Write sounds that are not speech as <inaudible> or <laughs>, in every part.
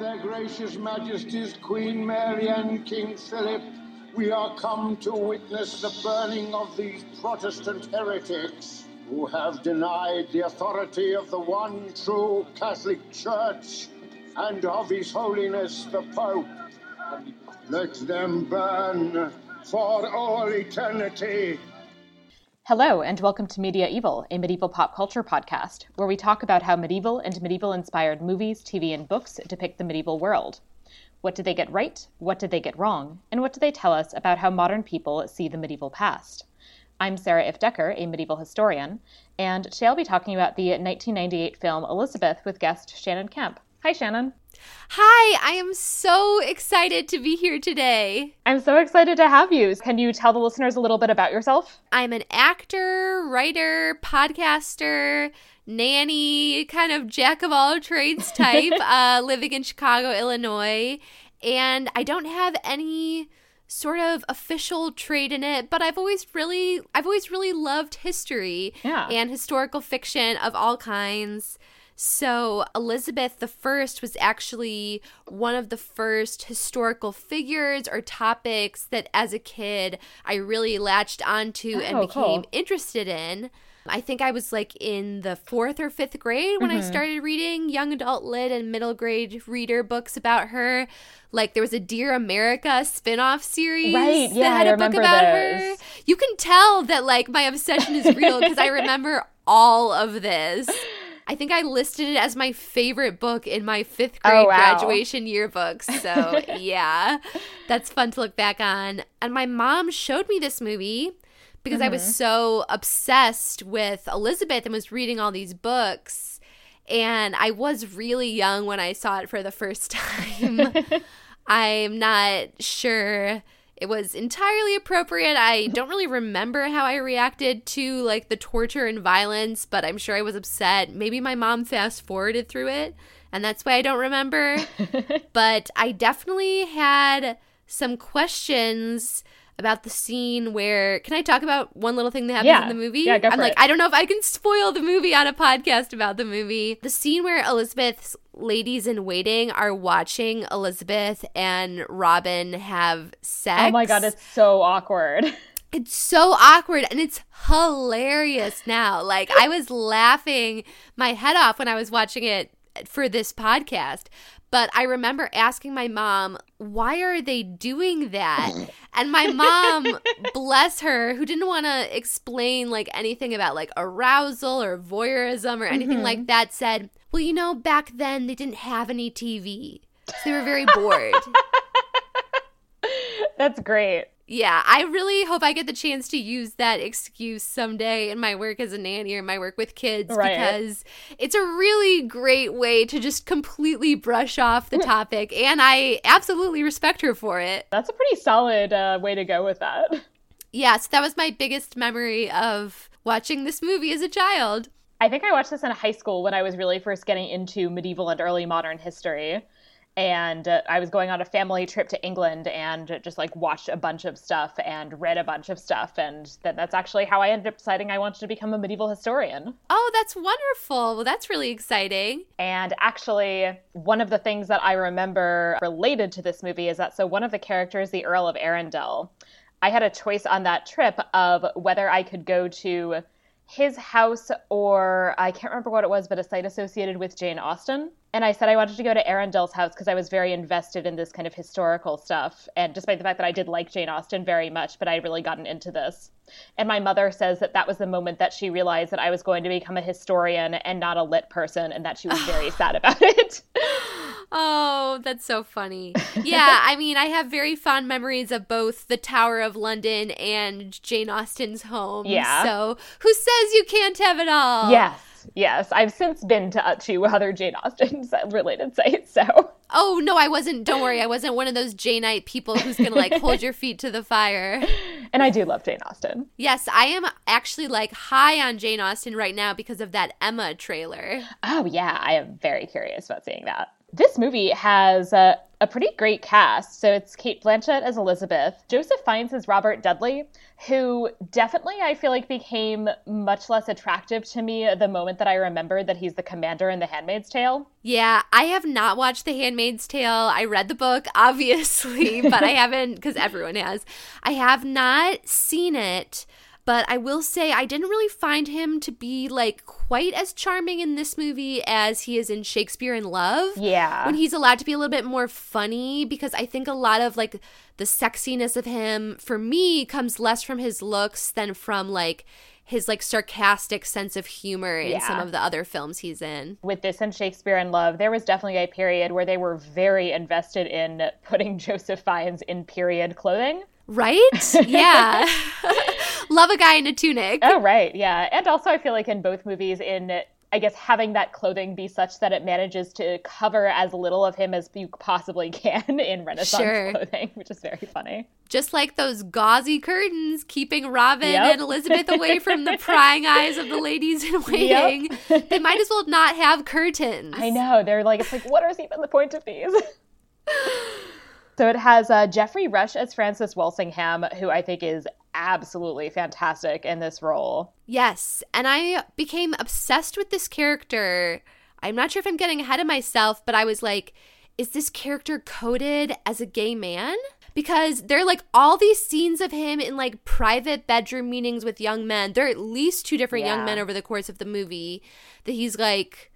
their gracious majesties Queen Mary and King Philip, we are come to witness the burning of these Protestant heretics who have denied the authority of the one true Catholic Church and of His Holiness the Pope. Let them burn for all eternity. Hello, and welcome to Media Evil, a medieval pop culture podcast, where we talk about how medieval and medieval inspired movies, TV, and books depict the medieval world. What did they get right? What did they get wrong? And what do they tell us about how modern people see the medieval past? I'm Sarah Ifft Decker, a medieval historian, and today I'll be talking about the 1998 film Elizabeth with guest Shannon Kemp. Hi, Shannon. Hi, I am so excited to be here today. I'm so excited to have you. Can you tell the listeners a little bit about yourself? I'm an actor, writer, podcaster, nanny, kind of jack of all trades <laughs> type, uh, living in Chicago, Illinois. And I don't have any sort of official trade in it but i've always really i've always really loved history yeah. and historical fiction of all kinds so, Elizabeth I was actually one of the first historical figures or topics that as a kid I really latched onto oh, and became cool. interested in. I think I was like in the fourth or fifth grade when mm-hmm. I started reading young adult lit and middle grade reader books about her. Like there was a Dear America spin-off series right, yeah, that had I a book about those. her. You can tell that like my obsession is real because I remember all of this. <laughs> I think I listed it as my favorite book in my fifth oh, grade oh, wow. graduation yearbook. <laughs> So, yeah, that's fun to look back on. And my mom showed me this movie because mm-hmm. I was mm-hmm. so obsessed with Elizabeth and was reading all these books. And I was really young when I saw it for the first <laughs> time. <laughs> I'm not sure it was entirely appropriate. I don't really remember how I reacted to like the torture and violence, but I'm sure I was upset. Maybe my mom fast forwarded through it, and that's why I don't remember. <laughs> but I definitely had some questions about the scene where can I talk about one little thing that happens yeah. in the movie? Yeah, I'm like, it. I don't know if I can spoil the movie on a podcast about the movie. The scene where Elizabeth's ladies in waiting are watching Elizabeth and Robin have sex. Oh my god, it's so awkward. <laughs> It's so awkward and it's hilarious now. Like I was laughing my head off when I was watching it for this podcast. But I remember asking my mom, why are they doing that? And my mom, <laughs> bless her, who didn't want to explain like anything about like arousal or voyeurism or anything mm-hmm. like that, said, well, you know, back then they didn't have any TV. So they were very bored. <laughs> That's great yeah, I really hope I get the chance to use that excuse someday in my work as a nanny or my work with kids right. because it's a really great way to just completely brush off the topic. And I absolutely respect her for it. That's a pretty solid uh, way to go with that. Yeah, so that was my biggest memory of watching this movie as a child. I think I watched this in high school when I was really first getting into medieval and early modern history and uh, I was going on a family trip to England and just like watched a bunch of stuff and read a bunch of stuff and then that's actually how I ended up deciding I wanted to become a medieval historian. Oh, that's wonderful. Well, that's really exciting. And actually, one of the things that I remember related to this movie is that so one of the characters, the Earl of Arundel, I had a choice on that trip of whether I could go to his house or I can't remember what it was, but a site associated with Jane Austen. And I said I wanted to go to Arundel's house because I was very invested in this kind of historical stuff. And despite the fact that I did like Jane Austen very much, but I had really gotten into this. And my mother says that that was the moment that she realized that I was going to become a historian and not a lit person, and that she was very <laughs> sad about it. <laughs> Oh, that's so funny. Yeah, I mean, I have very fond memories of both the Tower of London and Jane Austen's home. Yeah. So, who says you can't have it all? Yes. Yes, I've since been to uh, two other Jane Austen <laughs> related sites. So. Oh no, I wasn't. Don't worry, I wasn't one of those Janeite people who's gonna like <laughs> hold your feet to the fire. And I do love Jane Austen. Yes, I am actually like high on Jane Austen right now because of that Emma trailer. Oh yeah, I am very curious about seeing that. This movie has a, a pretty great cast. So it's Cate Blanchett as Elizabeth, Joseph Fiennes as Robert Dudley, who definitely I feel like became much less attractive to me the moment that I remembered that he's the commander in The Handmaid's Tale. Yeah, I have not watched The Handmaid's Tale. I read the book, <laughs> obviously, but I <laughs> haven't, because everyone has. I have not seen it. But I will say, I didn't really find him to be like quite as charming in this movie as he is in Shakespeare in Love. Yeah. When he's allowed to be a little bit more funny, because I think a lot of like the sexiness of him, for me, comes less from his looks than from like his like sarcastic sense of humor in yeah. some of the other films he's in. With this and Shakespeare in Love, there was definitely a period where they were very invested in putting <laughs> Joseph Fiennes in period clothing. Right? <laughs> Yeah. <laughs> Love a guy in a tunic. Oh, right. Yeah. And also, I feel like in both movies, in I guess having that clothing be such that it manages to cover as little of him as you possibly <laughs> can in Renaissance sure. clothing, which is very funny. Just like those gauzy curtains keeping Robin yep. and Elizabeth away from the prying eyes of the ladies in waiting. Yep. they might as well not have curtains. I know. They're like, it's like, what is even the point of these? So it has uh, Geoffrey Rush as Francis Walsingham, who I think is absolutely fantastic in this role. Yes, and I became obsessed with this character. I'm not sure if I'm getting ahead of myself, but I was like, is this character coded as a gay man? Because there are like all these scenes of him in like private bedroom meetings with young men. There are at least two different yeah. young men over the course of the movie that he's like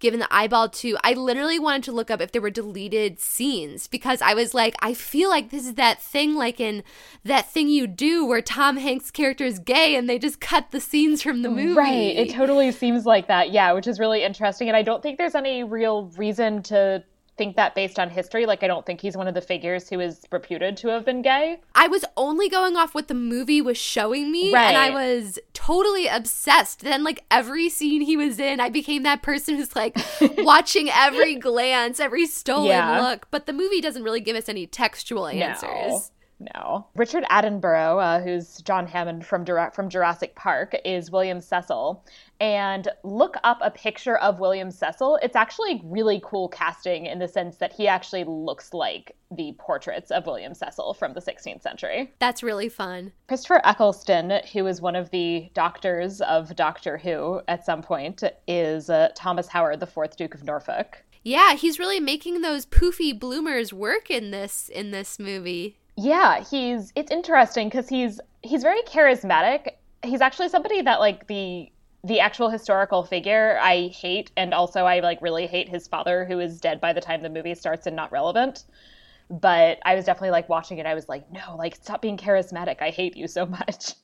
given the eyeball to. I literally wanted to look up if there were deleted scenes because I was like, I feel like this is that thing like in that thing you do where Tom Hanks' character is gay and they just cut the scenes from the movie. Right. It totally seems like that. Yeah, which is really interesting. And I don't think there's any real reason to think that based on history. Like, I don't think he's one of the figures who is reputed to have been gay. I was only going off what the movie was showing me, right. and I was totally obsessed. Then, like, every scene he was in, I became that person who's like <laughs> watching every glance, every stolen yeah. look. But the movie doesn't really give us any textual answers. No. No. Richard Attenborough, uh, who's John Hammond from from Jurassic Park, is William Cecil. And look up a picture of William Cecil. It's actually really cool casting in the sense that he actually looks like the portraits of William Cecil from the 16th century. That's really fun. Christopher Eccleston, who is one of the doctors of Doctor Who at some point, is uh, Thomas Howard, the fourth Duke of Norfolk. Yeah, he's really making those poofy bloomers work in this in this movie. Yeah, he's it's interesting because he's he's very charismatic. He's actually somebody that like the the actual historical figure I hate, and also I like really hate his father, who is dead by the time the movie starts and not relevant. But I was definitely like watching it. I was like, no, like stop being charismatic. I hate you so <laughs> much.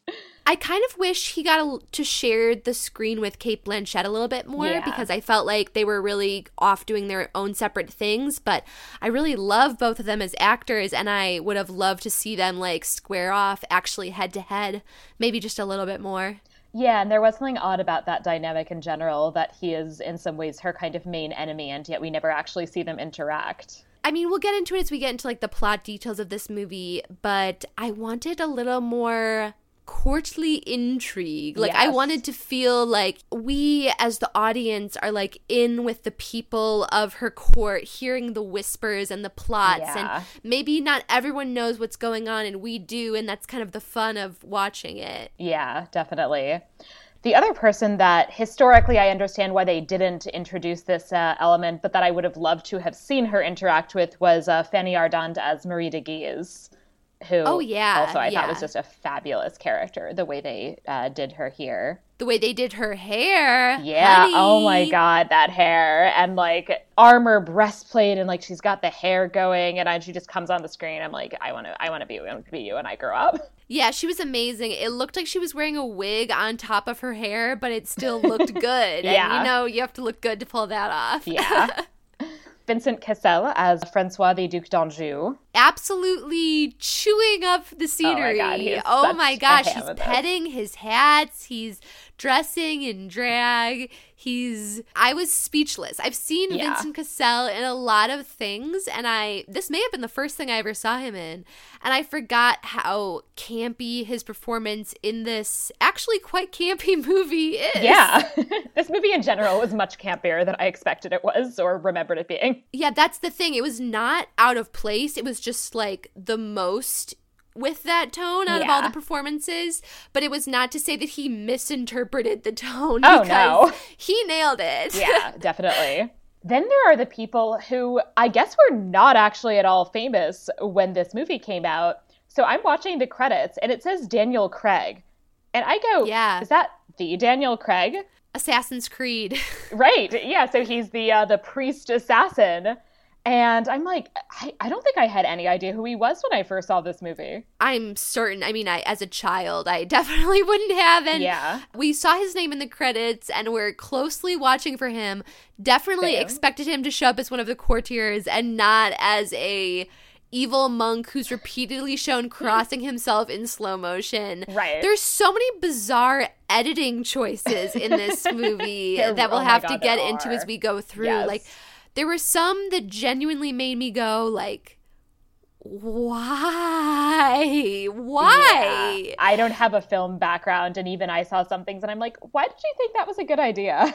I kind of wish he got a, to share the screen with Cate Blanchett a little bit more yeah. because I felt like they were really off doing their own separate things. But I really love both of them as actors, and I would have loved to see them like square off actually head to head, maybe just a little bit more. Yeah, and there was something odd about that dynamic in general that he is in some ways her kind of main enemy, and yet we never actually see them interact. I mean, we'll get into it as we get into like the plot details of this movie, but I wanted a little more courtly intrigue. Like yes. I wanted to feel like we as the audience are like in with the people of her court, hearing the whispers and the plots yeah. and maybe not everyone knows what's going on and we do and that's kind of the fun of watching it. Yeah, definitely. The other person that historically I understand why they didn't introduce this uh, element, but that I would have loved to have seen her interact with was uh, Fanny Ardant as Marie de Guise who oh yeah also i yeah. thought was just a fabulous character the way they uh, did her here the way they did her hair yeah honey. oh my god that hair. And like armor breastplate and like she's got the hair going and I, she just comes on the screen. I'm like i want to i want to be, be you when i grow up. <laughs> Yeah she was amazing. It looked like she was wearing a wig on top of her hair but it still looked <laughs> good. Yeah and, you know you have to look good to pull that off. Yeah <laughs> Vincent Cassel as Francois the Duc d'Anjou. Absolutely chewing up the scenery. Oh my, God, oh my gosh, he's petting his hats. He's dressing in drag. He's I was speechless. I've seen yeah. Vincent Cassel in a lot of things and I this may have been the first thing I ever saw him in and I forgot how campy his performance in this actually quite campy <laughs> movie is. Yeah. <laughs> this movie in general was much campier than I expected it was or remembered it being. Yeah, that's the thing. It was not out of place. It was just like the most with that tone out yeah. of all the performances, but it was not to say that he misinterpreted the tone. Oh no, he nailed it. Yeah, <laughs> definitely. Then there are the people who I guess were not actually at all famous when this movie came out. So I'm watching the credits and it says Daniel Craig. And I go, yeah. is that the Daniel Craig? Assassin's Creed. <laughs> right. Yeah. So he's the uh, the priest assassin. And I'm like, I, I don't think I had any idea who he was when I first saw this movie. I'm certain. I mean, I as a child, I <laughs> definitely wouldn't have. And yeah. we saw his name in the credits and we're closely watching for him. Definitely Same. expected him to show up as one of the courtiers and not as a evil monk who's repeatedly shown <laughs> crossing himself in slow motion. Right. There's so many bizarre editing choices in this <laughs> movie that we'll oh have God, to get into as we go through. Yes. Like there were some that genuinely made me go like why? Why? Yeah. i don't have a film background and even i saw some things and i'm like why did you think that was a good idea?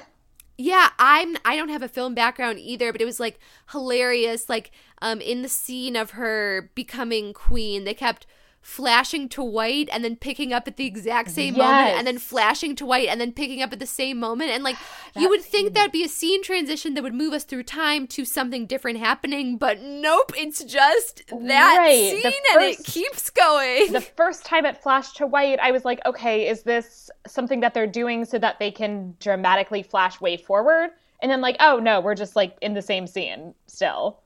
Yeah i'm i don't have a film background either but it was like hilarious. Like um in the scene of her becoming queen they kept flashing to white and then picking up at the exact same yes. moment and then flashing to white and then picking up at the same moment. And like <sighs> you would think that'd be a scene transition that would move us through time to something different happening but nope it's just that right. scene first, and it keeps going. The first time it flashed to white i was like okay is this something that they're doing so that they can dramatically flash way forward? And then like oh no we're just like in the same scene still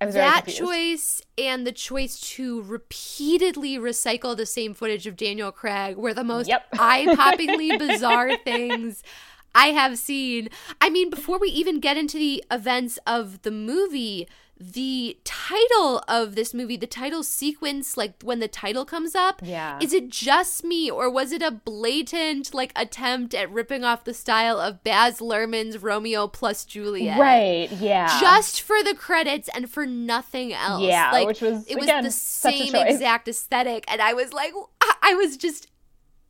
that choice and the choice to repeatedly recycle the same footage of Daniel Craig were the most yep. <laughs> eye-poppingly bizarre things I have seen. I mean, before we even get into the events of the movie, the title of this movie, the title sequence, like when the title comes up, yeah. is it just me or was it a blatant like attempt at ripping off the style of Baz Luhrmann's Romeo plus Juliet? Right, yeah. Just for the credits and for nothing else. Yeah, like, which was it again, was the same exact aesthetic, and I was like, <laughs> I was just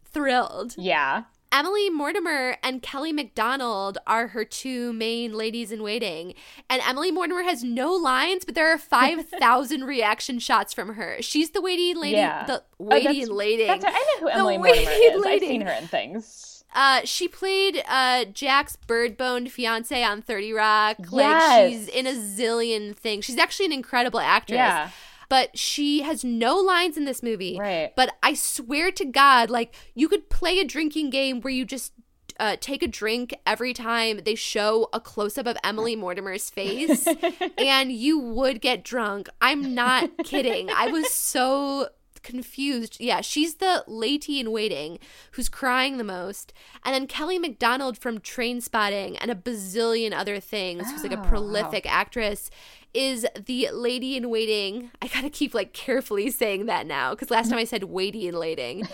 thrilled. Yeah. Emily Mortimer and Kelly Macdonald are her two main ladies in waiting. And Emily Mortimer has no lines, but there are 5,000 <laughs> reaction shots from her. She's the waiting lady. Yeah. The waiting oh, lady. That's, I know who Emily Mortimer is. Lady. I've seen her in things. Uh, she played uh, Jack's bird-boned fiance on 30 Rock. Yes. Like, she's in a zillion things. She's actually an incredible actress. Yeah but she has no lines in this movie. Right. But I swear to God, like you could play a drinking game where you just uh, take a drink every time they show a close up of Emily Mortimer's face, <laughs> and you would get drunk. I'm not kidding. I was so confused. Yeah, she's the lady in waiting who's crying the most. And then Kelly Macdonald from Trainspotting and a bazillion other things, oh, who's like a oh, prolific wow. actress is the lady in waiting. I gotta keep like carefully saying that now because last time I said weighty in waiting.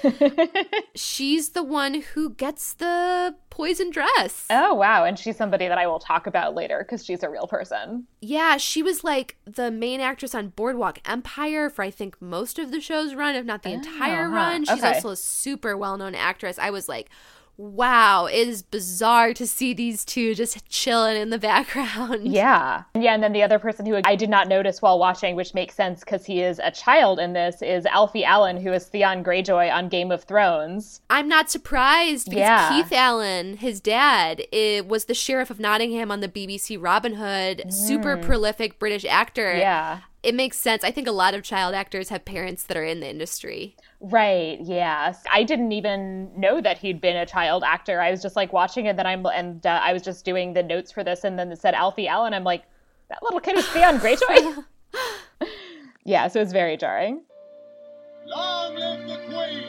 <laughs> she's the one who gets the poison dress. Oh wow! And she's somebody that I will talk about later because she's a real person. Yeah, she was like the main actress on Boardwalk Empire for I think most of the show's run, if not the oh, entire huh. run. She's okay. also a super well known actress. I was like wow, it is bizarre to see these two just chilling in the background. <laughs> Yeah. Yeah. And then the other person who I did not notice while watching, which makes sense because he is a child in this, is Alfie Allen, who is Theon Greyjoy on Game of Thrones. I'm not surprised because yeah. Keith Allen, his dad, it was the sheriff of Nottingham on the BBC Robin Hood, mm. super prolific British actor. Yeah. It makes sense. I think a lot of child actors have parents that are in the industry. Right. Yes. I didn't even know that he'd been a child actor. I was just like watching it. Then I'm and uh, I was just doing the notes for this, and then it said Alfie Allen. I'm like, that little kid is Theon Greyjoy. <laughs> yeah. So it's very jarring. Long live the Queen.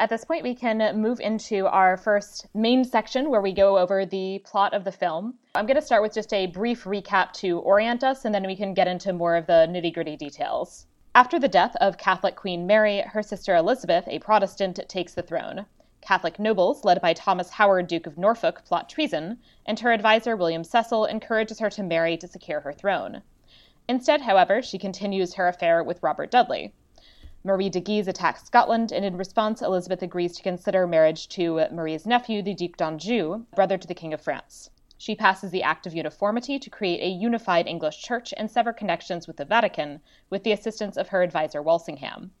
At this point, we can move into our first main section where we go over the plot of the film. I'm going to start with just a brief recap to orient us, and then we can get into more of the nitty gritty details. After the death of Catholic Queen Mary, her sister Elizabeth, a Protestant, takes the throne. Catholic nobles, led by Thomas Howard, Duke of Norfolk, plot treason, and her advisor William Cecil encourages her to marry to secure her throne. Instead, however, she continues her affair with Robert Dudley. Marie de Guise attacks Scotland, and in response, Elizabeth agrees to consider marriage to Marie's nephew, the Duc d'Anjou, brother to the King of France. She passes the Act of Uniformity to create a unified English church and sever connections with the Vatican, with the assistance of her advisor Walsingham.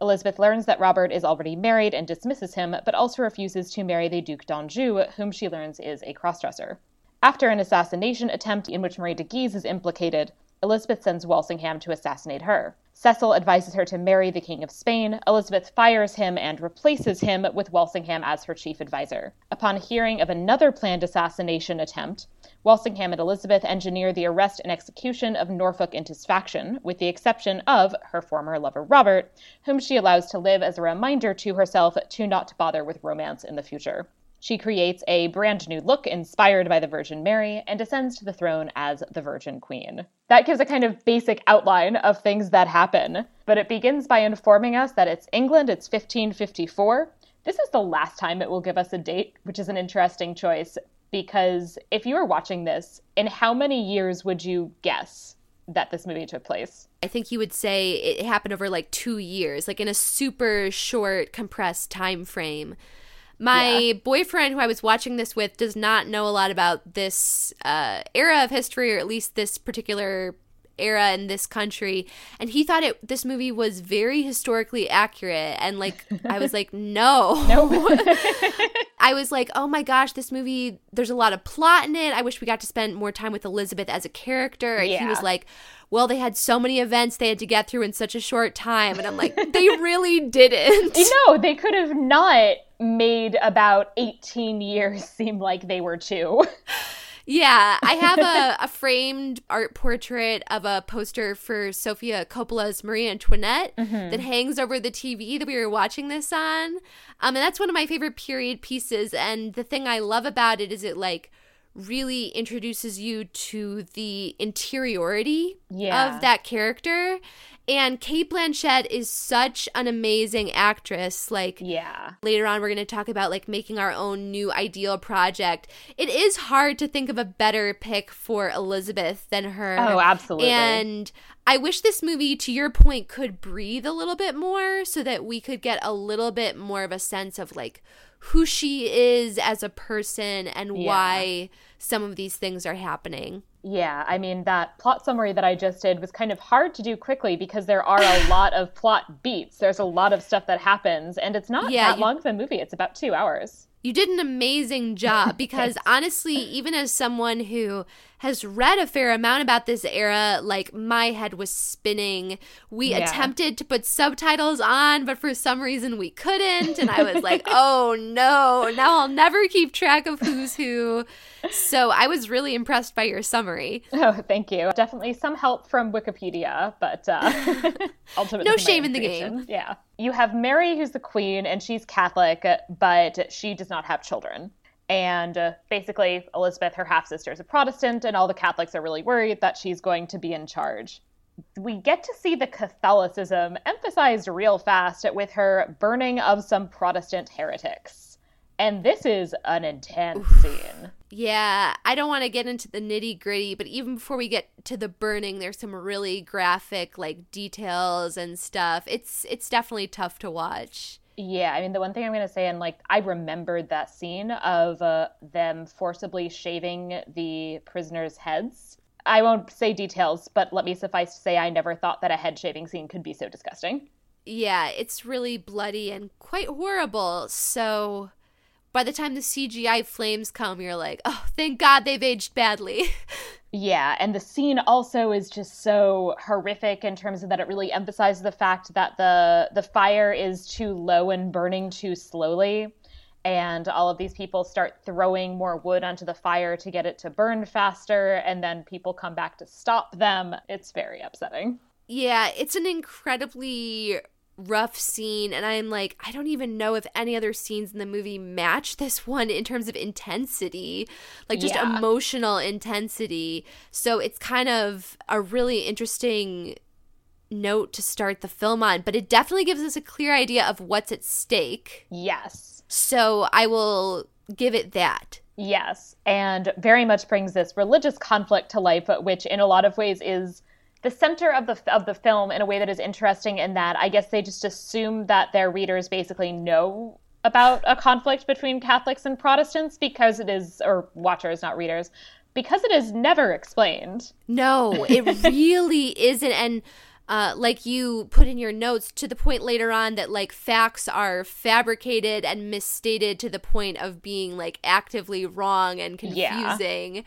Elizabeth learns that Robert is already married and dismisses him, but also refuses to marry the Duc d'Anjou, whom she learns is a crossdresser. After an assassination attempt in which Marie de Guise is implicated, Elizabeth sends Walsingham to assassinate her. Cecil advises her to marry the King of Spain. Elizabeth fires him and replaces him with Walsingham as her chief advisor. Upon hearing of another planned assassination attempt, Walsingham and Elizabeth engineer the arrest and execution of Norfolk and his faction, with the exception of her former lover Robert, whom she allows to live as a reminder to herself to not bother with romance in the future. She creates a brand new look inspired by the Virgin Mary and ascends to the throne as the Virgin Queen. That gives a kind of basic outline of things that happen, but it begins by informing us that it's England, it's 1554. This is the last time it will give us a date, which is an interesting choice because if you were watching this, in how many years would you guess that this movie took place? I think you would say it happened over like 2 years, like in a super short compressed time frame. My yeah. boyfriend, who I was watching this with, does not know a lot about this uh, era of history, or at least this particular era in this country and he thought it this movie was very historically accurate and like I was like <laughs> no no <laughs> I was like oh my gosh this movie there's a lot of plot in it I wish we got to spend more time with Elizabeth as a character and yeah. he was like well, they had so many events they had to get through in such a short time. And I'm like, they <laughs> really didn't. No, they could have not made about 18 years seem like they were two. Yeah, I have a, <laughs> a, framed art portrait of a poster for Sofia Coppola's Marie Antoinette mm-hmm. that hangs over the TV that we were watching this on. Um, and that's one of my favorite period pieces. And the thing I love about it is it like really introduces you to the interiority yeah. of that character. And Cate Blanchett is such an amazing actress. Like, yeah. Later on, we're going to talk about like making our own new ideal project. It is hard to think of a better pick for Elizabeth than her. Oh, absolutely. And I wish this movie, to your point, could breathe a little bit more so that we could get a little bit more of a sense of like who she is as a person and yeah. why some of these things are happening. Yeah, I mean, that plot summary that I just did was kind of hard to do quickly because there are a <laughs> lot of plot beats. There's a lot of stuff that happens, and it's not yeah, that long of a movie. It's about two hours. You did an amazing job <laughs> because honestly, even as someone who has read a fair amount about this era, like my head was spinning. We yeah. attempted to put subtitles on, but for some reason we couldn't. And I was like, <laughs> oh no, now I'll never keep track of who's who. So I was really impressed by your summary. Oh, thank you. Definitely some help from Wikipedia, but uh, <laughs> <laughs> ultimately, no shame in the game. Yeah. You have Mary, who's the queen, and she's Catholic, but she does not have children. And uh, basically, Elizabeth, her half sister, is a Protestant, and all the Catholics are really worried that she's going to be in charge. We get to see the Catholicism emphasized real fast with her burning of some Protestant heretics. And this is an intense Oof. scene. Yeah, I don't want to get into the nitty gritty, but even before we get to the burning, there's some really graphic like details and stuff. It's it's definitely tough to watch. Yeah, I mean, the one thing I'm going to say, and like, I remembered that scene of uh, them forcibly shaving the prisoners' heads. I won't say details, but let me suffice to say, I never thought that a head shaving scene could be so disgusting. Yeah, it's really bloody and quite horrible. So by the time the CGI flames come, you're like, oh, thank God they've aged badly. <laughs> Yeah, and the scene also is just so horrific in terms of that it really emphasizes the fact that the the fire is too low and burning too slowly and all of these people start throwing more wood onto the fire to get it to burn faster and then people come back to stop them. It's very upsetting. Yeah, it's an incredibly rough scene and i'm like i don't even know if any other scenes in the movie match this one in terms of intensity like just yeah. emotional intensity. So it's kind of a really interesting note to start the film on but it definitely gives us a clear idea of what's at stake. Yes. So i will give it that. Yes and very much brings this religious conflict to life which in a lot of ways is the center of the of the film in a way that is interesting in that I guess they just assume that their readers basically know about a conflict between Catholics and Protestants because it is or watchers not readers because it is never explained. No, it <laughs> really isn't and uh, like you put in your notes, to the point later on that like facts are fabricated and misstated to the point of being like actively wrong and confusing. Yeah.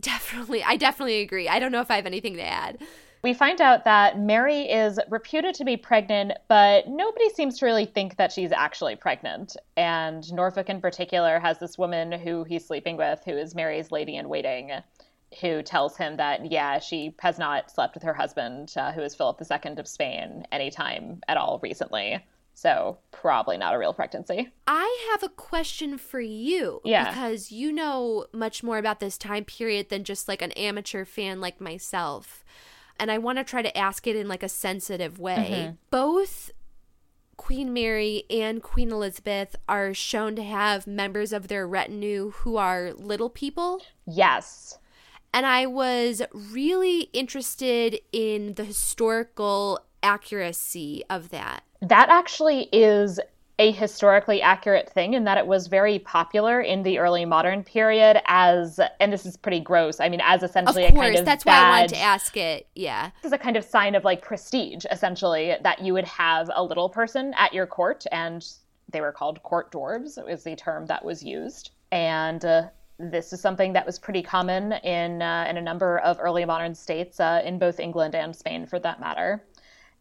Definitely, I definitely agree. I don't know if I have anything to add. We find out that Mary is reputed to be pregnant, but nobody seems to really think that she's actually pregnant. And Norfolk, in particular, has this woman who he's sleeping with, who is Mary's lady in waiting, who tells him that, yeah, she has not slept with her husband, uh, who is Philip II of Spain, anytime at all recently. So, probably not a real pregnancy. I have a question for you. Yeah. Because you know much more about this time period than just like an amateur fan like myself and I want to try to ask it in like a sensitive way. Mm-hmm. Both Queen Mary and Queen Elizabeth are shown to have members of their retinue who are little people. Yes. And I was really interested in the historical accuracy of that. That actually is a historically accurate thing in that it was very popular in the early modern period as and this is pretty gross i mean as essentially of course, a kind of that's badge. why i wanted to ask it yeah this is a kind of sign of like prestige essentially that you would have a little person at your court and they were called court dwarves was the term that was used and uh, this is something that was pretty common in uh, in a number of early modern states uh, in both England and Spain for that matter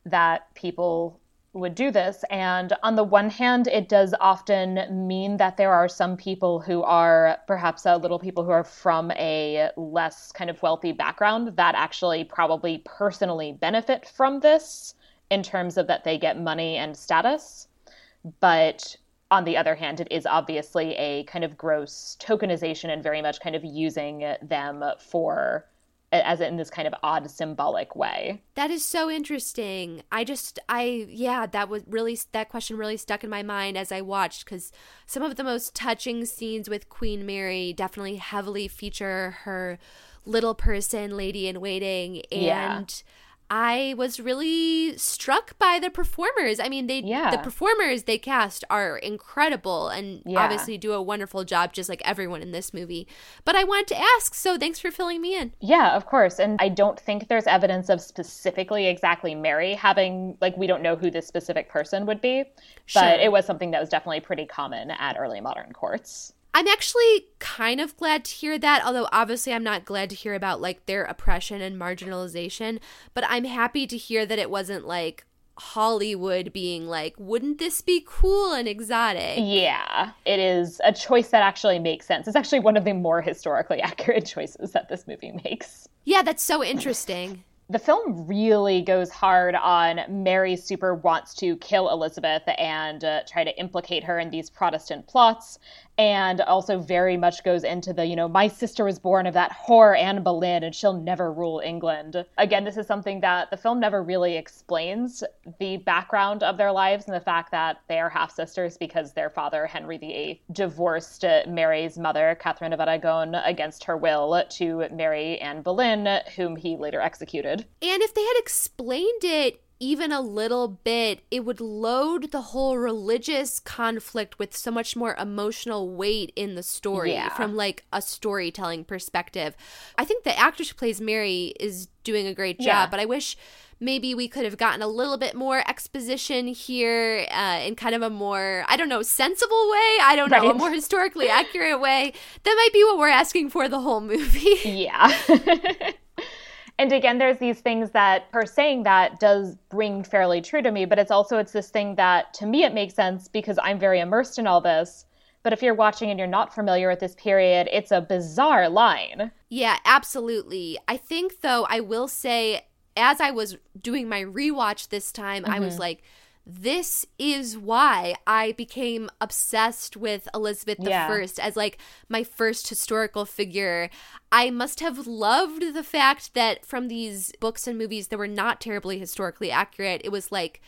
that people would do this. And on the one hand, it does often mean that there are some people who are perhaps a little people who are from a less kind of wealthy background that actually probably personally benefit from this in terms of that they get money and status. But on the other hand, it is obviously a kind of gross tokenization and very much kind of using them for as in this kind of odd symbolic way. That is so interesting. I just I yeah, that was really that question really stuck in my mind as I watched cuz some of the most touching scenes with Queen Mary definitely heavily feature her little person lady in waiting and yeah. I was really struck by the performers. I mean, they yeah. the performers they cast are incredible and yeah. obviously do a wonderful job just like everyone in this movie. But I wanted to ask, so thanks for filling me in. Yeah, of course. And I don't think there's evidence of specifically exactly Mary having like we don't know who this specific person would be, sure. but it was something that was definitely pretty common at early modern courts. I'm actually kind of glad to hear that, although obviously I'm not glad to hear about like their oppression and marginalization, but I'm happy to hear that it wasn't like Hollywood being like, wouldn't this be cool and exotic? Yeah, it is a choice that actually makes sense. It's actually one of the more historically <laughs> accurate choices that this movie makes. Yeah, that's so interesting the film really goes hard on Mary super wants to kill Elizabeth and uh, try to implicate her in these Protestant plots and also very much goes into the, you know, my sister was born of that whore Anne Boleyn and she'll never rule England. Again, this is something that the film never really explains the background of their lives and the fact that they are half sisters because their father, Henry VIII, divorced Mary's mother, Catherine of Aragon, against her will to marry Anne Boleyn, whom he later executed. And if they had explained it even a little bit, it would load the whole religious conflict with so much more emotional weight in the story yeah. from like a storytelling perspective. I think the actress who plays Mary is doing a great job, yeah. but I wish maybe we could have gotten a little bit more exposition here uh, in kind of a more, I don't know, sensible way. I don't know, a more <laughs> historically accurate way. That might be what we're asking for the whole movie. Yeah. <laughs> and again there's these things that her saying that does ring fairly true to me but it's also it's this thing that to me it makes sense because i'm very immersed in all this but if you're watching and you're not familiar with this period it's a bizarre line yeah absolutely i think though i will say as i was doing my rewatch this time mm-hmm. i was mm-hmm. like this is why I became obsessed with Elizabeth yeah. I as like my first historical figure. I must have loved the fact that from these books and movies that were not terribly historically accurate, it was like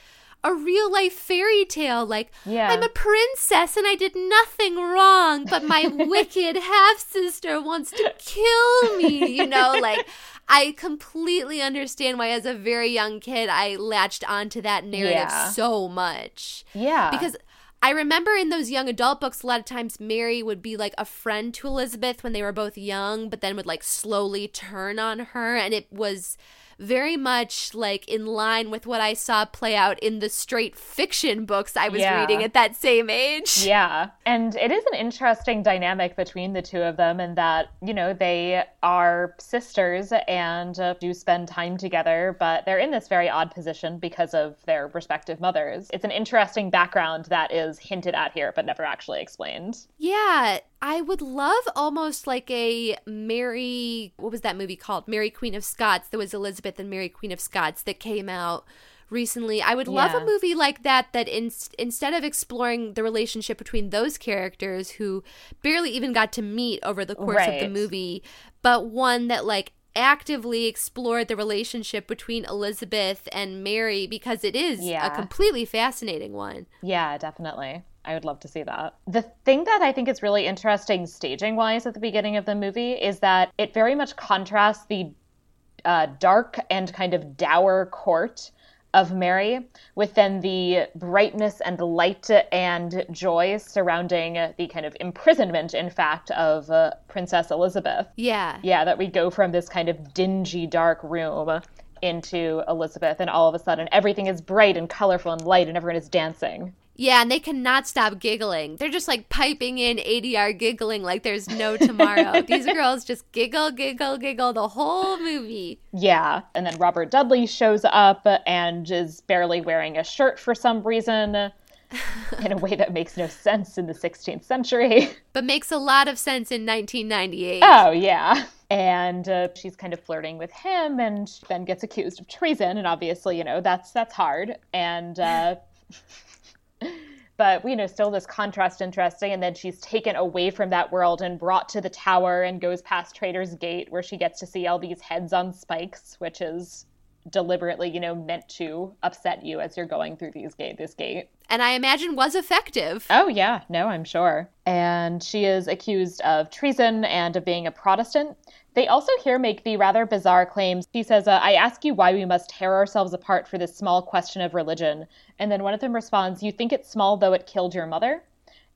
a real life fairy tale. Like, yeah. I'm a princess and I did nothing wrong, but my <laughs> wicked half sister wants to kill me. You know, like, I completely understand why, as a very young kid, I latched onto that narrative yeah. so much. Yeah. Because I remember in those young adult books, a lot of times Mary would be like a friend to Elizabeth when they were both young, but then would like slowly turn on her. And it was very much like in line with what I saw play out in the straight fiction books I was yeah. reading at that same age. Yeah. And it is an interesting dynamic between the two of them in that, you know, they are sisters and uh, do spend time together, but they're in this very odd position because of their respective mothers. It's an interesting background that is hinted at here, but never actually explained. Yeah. I would love almost like a Mary, what was that movie called? Mary Queen of Scots. There was Elizabeth and Mary Queen of Scots that came out recently. I would love a movie like that that in, instead of exploring the relationship between those characters who barely even got to meet over the course right. of the movie, but one that like actively explored the relationship between Elizabeth and Mary because it is yeah. a completely fascinating one. Yeah, definitely. I would love to see that. The thing that I think is really interesting staging wise at the beginning of the movie is that it very much contrasts the uh, dark and kind of dour court of Mary with then the brightness and light and joy surrounding the kind of imprisonment, in fact, of uh, Princess Elizabeth. Yeah. Yeah, that we go from this kind of dingy, dark room into Elizabeth, and all of a sudden everything is bright and colorful and light, and everyone is dancing. Yeah, and they cannot stop giggling. They're just like piping in ADR giggling like there's no tomorrow. <laughs> These girls just giggle, giggle, giggle the whole movie. Yeah. And then Robert Dudley shows up and is barely wearing a shirt for some reason in a way that makes no sense in the 16th century. <laughs> But makes a lot of sense in 1998. Oh, yeah. And uh, she's kind of flirting with him and then gets accused of treason. And obviously, you know, that's that's hard. And uh, <laughs> but you know still this contrast interesting and then she's taken away from that world and brought to the tower and goes past Traitor's Gate where she gets to see all these heads on spikes which is deliberately you know meant to upset you as you're going through these gate this gate. And i imagine was effective. Oh yeah. No i'm sure. And she is accused of treason and of being a protestant they also here make the rather bizarre claims. He says, uh, I ask you why we must tear ourselves apart for this small question of religion. And then one of them responds, You think it's small though it killed your mother?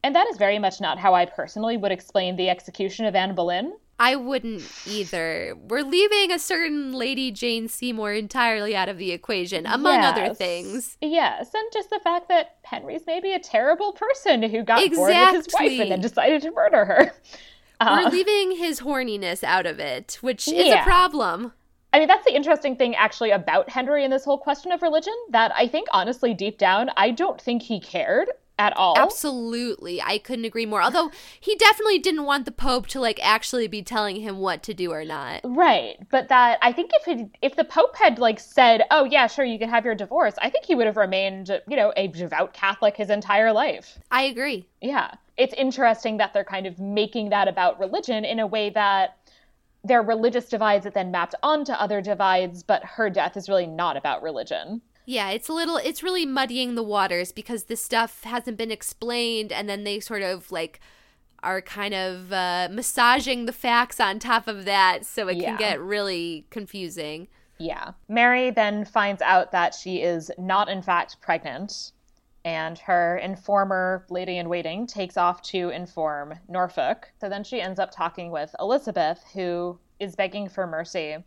And that is very much not how I personally would explain the execution of Anne Boleyn. I wouldn't either. We're leaving a certain Lady Jane Seymour entirely out of the equation, among yes. other things. Yes, and just the fact that Henry's maybe a terrible person who got exactly. bored with his wife and then decided to murder her. Uh, We're leaving his horniness out of it, which is a problem. I mean, that's the interesting thing actually about Henry and this whole question of religion that I think, honestly, deep down, I don't think he cared at all. Absolutely. I couldn't agree more. Although he definitely didn't want the Pope to like actually be telling him what to do or not. Right. But that I think if it, if the Pope had like said, "Oh yeah, sure, you can have your divorce," I think he would have remained, you know, a devout Catholic his entire life. I agree. Yeah. It's interesting that they're kind of making that about religion in a way that their religious divides that then mapped onto other divides, but her death is really not about religion. Yeah, it's a little, it's really muddying the waters because this stuff hasn't been explained, and then they sort of like are kind of uh, massaging the facts on top of that, so it yeah. can get really confusing. Yeah. Mary then finds out that she is not, in fact, pregnant, and her informer, lady in waiting, takes off to inform Norfolk. So then she ends up talking with Elizabeth, who is begging for mercy.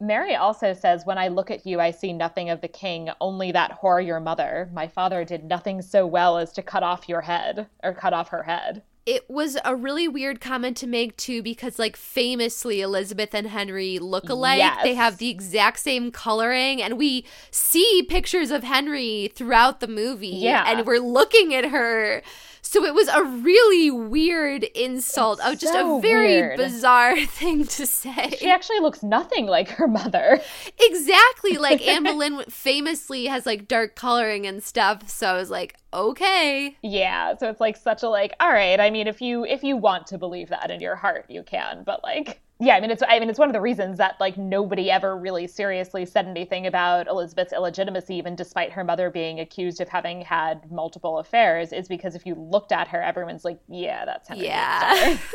Mary also says, When I look at you, I see nothing of the king, only that whore your mother. My father did nothing so well as to cut off your head, or cut off her head it was a really weird comment to make too because like famously Elizabeth and Henry look alike. Yes. They have the exact same coloring and we see pictures of Henry throughout the movie yeah. and we're looking at her so it was a really weird insult it's of just so a very weird. bizarre <laughs> thing to say. She actually looks nothing like her mother. Exactly. Like Anne <laughs> Boleyn famously has like dark coloring and stuff. So I was like, okay. Yeah. So it's like such a like, all right. I mean, if you if you want to believe that in your heart, you can. But like yeah, I mean it's I mean it's one of the reasons that like nobody ever really seriously said anything about Elizabeth's illegitimacy, even despite her mother being accused of having had multiple affairs, is because if you looked at her, everyone's like, yeah, that's Henry. Yeah. <laughs>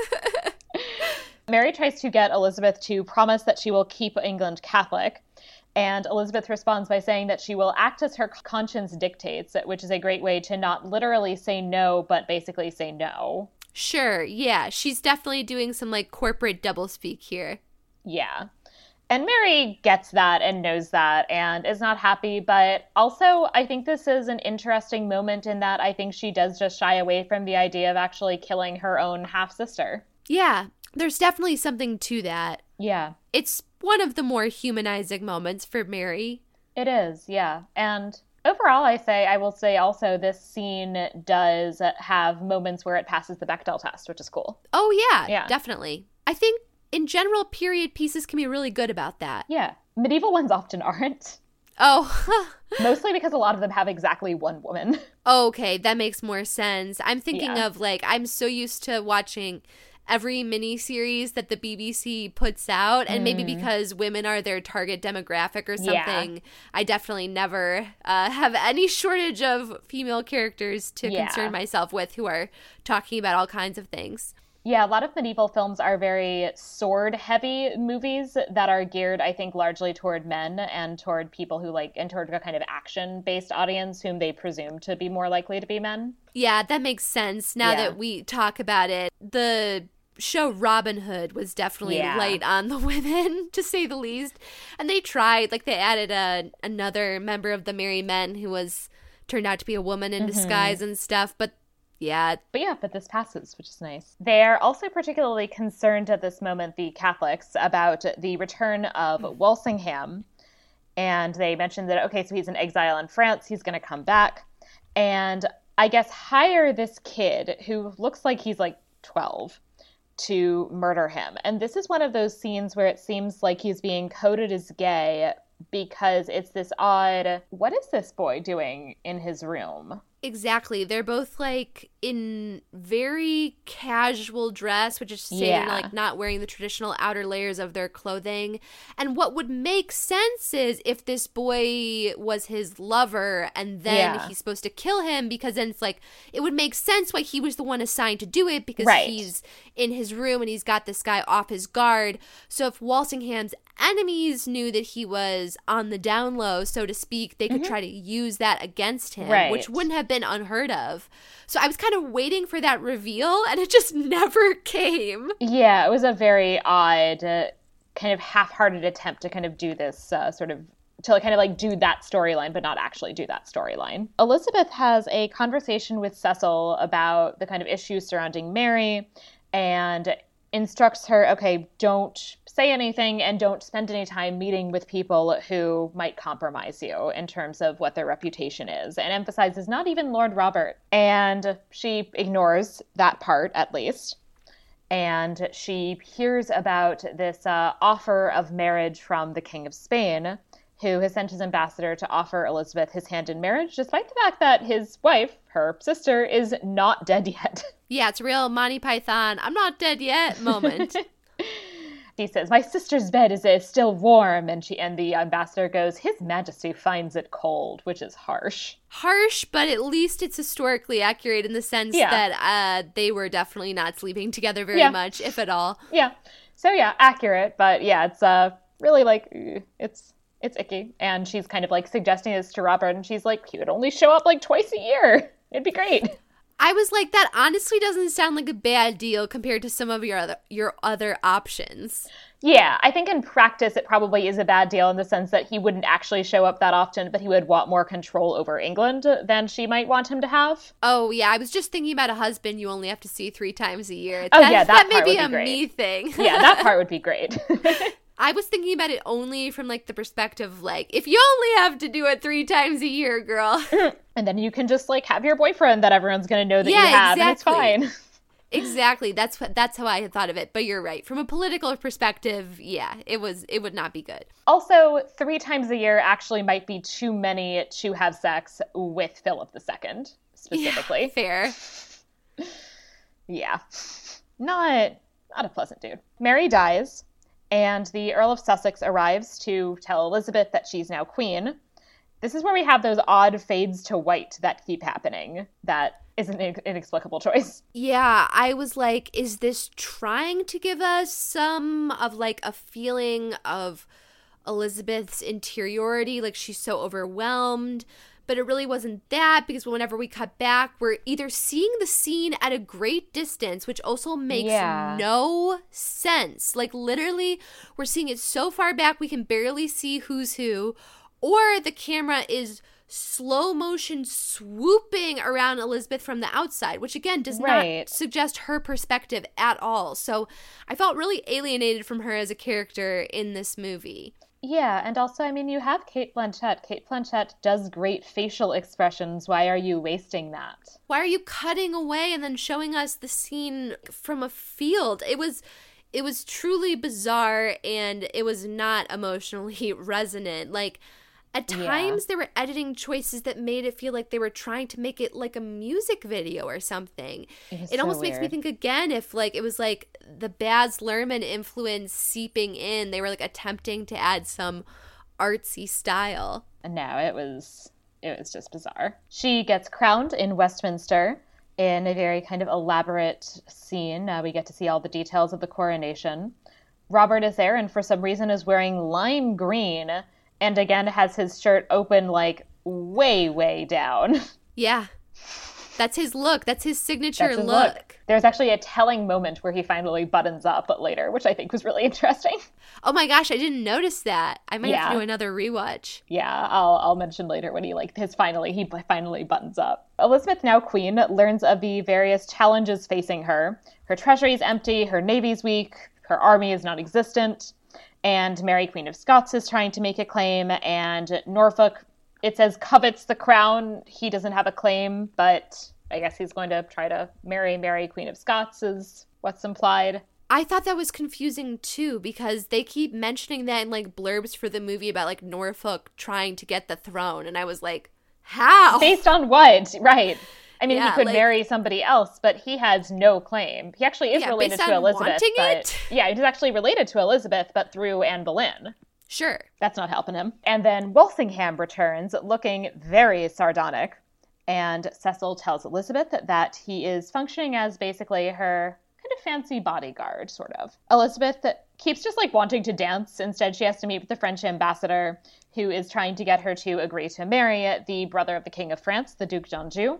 Mary tries to get Elizabeth to promise that she will keep England Catholic. And Elizabeth responds by saying that she will act as her conscience dictates, which is a great way to not literally say no, but basically say no. Sure, yeah. She's definitely doing some like corporate doublespeak here. Yeah. And Mary gets that and knows that and is not happy. But also, I think this is an interesting moment in that I think she does just shy away from the idea of actually killing her own half sister. Yeah, there's definitely something to that. Yeah. It's one of the more humanizing moments for Mary. It is, yeah. And overall, I say, I will say also, this scene does have moments where it passes the Bechdel test, which is cool. Oh, yeah, yeah. definitely. I think in general, period pieces can be really good about that. Yeah. Medieval ones often aren't. Oh. <laughs> Mostly because a lot of them have exactly one woman. Okay, that makes more sense. I'm thinking yeah. of like, I'm so used to watching every mini series that the BBC puts out and mm. maybe because women are their target demographic or something yeah. I definitely never uh, have any shortage of female characters to yeah. concern myself with who are talking about all kinds of things. Yeah, a lot of medieval films are very sword heavy movies that are geared, I think, largely toward men and toward people who like, and toward a kind of action based audience whom they presume to be more likely to be men. Yeah, that makes sense now yeah. that we talk about it. The show Robin Hood was definitely yeah. light on the <laughs> women, to say the least. And they tried, like, they added a, another member of the Merry Men who was turned out to be a woman in mm-hmm. disguise and stuff, but yeah. But yeah, but this passes, which is nice. They're also particularly concerned at this moment, the Catholics, about the return of mm. Walsingham. And they mentioned that, okay, so he's in exile in France, he's going to come back. And I guess hire this kid who looks like he's like 12 to murder him. And this is one of those scenes where it seems like he's being coded as gay because it's this odd what is this boy doing in his room? Exactly. They're both like in very casual dress, which is to say, yeah. like not wearing the traditional outer layers of their clothing. And what would make sense is if this boy was his lover and then yeah. he's supposed to kill him, because then it's like it would make sense why he was the one assigned to do it because right. he's in his room and he's got this guy off his guard. So if Walsingham's enemies knew that he was on the down low, so to speak, they could mm-hmm. try to use that against him, right. which wouldn't have been unheard of. So I was kind of waiting for that reveal, and it just <laughs> never came. Yeah, it was a very odd, uh, kind of half-hearted attempt to kind of do this uh, sort of to kind of like do that storyline, but not actually do that storyline. Elizabeth has a conversation with Cecil about the kind of issues surrounding Mary and instructs her, okay, don't say anything and don't spend any time meeting with people who might compromise you in terms of what their reputation is, and emphasizes not even Lord Robert. And she ignores that part, at least. And she hears about this uh, offer of marriage from the King of Spain, who has sent his ambassador to offer Elizabeth his hand in marriage, despite the fact that his wife, her sister, is not dead yet. Yeah, it's real Monty Python, I'm not dead yet <laughs> moment. <laughs> he says, "My sister's bed is uh, still warm," and she and the ambassador goes, "His Majesty finds it cold," which is harsh. Harsh, but at least it's historically accurate in the sense yeah. that uh, they were definitely not sleeping together very yeah. much, if at all. Yeah. So yeah, accurate, but yeah, it's uh really like it's it's icky, and she's kind of like suggesting this to Robert, and she's like, "He would only show up like twice a year. It'd be great." I was like, that honestly doesn't sound like a bad deal compared to some of your other your other options. Yeah, I think in practice it probably is a bad deal in the sense that he wouldn't actually show up that often, but he would want more control over England than she might want him to have. Oh yeah, I was just thinking about a husband you only have to see three times a year. Oh that, yeah, that, that may be a great. me thing. yeah, that part <laughs> would be great. <laughs> I was thinking about it only from like the perspective like if you only have to do it three times a year, girl. <laughs> and then you can just like have your boyfriend that everyone's gonna know that yeah, you have exactly. and it's fine. <laughs> exactly. That's what that's how I had thought of it. But you're right. From a political perspective, yeah, it was it would not be good. Also, three times a year actually might be too many to have sex with Philip II specifically. Yeah, <laughs> fair. yeah. Not not a pleasant dude. Mary dies and the Earl of Sussex arrives to tell Elizabeth that she's now queen. This is where we have those odd fades to white that keep happening. That is an inexplicable choice. Yeah, I was like, is this trying to give us some of like a feeling of Elizabeth's interiority? Like she's so overwhelmed but it really wasn't that because whenever we cut back, we're either seeing the scene at a great distance, which also makes yeah. no sense. Like, literally, we're seeing it so far back we can barely see who's who, or the camera is slow motion swooping around Elizabeth from the outside, which again does right. not suggest her perspective at all. So I felt really alienated from her as a character in this movie. Yeah, and also, I mean, you have Cate Blanchett. Cate Blanchett does great facial expressions. Why are you wasting that? Why are you cutting away and then showing us the scene from a field? It was it was truly bizarre and it was not emotionally <laughs> resonant. Like at times, yeah. there were editing choices that made it feel like they were trying to make it like a music video or something. It, it so almost weird. makes me think again if like it was like the Baz Luhrmann influence seeping in. They were like attempting to add some artsy style. No, it was it was just bizarre. She gets crowned in Westminster in a very kind of elaborate scene. Uh, we get to see all the details of the coronation. Robert is there, and for some reason is wearing lime green and again has his shirt open like way way down. <laughs> Yeah. That's his look. That's his signature That's his look. look. There's actually a telling moment where he finally buttons up later, which I think was really <laughs> interesting. Oh my gosh, I didn't notice that. I might yeah. have to do another rewatch. Yeah, I'll I'll mention later when he like his finally he finally buttons up. Elizabeth, now queen, learns of the various challenges facing her. Her treasury is empty, her navy's weak, her army is non-existent and Mary, Queen of Scots, is trying to make a claim, and Norfolk, it says, covets the crown. He doesn't have a claim, but I guess he's going to try to marry Mary, Queen of Scots, is what's implied. I thought that was confusing too because they keep mentioning that in like blurbs for the movie about like Norfolk trying to get the throne, and I was like, how? Based on what? Right. I mean, yeah, he could like, marry somebody else, but he has no claim. He actually is yeah, related to Elizabeth. But, it? <laughs> Yeah, he's actually related to Elizabeth, but through Anne Boleyn. Sure. That's not helping him. And then Walsingham returns looking very sardonic. And Cecil tells Elizabeth that he is functioning as basically her kind of fancy bodyguard, sort of. Elizabeth keeps just like wanting to dance. Instead, she has to meet with the French ambassador, who is trying to get her to agree to marry the brother of the King of France, the Duc d'Anjou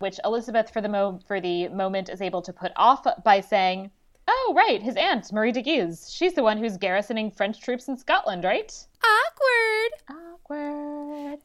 which Elizabeth, for the, mo- for the moment, is able to put off by saying, Oh, right, his aunt, Marie de Guise. She's the one who's garrisoning French troops in Scotland, right? Awkward. Awkward.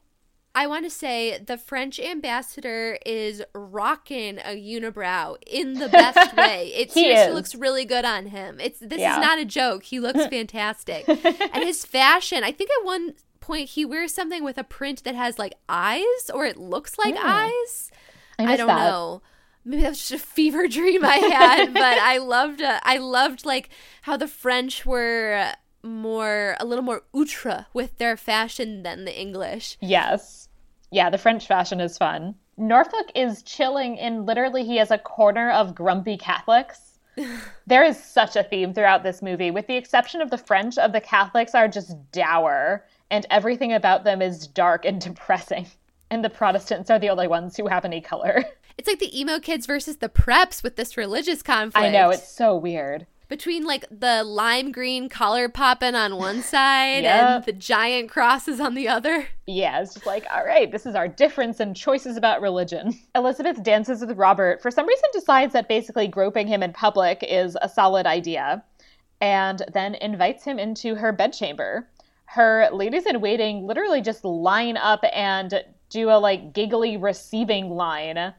I want to say the French ambassador is rocking a unibrow in the best <laughs> way. It seriously looks really good on him. It's this yeah. is not a joke. He looks <laughs> fantastic. <laughs> and his fashion, I think at one point he wears something with a print that has like eyes or it looks like mm. eyes. I, I don't that. know. Maybe that was just a fever <laughs> dream I had, <laughs> but I loved uh, I loved like how the French were more a little more outre with their fashion than the English. Yes. Yeah, the French fashion is fun. Norfolk is chilling in literally he has a corner of grumpy Catholics. <laughs> there is such a theme throughout this movie, with the exception of the French, of the Catholics are just dour, and everything about them is dark and depressing and the Protestants are the only ones who have any color. <laughs> It's like the emo kids versus the preps with this religious conflict. I know, it's so weird. Between like the lime green collar popping on one <laughs> side yep. and the giant crosses on the other. Yeah, it's just like, all right, this is our difference and choices about religion. <laughs> Elizabeth dances with Robert, for some reason decides that basically groping him in public is a solid idea, and then invites him into her bedchamber her ladies in waiting literally just line up and do a like giggly receiving line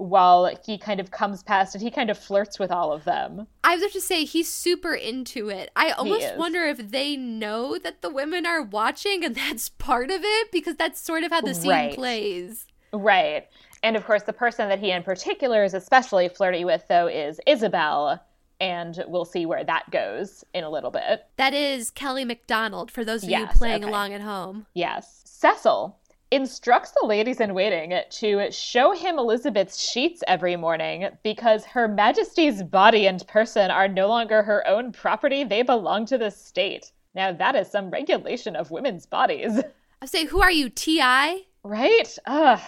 while he kind of comes past and he kind of flirts with all of them. I was to say he's super into it. I almost wonder if they know that the women are watching and <laughs> that's part of it because that's sort of how the scene right. plays. Right. And of course the person that he in particular is especially flirty with though is Isabel and we'll see where that goes in a little bit. That is Kelly Macdonald for those of yes, you playing okay. along at home. Yes. Cecil instructs the ladies in waiting to show him Elizabeth's sheets every morning because Her Majesty's body and person are no longer her own property, they belong to the state. Now, that is some regulation of women's bodies. I say, who are you, T.I.? Right? Ugh.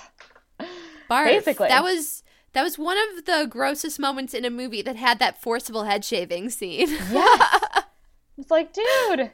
Barf. Basically. That was. That was one of the grossest moments in a movie that had that forcible head shaving scene. yes. <laughs> It's like, dude,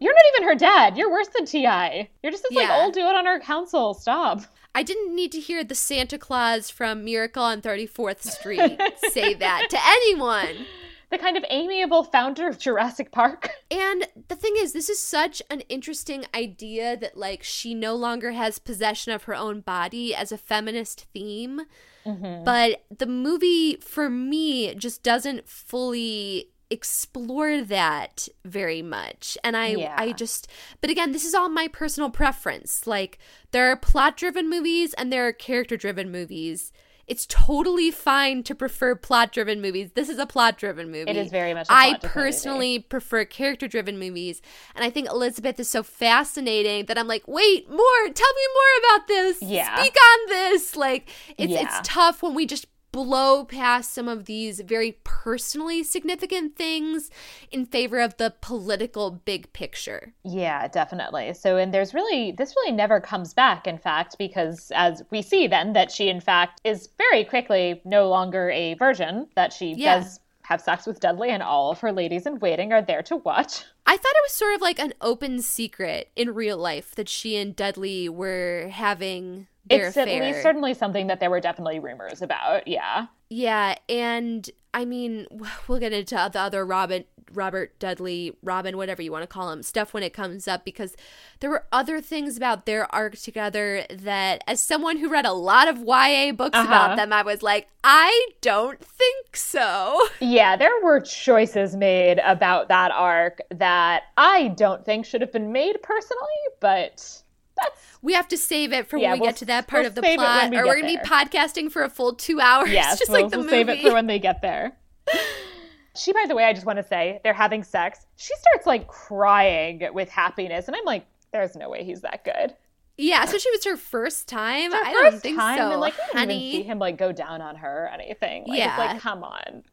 You're not even her dad. You're worse than T.I. You're just this yeah. like old dude on our council. Stop. I didn't need to hear the Santa Claus from Miracle on 34th Street <laughs> say that to anyone. The kind of amiable founder of Jurassic Park. And the thing is, this is such an interesting idea that, like, she no longer has possession of her own body as a feminist theme. Mm-hmm. But the movie, for me, just doesn't fully explore that very much. And i yeah. i just but again this is all my personal preference. Like there are plot driven movies and there are character driven movies. It's totally fine to prefer plot driven movies. This is a plot driven movie. It is very much i personally movie. prefer character driven movies. And i think elizabeth is so fascinating that i'm like wait more. Tell me more about this. Yeah. Speak on this. Like it's yeah. it's tough when we just blow past some of these very personally significant things in favor of the political big picture. Yeah, definitely. So and there's really this really never comes back in fact because as we see then that she in fact is very quickly no longer a virgin that she yeah. does have sex with Dudley and all of her ladies in waiting are there to watch. I thought it was sort of like an open secret in real life that she and Dudley were having it's at least certainly something that there were definitely rumors about. Yeah. Yeah, and I mean, <laughs> we'll get into the other Robin, Robert Dudley, Robin, whatever you want to call him, stuff when it comes up because there were other things about their arc together that, as someone who read a lot of YA books uh-huh. about them, I was like, I don't think so. <laughs> Yeah, there were choices made about that arc that I don't think should have been made personally, but <laughs> we have to save it for yeah, when we we'll, get to that part we'll of the plot. We or we're gonna there. be podcasting for a full two hours. Yes, <laughs> just we'll, like the we'll movie. save it for when they get there. <laughs> she, by the way, I just want to say they're having sex. She starts like crying with happiness, and I'm like, there's no way he's that good. Yeah, so she was her first time. Her I do don't think time, so. And like, didn't even see him like go down on her or anything. Like, yeah, it's like, come on.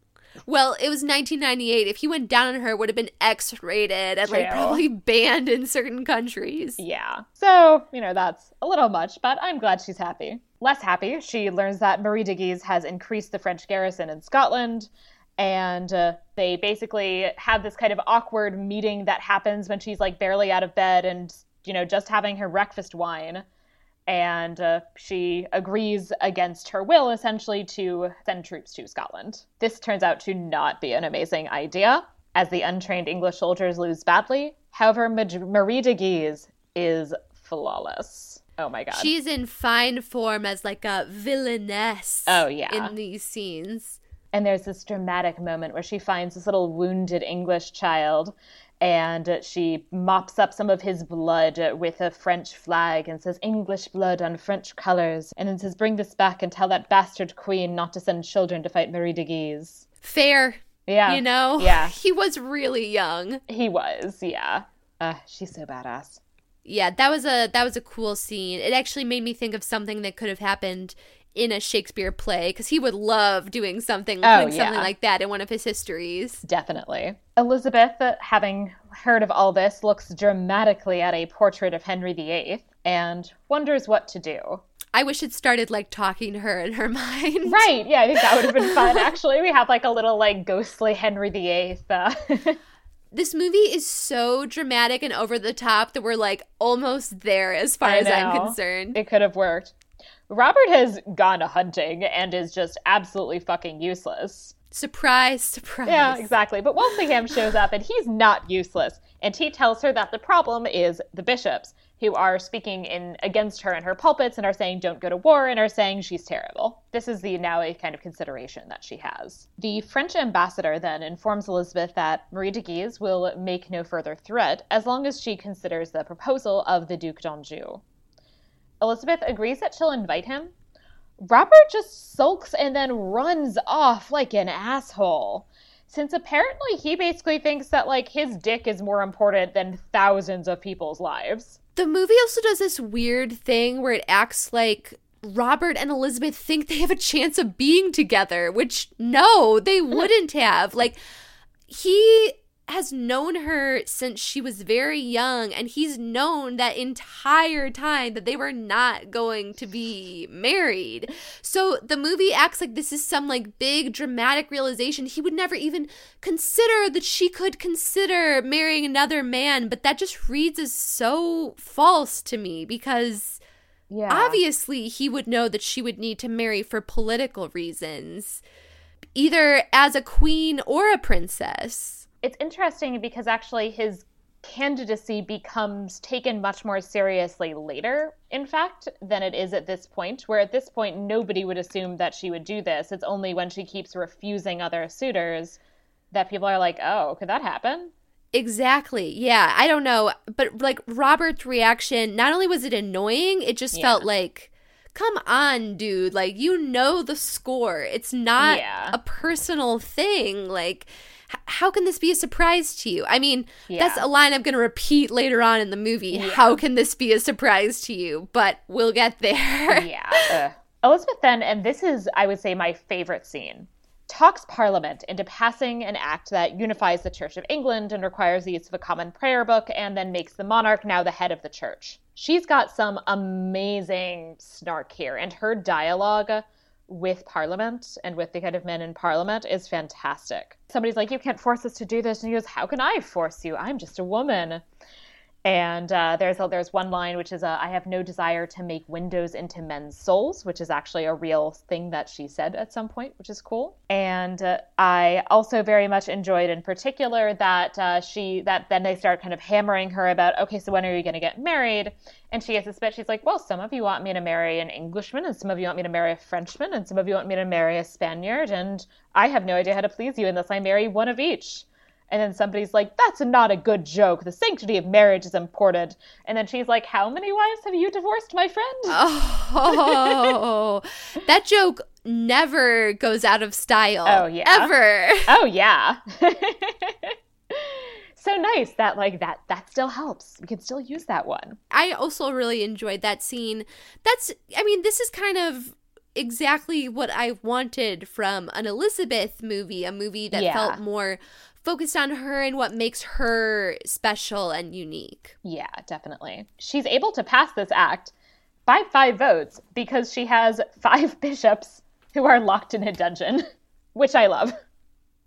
Well, it was 1998. If he went down on her, it would have been X-rated and like probably banned in certain countries. Yeah. So you know that's a little much, but I'm glad she's happy. Less happy, she learns that Marie de Guise has increased the French garrison in Scotland, and uh, they basically have this kind of awkward meeting that happens when she's like barely out of bed and you know just having her breakfast wine and uh, she agrees against her will essentially to send troops to Scotland. This turns out to not be an amazing idea, as the untrained English soldiers lose badly. However, Marie de Guise is flawless. Oh my god. She's in fine form as like a villainess. Oh yeah. In these scenes. And there's this dramatic moment where she finds this little wounded English child and she mops up some of his blood with a French flag and says, English blood on French colors, and then says, Bring this back and tell that bastard queen not to send children to fight Marie de Guise. Fair. Yeah. You know? Yeah. <laughs> He was really young. He was, yeah. Uh, she's so badass. Yeah, that was a that was a cool scene. It actually made me think of something that could have happened in a Shakespeare play because he would love doing something, oh, yeah. something like that in one of his histories. Definitely. Elizabeth, having heard of all this, looks dramatically at a portrait of Henry VIII and wonders what to do. I wish it started like talking to her in her <laughs> mind. Right. Yeah, I think that would have been fun. <laughs> Actually, we have like a little like ghostly Henry VIII. Uh... <laughs> this movie is so dramatic and over the top that we're like almost there as far as I'm concerned. It could have worked. Robert has gone hunting and is just absolutely fucking useless. Surprise, surprise. Yeah, exactly. But Walsingham shows up and he's not useless. And he tells her that the problem is the bishops, who are speaking in against her in her pulpits and are saying don't go to war and are saying she's terrible. This is the now a kind of consideration that she has. The French ambassador then informs Elizabeth that Marie de Guise will make no further threat as long as she considers the proposal of the Duc d'Anjou. Elizabeth agrees that she'll invite him. Robert just sulks and then runs off like an asshole. Since apparently he basically thinks that like his dick is more important than thousands of people's lives. The movie also does this weird thing where it acts like Robert and Elizabeth think they have a chance of being together, which no, they <laughs> wouldn't have. Like he has known her since she was very young and he's known that entire time that they were not going to be married. So the movie acts like this is some like big dramatic realization. He would never even consider that she could consider marrying another man, but that just reads as so false to me because yeah. obviously he would know that she would need to marry for political reasons, either as a queen or a princess it's interesting because actually his candidacy becomes taken much more seriously later, in fact, than it is at this point, where at this point nobody would assume that she would do this. It's only when she keeps refusing other suitors that people are like, oh, could that happen? Exactly. Yeah. I don't know. But like Robert's reaction, not only was it annoying, it just yeah. felt like, come on, dude. Like, you know the score. It's not yeah. a personal thing. Like, how can this be a surprise to you? I mean, yeah. that's a line I'm going to repeat later on in the movie. Yeah. How can this be a surprise to you? But we'll get there. <laughs> yeah. Elizabeth then, and this is, I would say, my favorite scene, talks Parliament into passing an act that unifies the Church of England and requires the use of a common prayer book and then makes the monarch now the head of the church. She's got some amazing snark here, and her dialogue with Parliament and with the kind of men in Parliament is fantastic. Somebody's like, You can't force us to do this. And he goes, How can I force you? I'm just a woman. And uh, there's a, there's one line which is uh, I have no desire to make windows into men's souls, which is actually a real thing that she said at some point, which is cool. And uh, I also very much enjoyed, in particular, that uh, she that then they start kind of hammering her about okay, so when are you going to get married? And she has this bit. She's like, well, some of you want me to marry an Englishman, and some of you want me to marry a Frenchman, and some of you want me to marry a Spaniard, and I have no idea how to please you unless I marry one of each. And then somebody's like, that's not a good joke. The sanctity of marriage is important. And then she's like, how many wives have you divorced, my friend? <laughs> Oh, that joke never goes out of style. Oh, yeah. Ever. Oh, yeah. <laughs> so nice that like that that still helps we can still use that one i also really enjoyed that scene that's i mean this is kind of exactly what i wanted from an elizabeth movie a movie that yeah. felt more focused on her and what makes her special and unique. Yeah, definitely. She's able to pass this act by five votes because she has five <laughs> bishops who are locked in a dungeon, <laughs> which I love.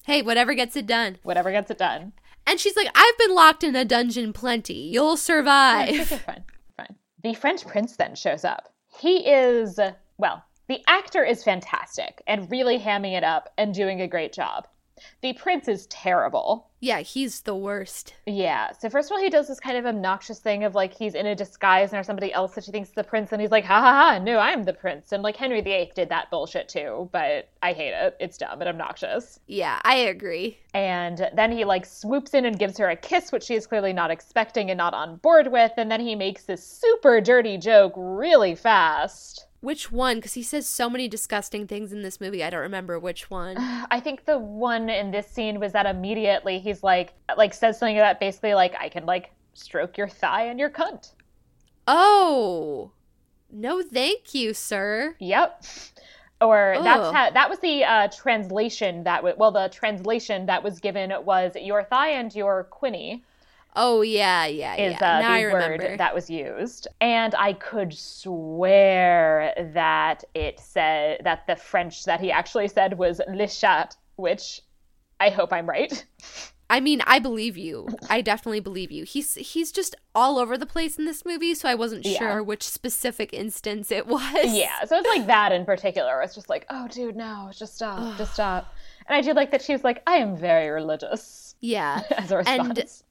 Hey, whatever gets it done. Whatever gets it done. And she's like, I've been locked in a dungeon plenty. You'll survive. Okay, fine, fine. The French prince then shows up. He is, well, the actor is fantastic and really hamming it up and doing a great job. The prince is terrible. Yeah, he's the worst. Yeah. So first of all, he does this kind of obnoxious thing of like he's in a disguise and there's somebody else that she thinks is the prince, and he's like, ha ha ha, no, I'm the prince. And like Henry VIII did that bullshit too, but I hate it. It's dumb and obnoxious. Yeah, I agree. And then he like swoops in and gives her a kiss, which she is clearly not expecting and not on board with, and then he makes this super dirty joke really fast. Which one? Because he says so many disgusting things in this movie. I don't remember which one. <sighs> I think the one in this scene was that immediately he's like, like says something about basically like I can like stroke your thigh and your cunt. Oh, no, thank you, sir. Yep. Or that's how that was the uh, translation that w- well the translation that was given was your thigh and your quinny. Oh yeah, yeah, is yeah. Uh, the word that was used, and I could swear that it said that the French that he actually said was "le chat," which I hope I'm right. I mean, I believe you. I definitely believe you. He's he's just all over the place in this movie, so I wasn't yeah. sure which specific instance it was. Yeah, so it's like that in particular. It's just like, oh, dude, no, just stop, just stop. And I do like that she's like, I am very religious. Yeah, <laughs> as a response. And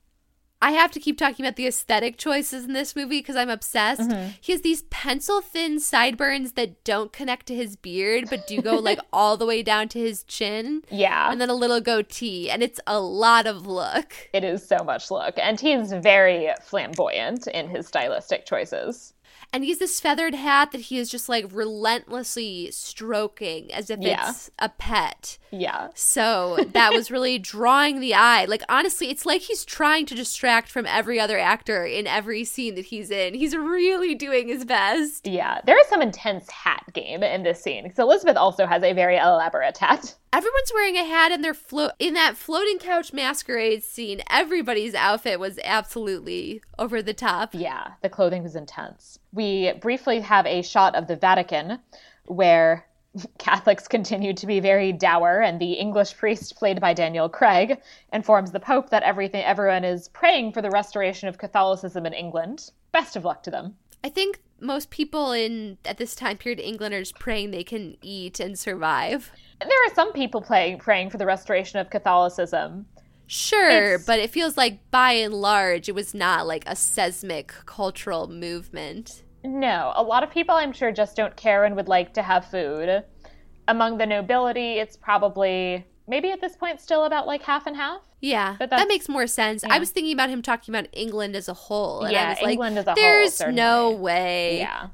I have to keep talking about the aesthetic choices in this movie because I'm obsessed. Mm-hmm. He has these pencil thin sideburns that don't connect to his beard, but do go like <laughs> all the way down to his chin. Yeah. And then a little goatee. And it's a lot of look. It is so much look. And he's very flamboyant in his stylistic choices and he's this feathered hat that he is just like relentlessly stroking as if yeah. it's a pet. Yeah. So that was really <laughs> drawing the eye. Like honestly, it's like he's trying to distract from every other actor in every scene that he's in. He's really doing his best. Yeah. There is some intense hat game in this scene because Elizabeth also has a very elaborate hat. Everyone's wearing a hat and they're float in that floating couch masquerade scene. Everybody's outfit was absolutely over the top. Yeah, the clothing was intense. We briefly have a shot of the Vatican where <laughs> Catholics continue to be very dour, and the English priest, played by Daniel Craig, informs the Pope that everything everyone is praying for the restoration of Catholicism in England. Best of luck to them. I think most people in at this time period in England are just praying they can eat and survive. There are some people playing, praying for the restoration of Catholicism. Sure, it's, but it feels like by and large it was not like a seismic cultural movement. No, a lot of people I'm sure just don't care and would like to have food. Among the nobility, it's probably maybe at this point still about like half and half. Yeah, but that makes more sense. Yeah. I was thinking about him talking about England as a whole. And yeah, I was England like, as a There's whole. There's no way. Yeah.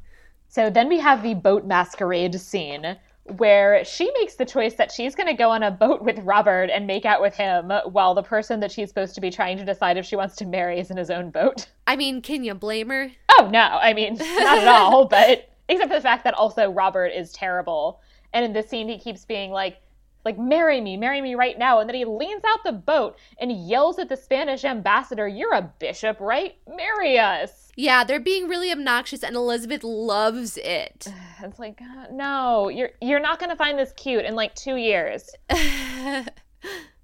So then we have the boat masquerade scene where she makes the choice that she's going to go on a boat with Robert and make out with him while the person that she's supposed to be trying to decide if she wants to marry is in his own boat. I mean, can you blame her? Oh, no. I mean, not at all. <laughs> But except for the fact that also Robert is terrible. And in this scene, he keeps being like, like marry me marry me right now. And then he leans out the boat and yells at the spanish ambassador you're a bishop right? Marry us. Yeah they're being really obnoxious and elizabeth loves it. <sighs> It's like uh, no you're you're not going to find this cute in like two years <laughs>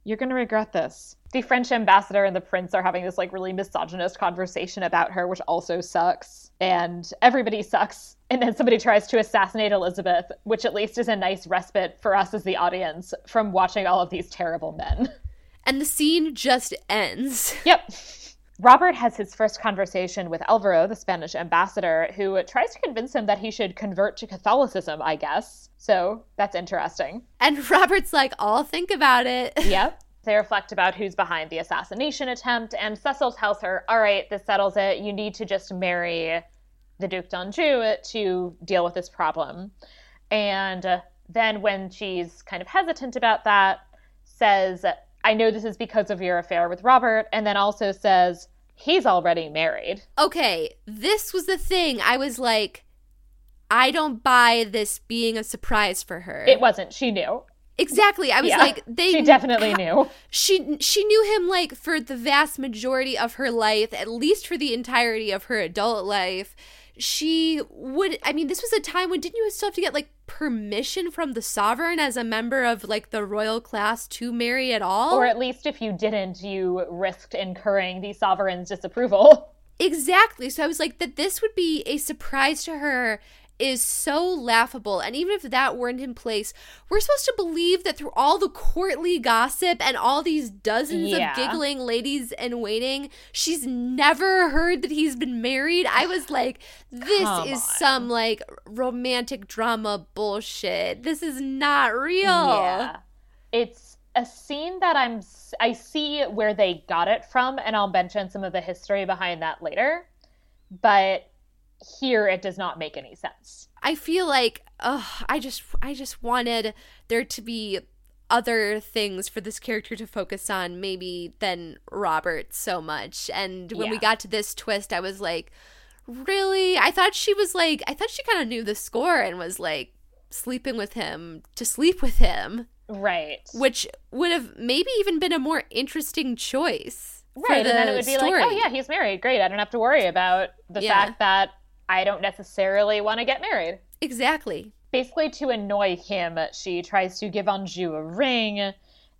you're going to regret this the french ambassador and the prince are having this like really misogynist conversation about her which also sucks and everybody sucks and then somebody tries to assassinate Elizabeth, which at least is a nice respite for us as the audience from watching all of these terrible men. And the scene just ends. Yep. Robert has his first conversation with Alvaro, the Spanish ambassador, who tries to convince him that he should convert to Catholicism, I guess. So that's interesting. And Robert's like, I'll think about it. <laughs> Yep. They reflect about who's behind the assassination attempt, and Cecil tells her, All right, this settles it. You need to just marry the Duc d'Anjou to deal with this problem. And uh, then, when she's kind of hesitant about that, says, I know this is because of your affair with Robert, and then also says, he's already married. Okay, this was the thing. I was like, I don't buy this being a surprise for her. It wasn't. She knew. Exactly. I was yeah, like they She definitely knew. She she knew him like for the vast majority of her life, at least for the entirety of her adult life she would i mean this was a time when didn't you still have to get like permission from the sovereign as a member of like the royal class to marry at all? Or at least if you didn't you risked incurring the sovereign's disapproval. <laughs> Exactly. So i was like that this would be a surprise to her is so laughable. And even if that weren't in place, we're supposed to believe that through all the courtly gossip and all these dozens yeah. of giggling ladies in waiting, she's never heard that he's been married. I was like, this Come is on. some like romantic drama bullshit. This is not real. Yeah. It's a scene that I'm I see where they got it from and I'll mention some of the history behind that later. But here it does not make any sense. I feel like oh, I just I just wanted there to be other things for this character to focus on maybe than Robert so much. And when yeah. we got to this twist, I was like, really? I thought she was like I thought she kind of knew the score and was like sleeping with him to sleep with him. Right. Which would have maybe even been a more interesting choice. Right. And then it would be story. like, oh, yeah, he's married. Great. I don't have to worry about the yeah. fact that I don't necessarily want to get married. Exactly. Basically, to annoy him, she tries to give Anjou a ring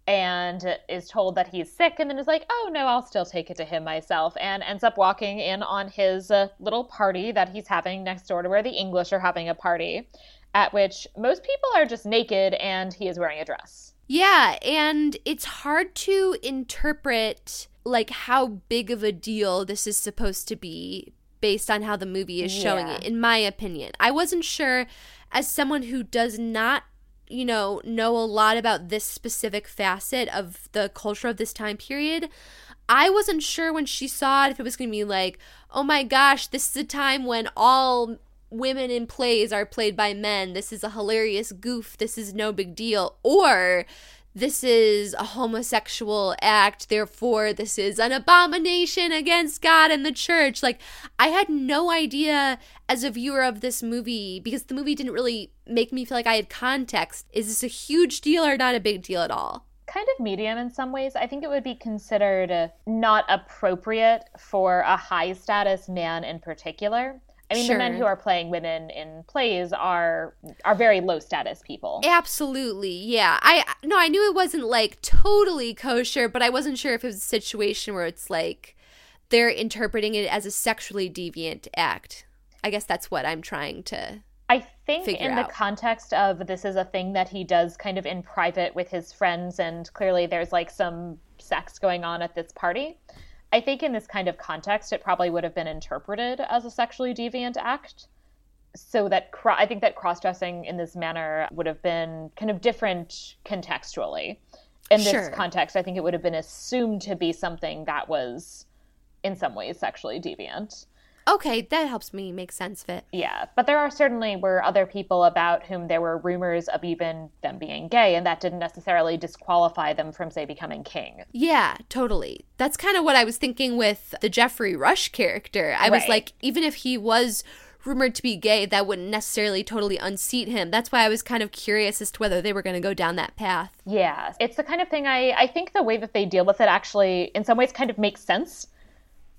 and is told that he's sick and then is like, oh no, I'll still take it to him myself, and ends up walking in on his uh, little party that he's having next door to where the English are having a party, at which most people are just naked and he is wearing a dress. Yeah, and it's hard to interpret like how big of a deal this is supposed to be based on how the movie is showing yeah. it, in my opinion. I wasn't sure, as someone who does not, you know, know a lot about this specific facet of the culture of this time period. I wasn't sure when she saw it if it was going to be like, oh my gosh, this is a time when all women in plays are played by men. This is a hilarious goof. This is no big deal. Or this is a homosexual act, therefore this is an abomination against God and the church. Like, I had no idea as a viewer of this movie because the movie didn't really make me feel like I had context. Is this a huge deal or not a big deal at all? Kind of medium in some ways. I think it would be considered not appropriate for a high status man in particular. I mean, sure. the men who are playing women in plays are are very low status people. Absolutely, yeah. I no, I knew it wasn't like totally kosher, but I wasn't sure if it was a situation where it's like they're interpreting it as a sexually deviant act. I guess that's what I'm trying to. I think in out. the context of this is a thing that he does kind of in private with his friends, and clearly there's like some sex going on at this party. I think in this kind of context, it probably would have been interpreted as a sexually deviant act. So that cro- I think that cross dressing in this manner would have been kind of different contextually. In this sure. context, I think it would have been assumed to be something that was in some ways sexually deviant. Okay, that helps me make sense of it. Yeah, but there are certainly were other people about whom there were rumors of even them being gay, and that didn't necessarily disqualify them from, say, becoming king. Yeah, totally. That's kind of what I was thinking with the Geoffrey Rush character. I right. was like, even if he was rumored to be gay, that wouldn't necessarily totally unseat him. That's why I was kind of curious as to whether they were going to go down that path. Yeah, it's the kind of thing I, I think the way that they deal with it actually, in some ways, kind of makes sense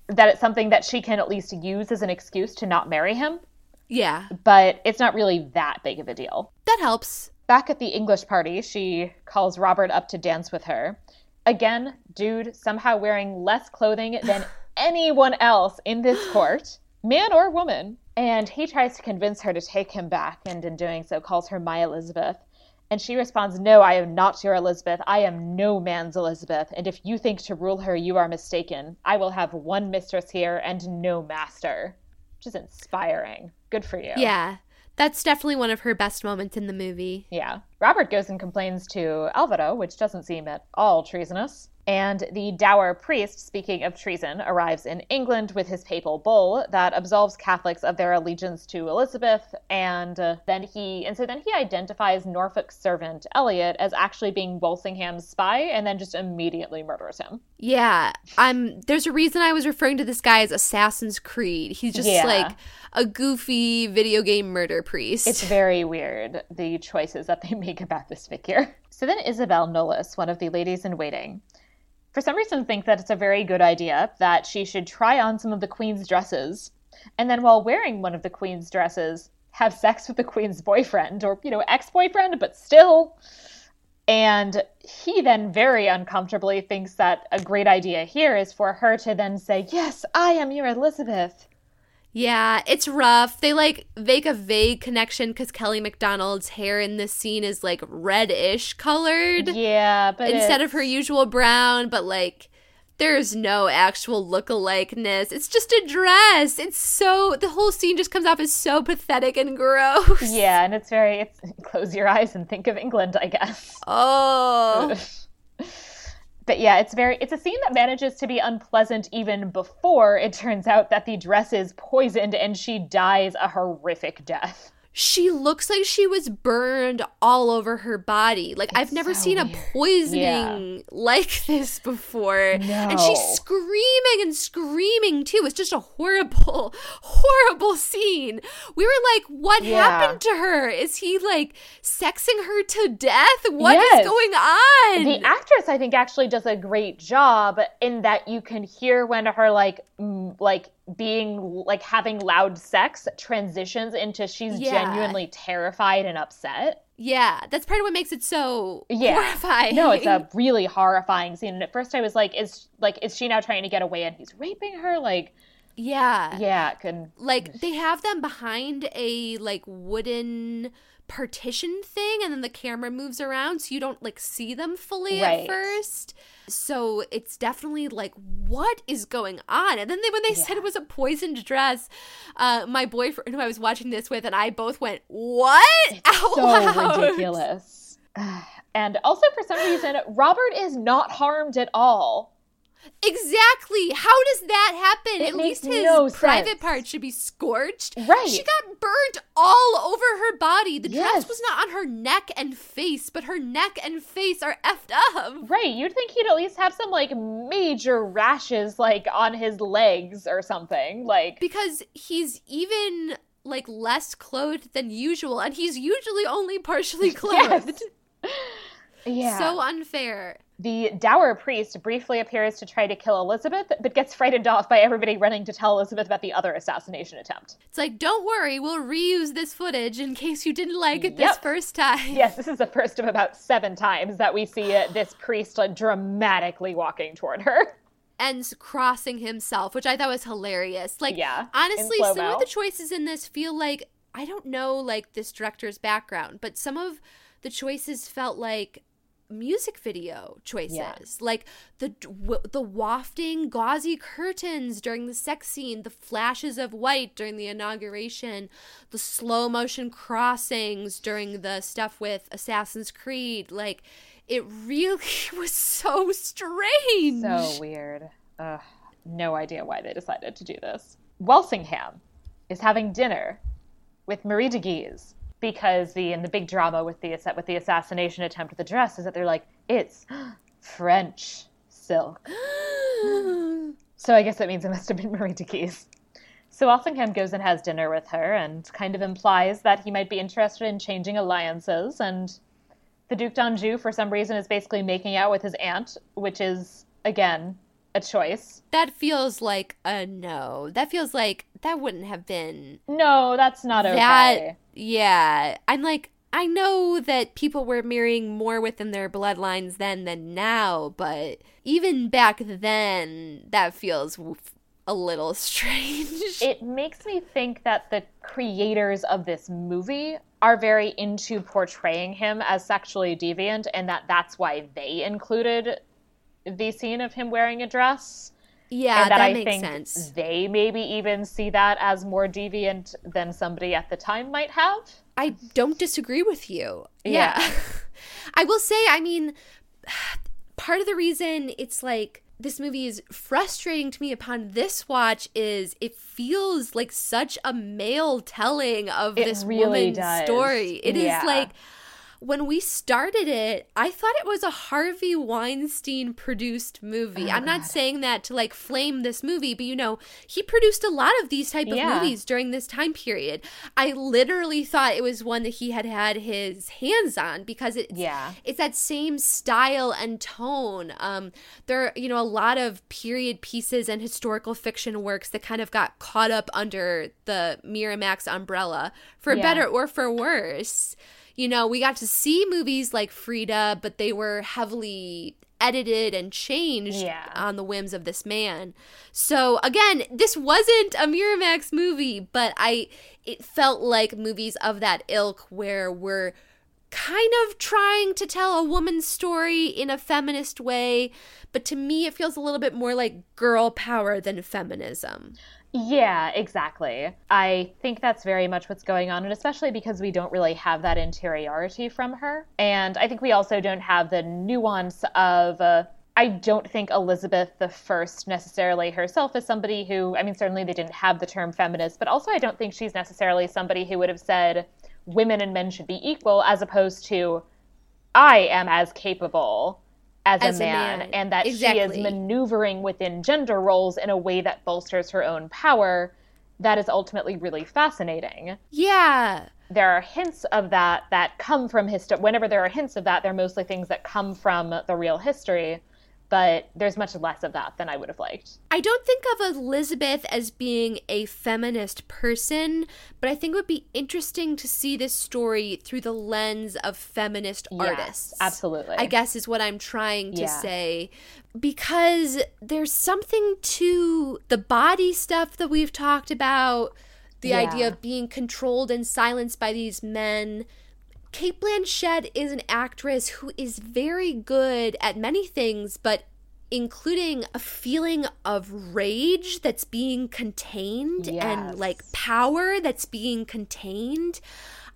that it's something that she can at least use as an excuse to not marry him. Yeah. But it's not really that big of a deal. That helps. Back at the English party, she calls Robert up to dance with her. Again, dude somehow wearing less clothing than <laughs> anyone else in this court, man or woman. And he tries to convince her to take him back, and in doing so, calls her my Elizabeth. And she responds, No, I am not your Elizabeth. I am no man's Elizabeth. And if you think to rule her, you are mistaken. I will have one mistress here and no master. Which is inspiring. Good for you. Yeah. That's definitely one of her best moments in the movie. Yeah. Robert goes and complains to Alvaro, which doesn't seem at all treasonous. And the dour priest, speaking of treason, arrives in England with his papal bull that absolves Catholics of their allegiance to Elizabeth. And uh, then he, and so then he identifies Norfolk's servant Elliot as actually being Walsingham's spy, and then just immediately murders him. Yeah, I'm. There's a reason I was referring to this guy as Assassin's Creed. He's just yeah. like a goofy video game murder priest. It's very weird the choices that they make about this figure. So then Isabel Knollys, one of the ladies in waiting for some reason think that it's a very good idea that she should try on some of the queen's dresses and then while wearing one of the queen's dresses have sex with the queen's boyfriend or you know ex-boyfriend but still. And he then very uncomfortably thinks that a great idea here is for her to then say yes i am your elizabeth yeah, it's rough. They like make a vague connection because Kelly Macdonald's hair in this scene is like reddish colored. Yeah, but instead it's... of her usual brown, but like there's no actual look-alikeness. It's just a dress. It's so the whole scene just comes off as so pathetic and gross. Yeah, and it's very it's <laughs> close your eyes and think of England, I guess. Oh. <laughs> but yeah, it's very it's a scene that manages to be unpleasant even before it turns out that the dress is poisoned and she dies a horrific death she looks like she was burned all over her body. Like it's I've never so seen weird. a poisoning yeah. like <laughs> this before. No. And she's screaming and screaming too. It's just a horrible, <laughs> horrible scene. We were like, what yeah. happened to her? Is he like sexing her to death? What yes. is going on? The actress, I think, actually does a great job in that you can hear when her like like being like having loud sex transitions into she's yeah. genuinely terrified and upset. Yeah, that's part of what makes it so yeah. horrifying. No, it's a really horrifying scene. And at first I was like, is like is she now trying to get away and he's raping her? Like Yeah. Yeah, can like they have them behind a like wooden partition thing and then the camera moves around so you don't like see them fully right. at first. So it's definitely like, what is going on? And then they, when they yeah. said it was a poisoned dress, uh, my boyfriend who I was watching this with and I both went, "What?" It's <laughs> Out so loud. ridiculous. <sighs> and also, for some reason, Robert is not harmed at all. Exactly. How does that happen? It At least his no private sense. part should be scorched. Right. She got burnt all over her body. The Yes. dress was not on her neck and face, but her neck and face are effed up. Right, you'd think he'd at least have some like major rashes like on his legs or something. Like Because he's even like less clothed than usual, and he's usually only partially <laughs> clothed. <laughs> yeah. So unfair. The dour priest briefly appears to try to kill Elizabeth, but gets frightened off by everybody running to tell Elizabeth about the other assassination attempt. It's like, don't worry, we'll reuse this footage in case you didn't like it this first time. Yes, this is the first of about seven times that we see uh, this priest like, dramatically walking toward her. and crossing himself, which I thought was hilarious. Like, Yeah, honestly, some of the choices in this feel like I don't know, like this director's background, but some of the choices felt like music video choices Yeah. like the w- the wafting gauzy curtains during the sex scene the flashes of white during the inauguration the slow motion crossings during the stuff with Assassin's Creed like it really <laughs> was so strange So weird. Ugh, no idea why they decided to do this. Walsingham is having dinner with Marie de Guise because the and the big drama with the with the assassination attempt with the dress is that they're like it's <gasps> French silk. <gasps> So I guess that means it must have been <laughs> Marie de Guise. So Walsingham goes and has dinner with her and kind of implies that he might be interested in changing alliances. And the Duc d'Anjou, for some reason, is basically making out with his aunt, which is, again, a choice. That feels like a no. That feels like that wouldn't have been No, that's not okay. that. Yeah, I'm like I know that people were marrying more within their bloodlines then than now, but even back then, that feels a little <laughs> strange. it makes me think that the creators of this movie are very into portraying him as sexually deviant and that that's why they included the scene of him wearing a dress yeah, and that, that, I makes think sense. they maybe even see that as more deviant than somebody at the time might have. I don't disagree with you. Yeah. Yeah. <laughs> I will say, I mean, <sighs> part of the reason it's like this movie is frustrating to me upon this watch is it feels like such a male telling of It this really woman's does. story. It is Yeah. like when we started it, I thought it was a Harvey Weinstein produced movie. I'm not saying that to like flame this movie, but you know, he produced a lot of these type of Yeah. movies during this time period. I literally thought it was one that he had had his hands on because it's Yeah. it's that same style and tone. Um, there, are, you know, a lot of period pieces and historical fiction works that kind of got caught up under the Miramax umbrella, for Yeah. better or for worse. You know, we got to see movies like Frida, but they were heavily edited and changed Yeah. on the whims of this man. So again, this wasn't a Miramax movie, but I it felt like movies of that ilk where we're kind of trying to tell a woman's story in a feminist way, but to me it feels a little bit more like girl power than feminism. Yeah, exactly. I think that's very much what's going on, and especially because we don't really have that interiority from her. And I think we also don't have the nuance of. Uh, I don't think Elizabeth First necessarily herself is somebody who, I mean, certainly they didn't have the term feminist, but also I don't think she's necessarily somebody who would have said women and men should be equal, as opposed to I am as capable as, As a, a man, man. and that she is maneuvering within gender roles in a way that bolsters her own power. That is ultimately really fascinating. Yeah. There are hints of that that come from history. Whenever there are hints of that, they're mostly things that come from the real history. But there's much less of that than I would have liked. I don't think of Elizabeth as being a feminist person, but I think it would be interesting to see this story through the lens of feminist Yes, artists. absolutely. I guess is what I'm trying to Yeah. say. Because there's something to the body stuff that we've talked about, the Yeah. idea of being controlled and silenced by these men. Cate Blanchett is an actress who is very good at many things, but including a feeling of rage that's being contained and like power that's being contained.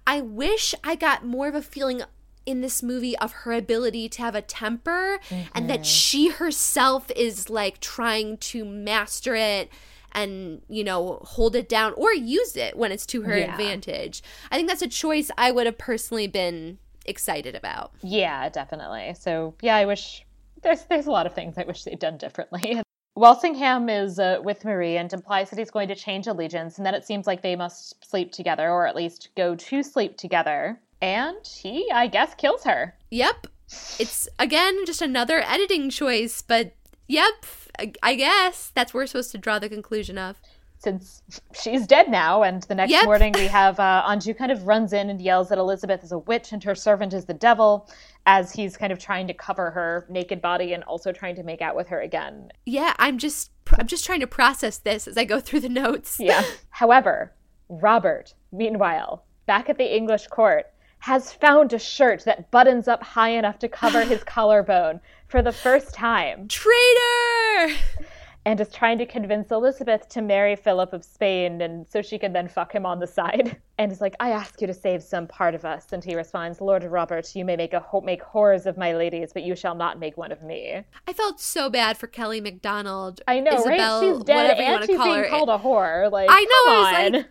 I wish I got more of a feeling in this movie of her ability to have a temper mm-hmm. and that mm-hmm. she herself is like trying to master it and you know hold it down or use it when it's to her yeah. advantage i think that's a choice i would have personally been excited about yeah definitely so yeah i wish there's there's a lot of things i wish they'd done differently <laughs> Walsingham is uh, with Marie and implies that he's going to change allegiance, and that it seems like they must sleep together, or at least go to sleep together. And he, I guess, kills her. Yep. It's, again, just another editing choice, but yep, I guess that's where we're supposed to draw the conclusion of. Since she's dead now, and the next yep. morning we have uh, Anjou kind of runs in and yells that Elizabeth is a witch and her servant is the devil, as he's kind of trying to cover her naked body and also trying to make out with her again. Yeah, I'm just I'm just trying to process this as I go through the notes. yeah. <laughs> However, Robert, meanwhile, back at the English court, has found a shirt that buttons up high enough to cover his <gasps> collarbone for the first time. Traitor! And is trying to convince Elizabeth to marry Philip of Spain and so she can then fuck him on the side. <laughs> And is like, I ask you to save some part of us. And he responds, Lord Robert, you may make a ho- make horrors of my ladies, but you shall not make one of me. I felt so bad for Kelly Macdonald. I know, Isabel, right? She's dead and she's being her. called a whore. Like, I know. I was like,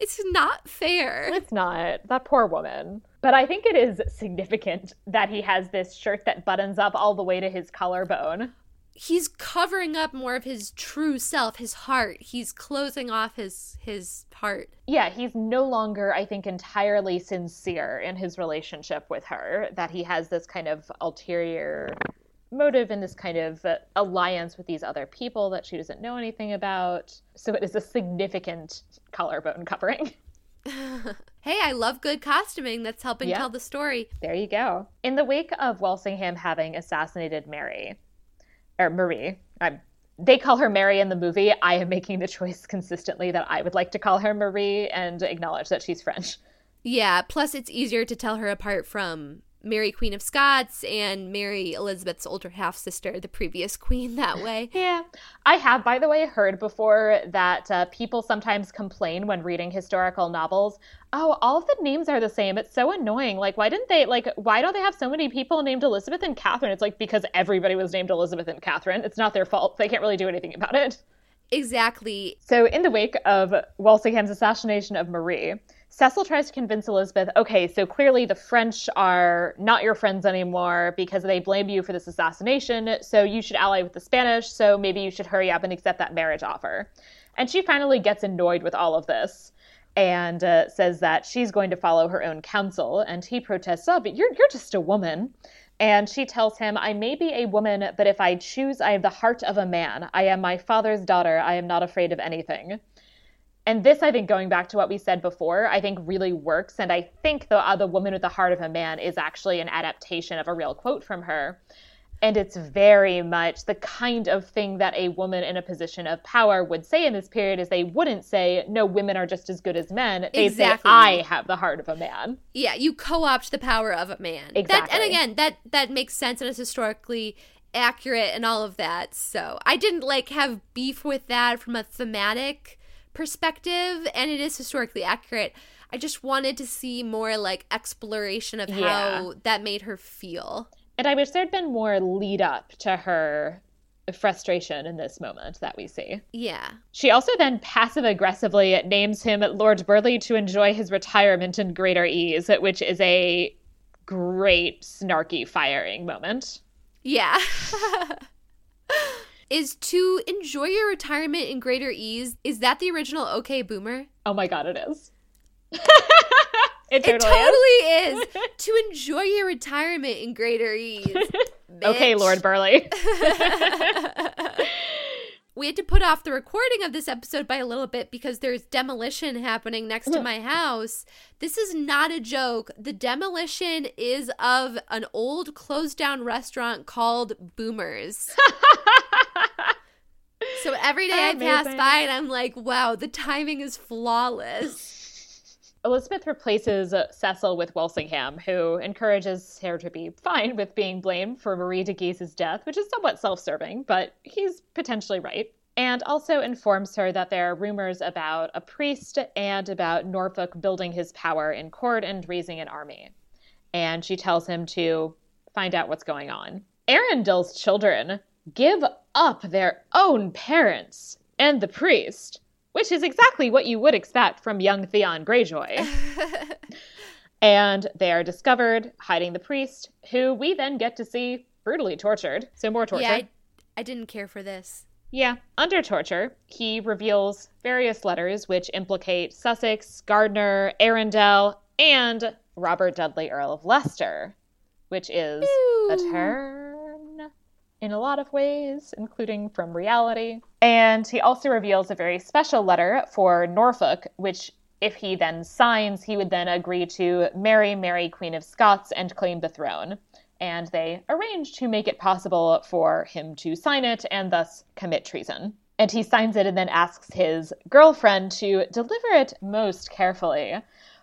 it's not fair. It's not. That poor woman. But I think it is significant that he has this shirt that buttons up all the way to his collarbone. He's covering up more of his true self, his heart. He's closing off his his heart. Yeah, he's no longer, I think, entirely sincere in his relationship with her. That he has this kind of ulterior motive in this kind of uh, alliance with these other people that she doesn't know anything about. So it is a significant collarbone covering. <laughs> hey, I love good costuming that's helping tell the story. There you go. In the wake of Walsingham having assassinated Mary, or Marie, I'm, they call her Mary in the movie. I am making the choice consistently that I would like to call her Marie and acknowledge that she's French. Yeah, plus it's easier to tell her apart from Mary Queen of Scots and Mary Elizabeth's older half sister, the previous queen, that way. <laughs> yeah. I have, by the way, heard before that uh, people sometimes complain when reading historical novels. Oh, all of the names are the same. It's so annoying. Like, why didn't they, like, why don't they have so many people named Elizabeth and Catherine? It's like because everybody was named Elizabeth and Catherine. It's not their fault. They can't really do anything about it. Exactly. So, in the wake of Walsingham's assassination of Marie, Cecil tries to convince Elizabeth, okay, so clearly the French are not your friends anymore because they blame you for this assassination, so you should ally with the Spanish, so maybe you should hurry up and accept that marriage offer. And she finally gets annoyed with all of this and uh, says that she's going to follow her own counsel. And he protests, oh, but you're, you're just a woman. And she tells him, I may be a woman, but if I choose, I have the heart of a man. I am my father's daughter. I am not afraid of anything and this i think going back to what we said before i think really works. And i think the uh, the woman with the heart of a man is actually an adaptation of a real quote from her. And it's very much the kind of thing that a woman in a position of power would say in this period is they wouldn't say no women are just as good as men. They exactly. say i have the heart of a man. Yeah you co-opt the power of a man. Exactly. That, and again that that makes sense and is historically accurate and all of that. So i didn't like have beef with that from a thematic perspective and it is historically accurate. I just wanted to see more like exploration of yeah. how that made her feel. And I wish there'd been more lead up to her frustration in this moment that we see. Yeah. She also then passive aggressively names him Lord Burleigh to enjoy his retirement in greater ease, which is a great snarky firing moment. Yeah. <laughs> is to enjoy your retirement in greater ease. Is that the original OK Boomer? Oh my god, it is. <laughs> it totally, it totally is. is. <laughs> to enjoy your retirement in greater ease. <laughs> okay, Lord Burleigh. we had to put off the recording of this episode by a little bit because there's demolition happening next to my house. This is not a joke. The demolition is of an old closed down restaurant called Boomers. <laughs> so every day Amazing. I pass by and I'm like, wow, the timing is flawless. <laughs> Elizabeth replaces uh, Cecil with Walsingham, who encourages her to be fine with being blamed for Marie de Guise's death, which is somewhat self serving, but he's potentially right. And also informs her that there are rumors about a priest and about Norfolk building his power in court and raising an army. and she tells him to find out what's going on. Arundel's children give up their own parents and the priest, which is exactly what you would expect from young Theon Greyjoy. <laughs> and they are discovered hiding the priest, who we then get to see brutally tortured. So more torture. Yeah, I, I didn't care for this. Yeah, under torture, he reveals various letters which implicate Sussex, Gardiner, Arundel, and Robert Dudley, Earl of Leicester, which is Ew. a turn in a lot of ways, including from reality. And he also reveals a very special letter for Norfolk, which, if he then signs, he would then agree to marry Mary, Queen of Scots, and claim the throne and they arrange to make it possible for him to sign it and thus commit treason. And he signs it and then asks his girlfriend to deliver it most carefully,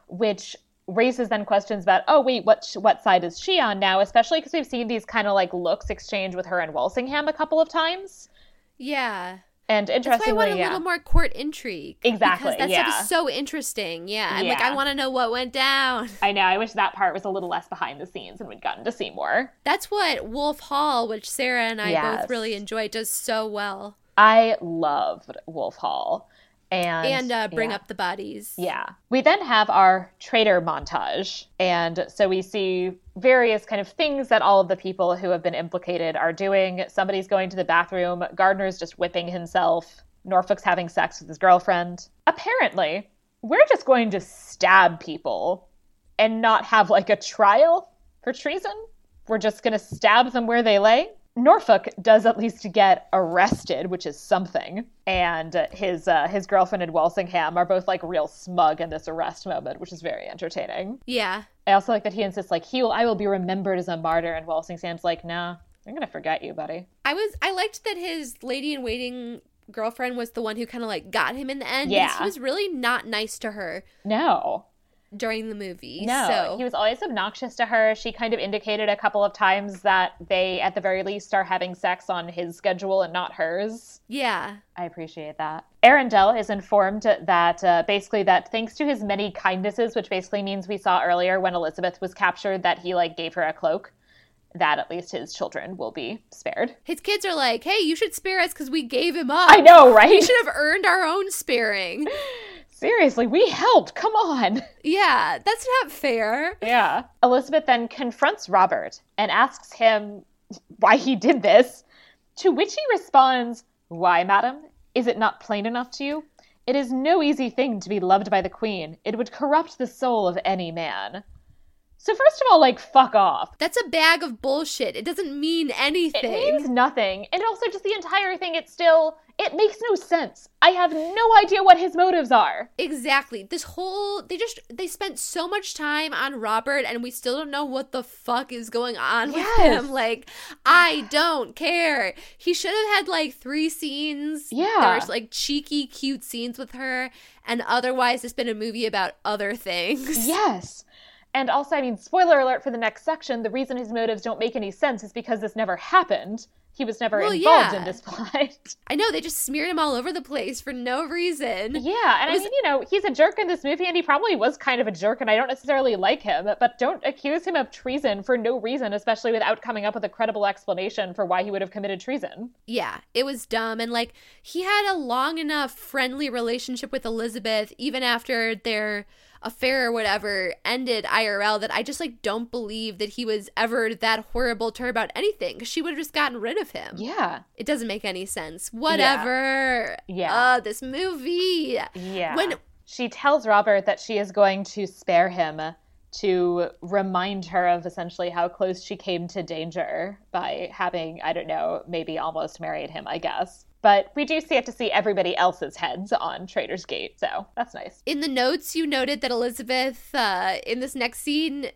which raises then questions about, oh wait, what what side is she on now? Especially because we've seen these kind of like looks exchange with her and Walsingham a couple of times. Yeah. And interestingly, That's why I want a yeah. little more court intrigue. Exactly. Because that yeah. stuff is so interesting. Yeah. I'm like, I want to know what went down. I know. I wish that part was a little less behind the scenes and we'd gotten to see more. That's what Wolf Hall, which Sarah and I Yes. both really enjoy, does so well. I loved Wolf Hall. And, And uh, bring yeah. up the bodies. Yeah. We then have our traitor montage. And so we see various kind of things that all of the people who have been implicated are doing. Somebody's going to the bathroom, Gardiner's just whipping himself, Norfolk's having sex with his girlfriend. Apparently, we're just going to stab people and not have like a trial for treason. We're just going to stab them where they lay. Norfolk does at least get arrested, which is something, and uh, his uh, his girlfriend and Walsingham are both like real smug in this arrest moment, which is very entertaining. Yeah. I also like that he insists like he will I will be remembered as a martyr, and Walsingham's like, nah, I'm gonna forget you, buddy. I was I liked that his lady in waiting girlfriend was the one who kind of like got him in the end. Yeah. He was really not nice to her No, during the movie. no, So he was always obnoxious to her. She kind of indicated a couple of times that they, at the very least, are having sex on his schedule and not hers. yeah. I appreciate that. Arundel is informed that uh, basically that thanks to his many kindnesses, which basically means we saw earlier when Elizabeth was captured that he like gave her a cloak, that at least his children will be spared. His kids are like, "Hey, you should spare us because we gave him up. I know, right? We should have earned our own sparing." <laughs> Seriously, we helped. Come on. <laughs> yeah, that's not fair. Yeah. Elizabeth then confronts Robert and asks him why he did this, to which he responds, Why, madam? Is it not plain enough to you? It is no easy thing to be loved by the queen. It would corrupt the soul of any man. So, first of all, like, fuck off. That's a bag of bullshit. It doesn't mean anything. It means nothing. And also, just the entire thing, it still, it makes no sense. I have no idea what his motives are. Exactly. This whole they just they spent so much time on Robert and we still don't know what the fuck is going on with Yes. him. Like, I don't care. He should have had like three scenes. Yeah. There's like cheeky, cute scenes with her, and otherwise it's been a movie about other things. Yes. And also, I mean, spoiler alert for the next section the reason his motives don't make any sense is because this never happened. He was never Well, involved yeah. in this <laughs> plot. I know they just smeared him all over the place for no reason. yeah, and Was- I mean, you know, he's a jerk in this movie, and he probably was kind of a jerk, and I don't necessarily like him, but don't accuse him of treason for no reason, especially without coming up with a credible explanation for why he would have committed treason. Yeah, it was dumb. And like, he had a long enough friendly relationship with Elizabeth, even after their affair or whatever ended IRL, that I just like don't believe that he was ever that horrible to her about anything. she would have just gotten rid of him. Yeah. It doesn't make any sense. Whatever. Yeah. Uh, this movie. Yeah. When- she tells Robert that she is going to spare him to remind her of essentially how close she came to danger by having, I don't know, maybe almost married him, I guess. But we do get to see everybody else's heads on Traitor's Gate, so that's nice. In the notes, you noted that Elizabeth, uh, in this next scene,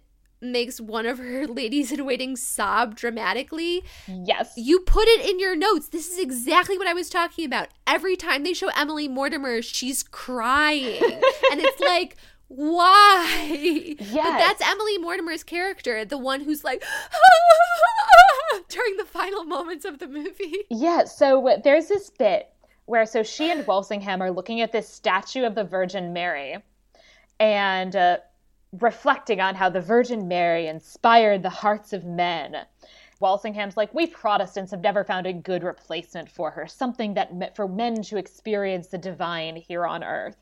makes one of her <laughs> ladies in waiting sob dramatically. Yes. You put it in your notes. This is exactly what I was talking about. Every time they show Emily Mortimer, she's crying. <laughs> and it's like, why? But that's Emily Mortimer's character, the one who's like <laughs> during the final moments of the movie. Yeah, so there's this bit where so she and Walsingham are looking at this statue of the Virgin Mary, and uh, reflecting on how the Virgin Mary inspired the hearts of men. Walsingham's like, we Protestants have never found a good replacement for her, something that meant for men to experience the divine here on earth.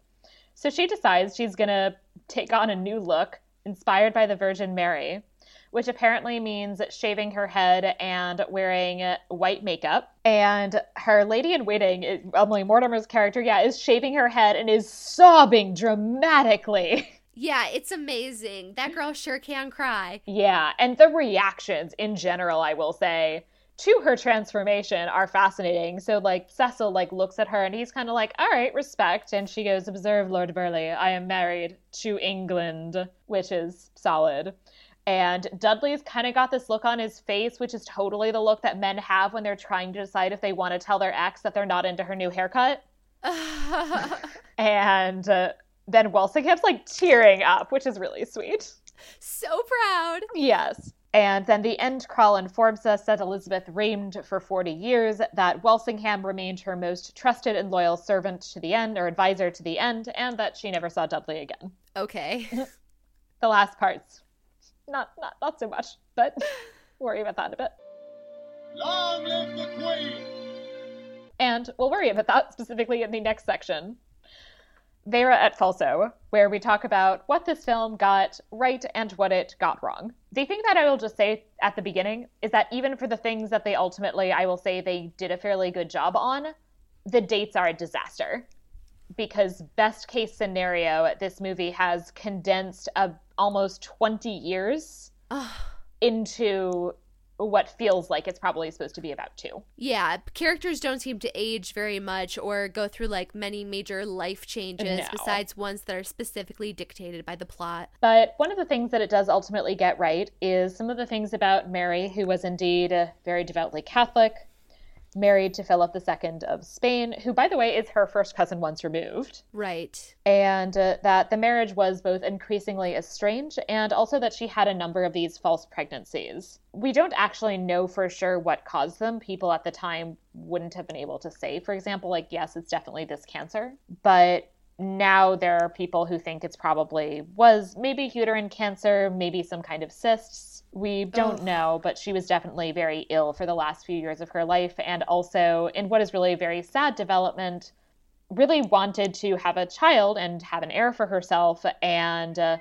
So she decides she's going to take on a new look inspired by the Virgin Mary, which apparently means shaving her head and wearing white makeup. And her lady in waiting, Emily Mortimer's character, yeah, is shaving her head and is sobbing dramatically. <laughs> Yeah, it's amazing. That girl sure can cry. Yeah, and the reactions in general, I will say, to her transformation are fascinating. So like Cecil like looks at her and he's kind of like, "All right, respect." And she goes, "Observe, Lord Burleigh, I am married to England," which is solid. And Dudley's kind of got this look on his face, which is totally the look that men have when they're trying to decide if they want to tell their ex that they're not into her new haircut. <laughs> and uh, then Walsingham's like tearing up, which is really sweet. So proud. Yes. And then the end crawl informs us that Elizabeth reigned for 40 years, that Walsingham remained her most trusted and loyal servant to the end, or advisor to the end, and that she never saw Dudley again. Okay. <laughs> the last parts, not not not so much, but <laughs> worry about that in a bit. Long live the Queen! And we'll worry about that specifically in the next section. Vera et Falso, where we talk about what this film got right and what it got wrong. The thing that I will just say at the beginning is that even for the things that they ultimately, I will say they did a fairly good job on, the dates are a disaster. Because best case scenario, this movie has condensed a, almost 20 years into what feels like it's probably supposed to be about two. Yeah, characters don't seem to age very much or go through like many major life changes No. besides ones that are specifically dictated by the plot. But one of the things that it does ultimately get right is some of the things about Mary, who was indeed very devoutly Catholic, married to Philip II of Spain, who, by the way, is her first cousin once removed, Right. and uh, that the marriage was both increasingly estranged and also that she had a number of these false pregnancies. We don't actually know for sure what caused them. People at the time wouldn't have been able to say, for example, like, yes, it's definitely this cancer, but now there are people who think it's probably was maybe uterine cancer, maybe some kind of cysts. We don't Ugh. know, but she was definitely very ill for the last few years of her life. And also, in what is really a very sad development, really wanted to have a child and have an heir for herself and uh,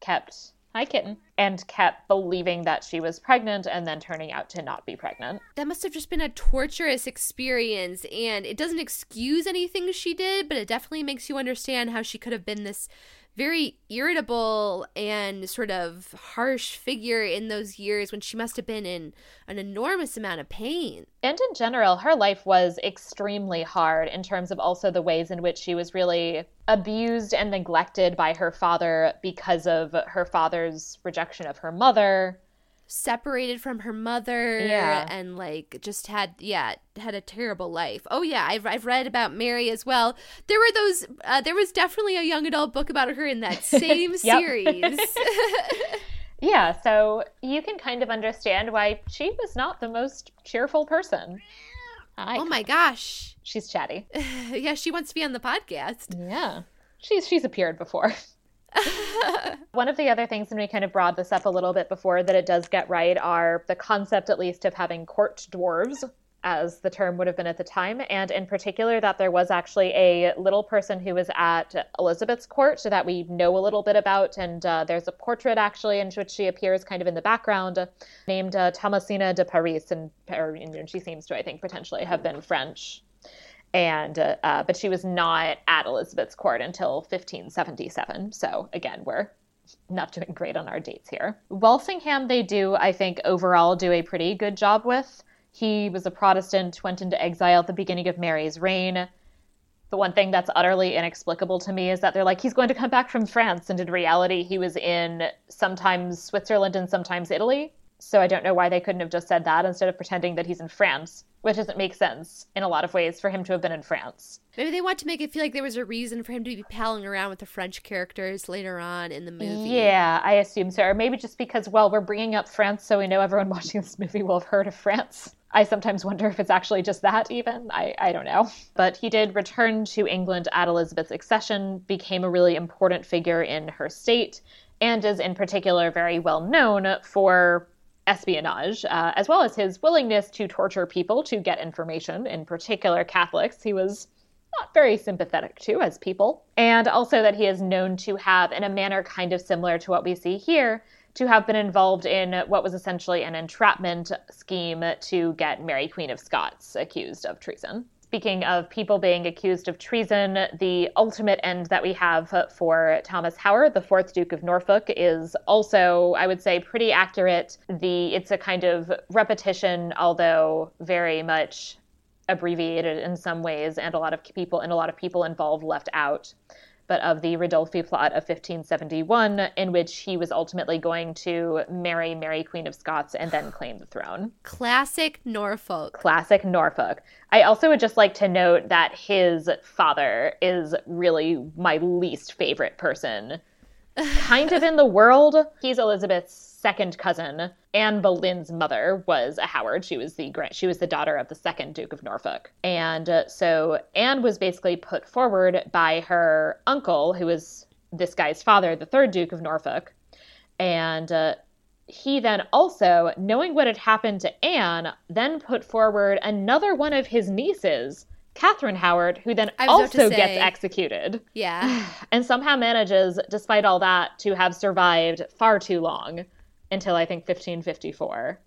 kept hi kitten and kept believing that she was pregnant and then turning out to not be pregnant That must have just been a torturous experience, and it doesn't excuse anything she did, but it definitely makes you understand how she could have been this very irritable and sort of harsh figure in those years when she must have been in an enormous amount of pain. and in general her life was extremely hard in terms of also the ways in which she was really abused and neglected by her father because of her father's rejection of her mother Separated from her mother Yeah. and like just had yeah had a terrible life. Oh yeah, I've I've read about Mary as well. There were those. Uh, there was definitely a young adult book about her in that <laughs> same series. <laughs> <laughs> Yeah, so you can kind of understand why she was not the most cheerful person. Hi. oh my gosh. She's chatty. yeah, she wants to be on the podcast. Yeah. She's she's appeared before. <laughs> One of the other things, and we kind of brought this up a little bit before, that it does get right are the concept, at least, of having court dwarves, as the term would have been at the time, and in particular that there was actually a little person who was at Elizabeth's court so that we know a little bit about, and uh, there's a portrait actually in which she appears kind of in the background, named uh, Thomasina de Paris, and, or, and she seems to, I think, potentially have been French and uh, uh, but she was not at Elizabeth's court until 1577. So again, we're not doing great on our dates here. Walsingham, they do, I think, overall do a pretty good job with. He was a Protestant, went into exile at the beginning of Mary's reign. The one thing that's utterly inexplicable to me is that they're like, he's going to come back from France. And in reality, he was in sometimes Switzerland and sometimes Italy. So I don't know why they couldn't have just said that instead of pretending that he's in France, which doesn't make sense in a lot of ways for him to have been in France. Maybe they want to make it feel like there was a reason for him to be palling around with the French characters later on in the movie. Yeah, I assume so. Or maybe just because, well, we're bringing up France, so we know everyone <laughs> watching this movie will have heard of France. I sometimes wonder if it's actually just that, even. I, I don't know. But he did return to England at Elizabeth's accession, became a really important figure in her state, and is in particular very well known for espionage, uh, as well as his willingness to torture people to get information, in particular Catholics. He was not very sympathetic to as people. And also that he is known to have, in a manner kind of similar to what we see here, to have been involved in what was essentially an entrapment scheme to get Mary, Queen of Scots, accused of treason. Speaking of people being accused of treason, the ultimate end that we have for Thomas Howard, the fourth Duke of Norfolk, is also, I would say, pretty accurate. The it's a kind of repetition, although very much abbreviated in some ways, and a lot of people and a lot of people involved left out but of the Ridolfi plot of 1571, in which he was ultimately going to marry Mary, Queen of Scots, and then claim the throne. Classic Norfolk. Classic Norfolk. I also would just like to note that his father is really my least favorite person <laughs> kind of in the world. He's Elizabeth's second cousin. Anne Boleyn's mother was a Howard. She was the she was the daughter of the second Duke of Norfolk, and uh, so Anne was basically put forward by her uncle, who was this guy's father, the third Duke of Norfolk, and. Uh, he then also, knowing what had happened to Anne, then put forward another one of his nieces Catherine Howard, who then also gets executed. Yeah. <sighs> And somehow manages, despite all that, to have survived far too long until I think 1554.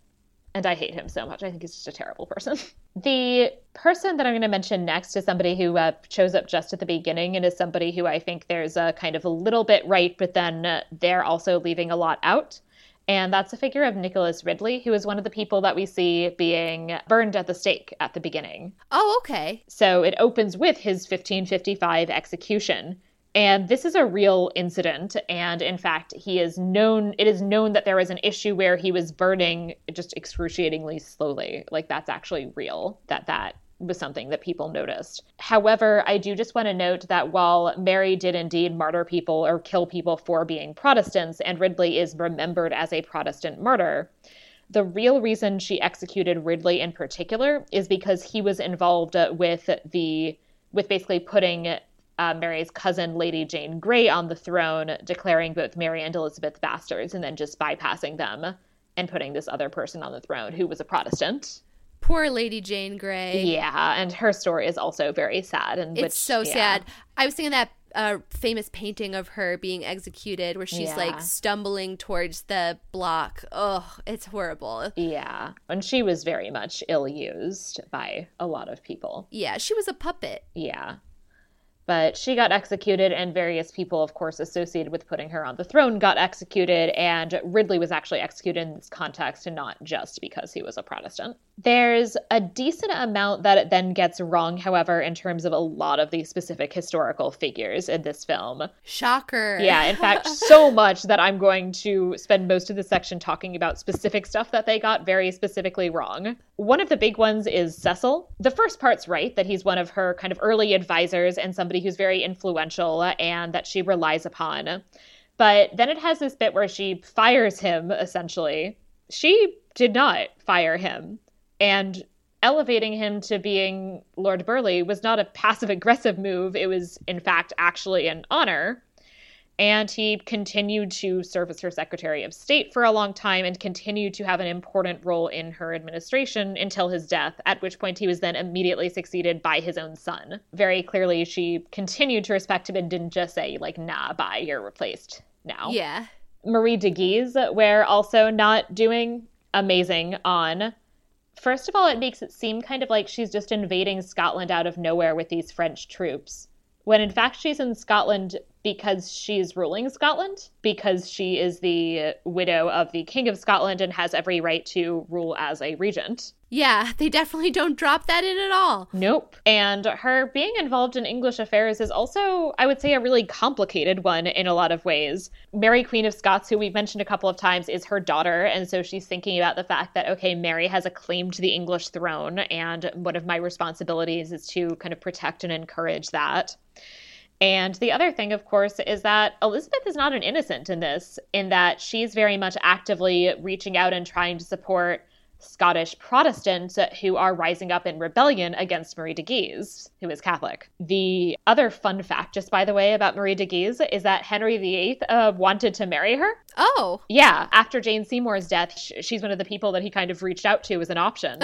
And I hate him so much. I think he's just a terrible person. <laughs> the person that I'm going to mention next is somebody who uh, shows up just at the beginning and is somebody who I think there's a kind of a little bit right, but then uh, they're also leaving a lot out. And that's the figure of Nicholas Ridley, who is one of the people that we see being burned at the stake at the beginning. Oh, okay. So it opens with his 1555 execution. And this is a real incident. And in fact, he is known, it is known that there was an issue where he was burning just excruciatingly slowly. Like that's actually real, that that was something that people noticed. However, I do just want to note that while Mary did indeed martyr people or kill people for being Protestants, and Ridley is remembered as a Protestant martyr, the real reason she executed Ridley in particular is because he was involved with the with basically putting uh, Mary's cousin, Lady Jane Grey, on the throne, declaring both Mary and Elizabeth bastards, and then just bypassing them and putting this other person on the throne who was a Protestant. Poor Lady Jane Grey. Yeah, and her story is also very sad. And it's which, so yeah. sad. I was thinking that uh, famous painting of her being executed where she's yeah. like stumbling towards the block. Oh, it's horrible. Yeah. And she was very much ill used by a lot of people. Yeah, she was a puppet. Yeah. But she got executed, and various people, of course, associated with putting her on the throne got executed. And Ridley was actually executed in this context, and not just because he was a Protestant. There's a decent amount that it then gets wrong, however, in terms of a lot of these specific historical figures in this film. Shocker. Yeah, in fact, <laughs> so much that I'm going to spend most of the section talking about specific stuff that they got very specifically wrong. One of the big ones is Cecil. The first part's right, that he's one of her kind of early advisors and somebody somebody who's very influential and that she relies upon. But then it has this bit where she fires him, essentially. She did not fire him. And elevating him to being Lord Burleigh was not a passive aggressive move. It was, in fact, actually an honor. And he continued to serve as her Secretary of State for a long time and continued to have an important role in her administration until his death, at which point he was then immediately succeeded by his own son. Very clearly, she continued to respect him and didn't just say, like, nah, bye, you're replaced now. Yeah. Marie de Guise, we're also not doing amazing on. First of all, it makes it seem kind of like she's just invading Scotland out of nowhere with these French troops when in fact she's in Scotland because she's ruling Scotland, because she is the widow of the King of Scotland and has every right to rule as a regent. Yeah, they definitely don't drop that in at all. Nope. And her being involved in English affairs is also, I would say, a really complicated one in a lot of ways. Mary, Queen of Scots, who we've mentioned a couple of times, is her daughter. And so she's thinking about the fact that, okay, Mary has a claim to the English throne. And one of my responsibilities is to kind of protect and encourage that. And the other thing, of course, is that Elizabeth is not an innocent in this, in that she's very much actively reaching out and trying to support Scottish Protestants who are rising up in rebellion against Marie de Guise, who is Catholic. The other fun fact, just by the way, about Marie de Guise is that Henry VIII uh, wanted to marry her. Oh. Yeah, after Jane Seymour's death, she's one of the people that he kind of reached out to as an option.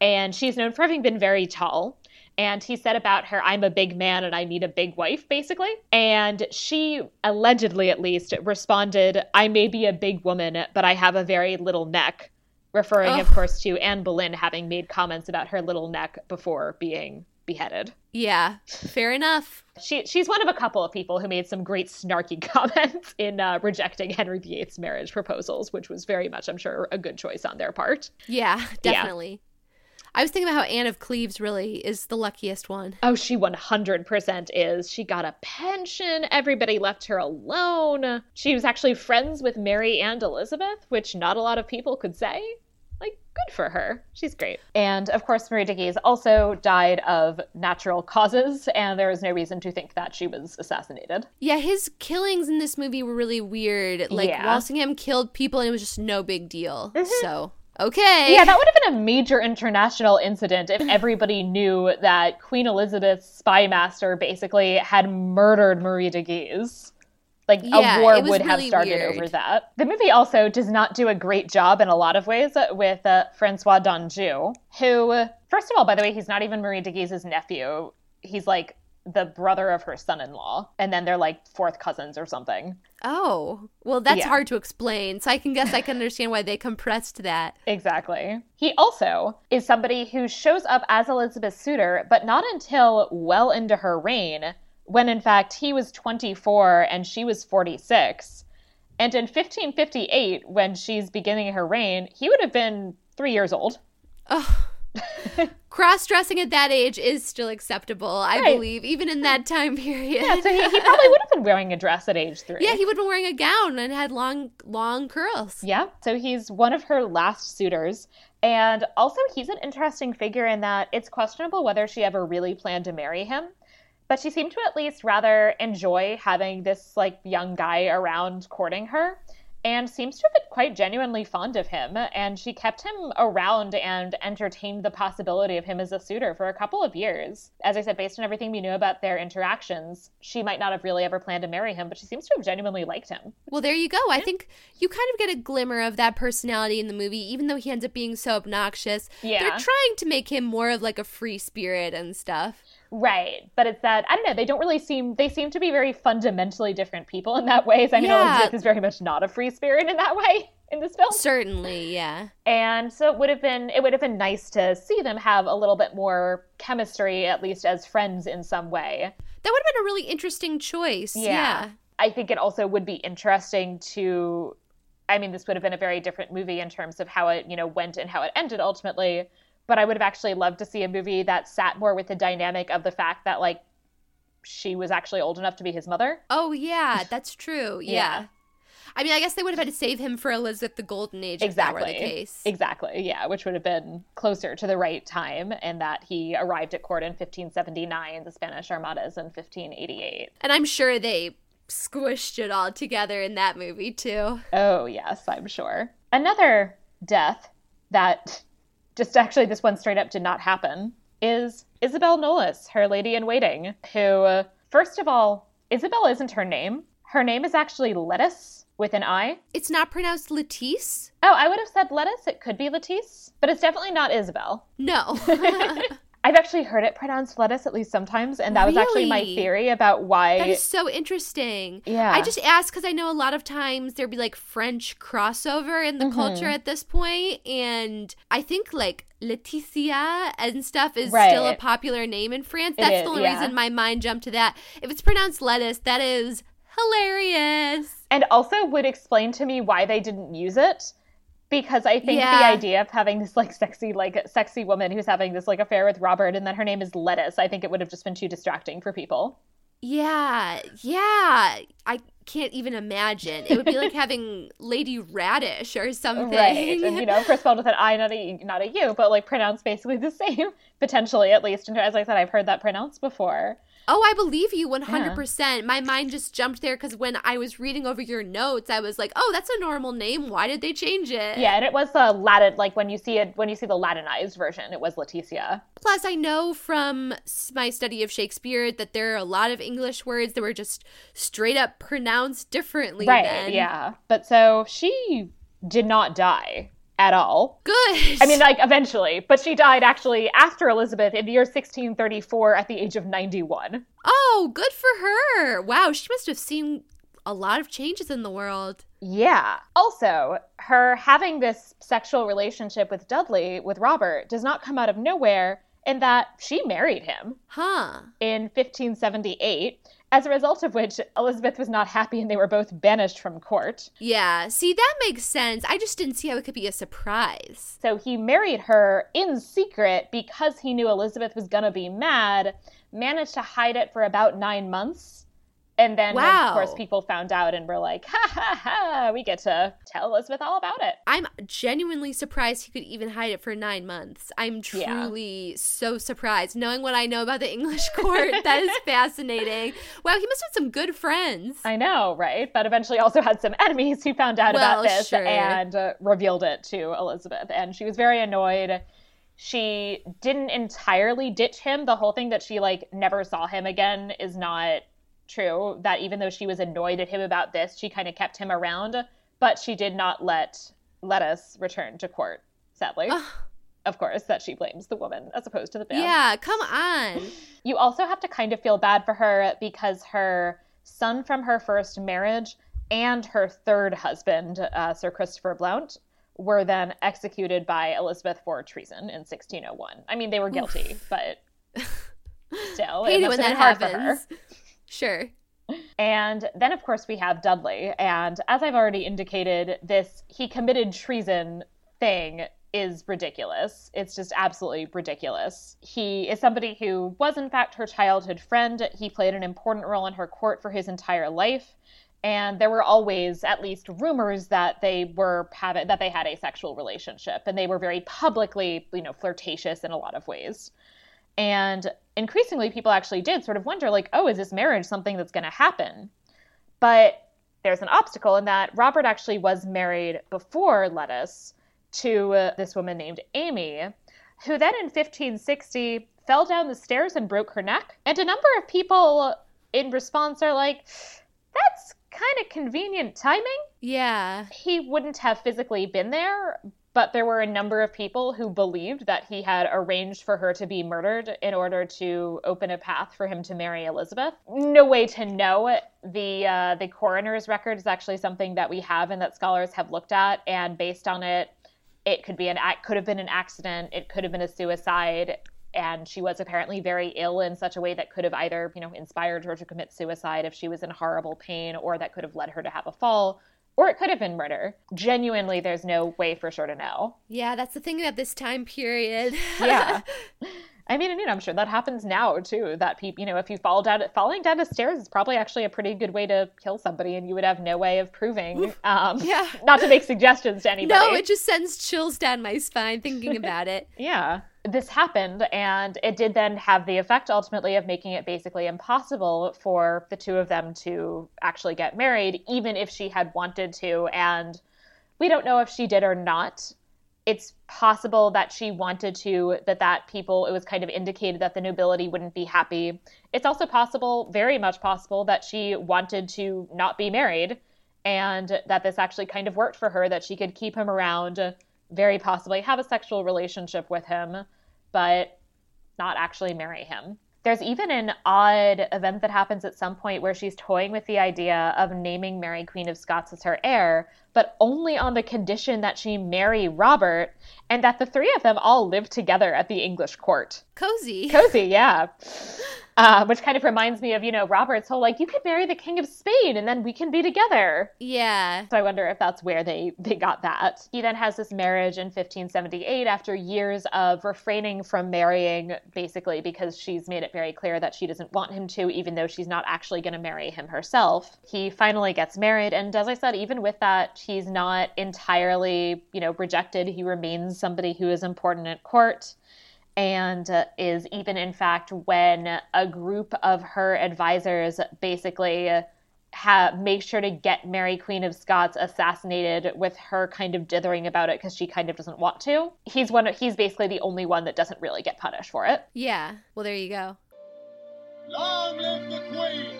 and she's known for having been very tall. And he said about her, I'm a big man and I need a big wife, basically. And she, allegedly at least, responded, I may be a big woman, but I have a very little neck referring, oh. of course, to Anne Boleyn having made comments about her little neck before being beheaded. Yeah, fair enough. She she's one of a couple of people who made some great snarky <laughs> comments in uh, rejecting Henry VIII's marriage proposals, which was very much, I'm sure, a good choice on their part. Yeah, definitely. Yeah. I was thinking about how Anne of Cleves really is the luckiest one. Oh, she 100% is. She got a pension. Everybody left her alone. She was actually friends with Mary and Elizabeth, which not a lot of people could say. Like, good for her. She's great. And of course, Marie de Guise also died of natural causes, and there is no reason to think that she was assassinated. Yeah, his killings in this movie were really weird. Like, yeah. Walsingham killed people, and it was just no big deal. Mm-hmm. So. Okay. Yeah, that would have been a major international incident if <laughs> everybody knew that Queen Elizabeth's spy master basically had murdered Marie de Guise. Like yeah, a war would really have started weird. over that. The movie also does not do a great job in a lot of ways with uh, Francois d'Anjou, who, first of all, by the way, he's not even Marie de Guise's nephew. He's like the brother of her son-in-law and then they're like fourth cousins or something oh well that's yeah. hard to explain. So i can guess i can understand why they compressed that. Exactly. He also is somebody who shows up as elizabeth's suitor but not until well into her reign when in fact he was 24 and she was 46 and in 1558 when she's beginning her reign he would have been three years old. Oh <laughs> Cross dressing at that age is still acceptable, I right. believe, even in that time period. Yeah, so he, he probably would have been wearing a dress at age three. Yeah, he would have been wearing a gown and had long, long curls. Yeah, so he's one of her last suitors. And also, he's an interesting figure in that it's questionable whether she ever really planned to marry him. But she seemed to at least rather enjoy having this like young guy around courting her and seems to have been quite genuinely fond of him. And she kept him around and entertained the possibility of him as a suitor for a couple of years. As I said, based on everything we knew about their interactions, she might not have really ever planned to marry him, but she seems to have genuinely liked him. Well, there you go. I think you kind of get a glimmer of that personality in the movie, even though he ends up being so obnoxious. Yeah. They're trying to make him more of like a free spirit and stuff. Right. But it's that, I don't know, they don't really seem, they seem to be very fundamentally different people in that way. So I mean, yeah. Elizabeth is very much not a free spirit in that way in this film. Certainly, yeah. And so it would have been, it would have been nice to see them have a little bit more chemistry, at least as friends in some way. That would have been a really interesting choice. Yeah. yeah. I think it also would be interesting to, I mean, this would have been a very different movie in terms of how it, you know, went and how it ended ultimately but I would have actually loved to see a movie that sat more with the dynamic of the fact that like she was actually old enough to be his mother. Oh yeah, <laughs> that's true. yeah. yeah. I mean, I guess they would have had to save him for Elizabeth the Golden Age exactly. case. Exactly, yeah, which would have been closer to the right time, and that he arrived at court in 1579, the Spanish Armadas in 1588. And I'm sure they squished it all together in that movie, too. Oh, yes, I'm sure. Another death that just actually this one straight up did not happen, is Isabel Knollys, her lady in waiting, who, first of all, Isabel isn't her name. Her name is actually Lettice with an I. It's not pronounced Lettice? Oh, I would have said lettuce. It could be Lettice, but it's definitely not Isabel. No. <laughs> <laughs> I've actually heard it pronounced lettuce at least sometimes, and that really? was actually my theory about why. That is so interesting. Yeah. I just asked because I know a lot of times there'd be like French crossover in the mm-hmm. culture at this point, and I think like Leticia and stuff is right. still a popular name in France. That's the only yeah. reason my mind jumped to that. If it's pronounced lettuce, that is hilarious. And also would explain to me why they didn't use it because I think yeah. the idea of having this like sexy like sexy woman who's having this like affair with Robert and then her name is Lettuce, I think it would have just been too distracting for people. Yeah, yeah. I can't even imagine. It would be like <laughs> having Lady Radish or something. Right. And you know, course spelled with an I, not a not a U, but like pronounced basically the <laughs> same, potentially at least. And as I said, I've heard that pronounced before. Oh, I believe you 100%. Yeah. My mind just jumped there because when I was reading over your notes, I was like, oh, that's a normal name. Why did they change it? Yeah, and it was the Latin, like when you see it, when you see the Latinized version, it was Leticia. Plus, I know from my study of Shakespeare that there are a lot of English words that were just straight up pronounced differently. Right, then. yeah. But so she did not die at all. Good. I mean, like eventually, but she died actually after Elizabeth in the year 1634 at the age of 91. Oh, good for her. Wow, she must have seen a lot of changes in the world. Yeah. Also, her having this sexual relationship with Dudley, with Robert, does not come out of nowhere in that she married him. Huh. In 1578 as a result of which Elizabeth was not happy and they were both banished from court. Yeah, see, that makes sense. I just didn't see how it could be a surprise. So he married her in secret because he knew Elizabeth was going to be mad, managed to hide it for about nine months and then, wow. of course, people found out and were like, ha ha ha, we get to tell Elizabeth all about it. I'm genuinely surprised he could even hide it for nine months. I'm truly yeah. so surprised. Knowing what I know about the English <laughs> court, that is <laughs> fascinating. Wow, he must have some good friends. I know, right? But eventually also had some enemies who found out well, about this sure. and uh, revealed it to Elizabeth. And she was very annoyed she didn't entirely ditch him. The whole thing that she like never saw him again is not true that even though she was annoyed at him about this, she kind of kept him around, but she did not let Lettice return to court, sadly. of course, that she blames the woman as opposed to the man. Yeah, come on. <laughs> You also have to kind of feel bad for her because her son from her first marriage and her third husband, uh, Sir Christopher Blount, were then executed by Elizabeth for treason in 1601. I mean, they were guilty, Oof. but <laughs> still, it have been hard happens. Sure. And then, of course, we have Dudley. And as I've already indicated, this he committed treason thing is ridiculous. It's just absolutely ridiculous. He is somebody who was, in fact, her childhood friend. He played an important role in her court for his entire life. And there were always at least rumors that they were having that they had a sexual relationship, and they were very publicly, you know, flirtatious in a lot of ways. And increasingly, people actually did sort of wonder, like, oh, is this marriage something that's going to happen? But there's an obstacle in that Robert actually was married before Lettice to uh, this woman named Amy, who then in 1560 fell down the stairs and broke her neck. And a number of people in response are like, that's kind of convenient timing. Yeah. He wouldn't have physically been there, but there were a number of people who believed that he had arranged for her to be murdered in order to open a path for him to marry Elizabeth. No way to know. The uh, the coroner's record is actually something that we have and that scholars have looked at, and based on it, it could be an could have been an accident, it could have been a suicide, and she was apparently very ill in such a way that could have either you know inspired her to commit suicide if she was in horrible pain, or that could have led her to have a fall or it could have been murder. Genuinely, there's no way for sure to know. Yeah, that's the thing about this time period. yeah. <laughs> I mean, you know, I'm sure that happens now too. That people, you know, if you fall down, falling down the stairs is probably actually a pretty good way to kill somebody, and you would have no way of proving. Um, yeah. Not to make suggestions to <laughs> anybody. No, it just sends chills down my spine thinking about it. <laughs> yeah this happened, and it did then have the effect ultimately of making it basically impossible for the two of them to actually get married, even if she had wanted to. And we don't know if she did or not. It's possible that she wanted to, that that people, it was kind of indicated that the nobility wouldn't be happy. It's also possible, very much possible, that she wanted to not be married and that this actually kind of worked for her, that she could keep him around very possibly have a sexual relationship with him, but not actually marry him. There's even an odd event that happens at some point where she's toying with the idea of naming Mary Queen of Scots as her heir, but only on the condition that she marry Robert and that the three of them all live together at the English court. Cozy. <laughs> Cozy, yeah. Uh, which kind of reminds me of, you know, Robert's whole like, you could marry the King of Spain and then we can be together. Yeah. So I wonder if that's where they they got that. He then has this marriage in 1578 after years of refraining from marrying, basically because she's made it very clear that she doesn't want him to, even though she's not actually going to marry him herself. He finally gets married, and as I said, even with that, he's not entirely, you know, rejected. He remains somebody who is important at court and uh, is even, in fact, when a group of her advisors basically ha- make sure to get Mary, Queen of Scots, assassinated with her kind of dithering about it because she kind of doesn't want to. He's one. He's basically the only one that doesn't really get punished for it. Yeah. Well, there you go. Long live the Queen!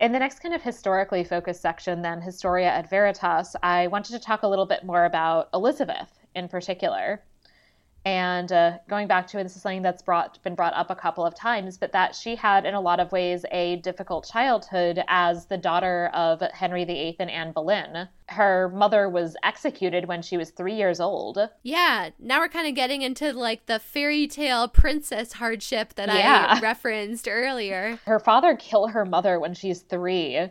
In the next kind of historically focused section, then Historia et Veritas, I wanted to talk a little bit more about Elizabeth in particular. And uh, going back to it, this is something that's brought been brought up a couple of times, but that she had, in a lot of ways, a difficult childhood as the daughter of Henry VIII and Anne Boleyn. Her mother was executed when she was three years old. Yeah, now we're kind of getting into like the fairy tale princess hardship that yeah. I referenced earlier. Her father killed her mother when she's three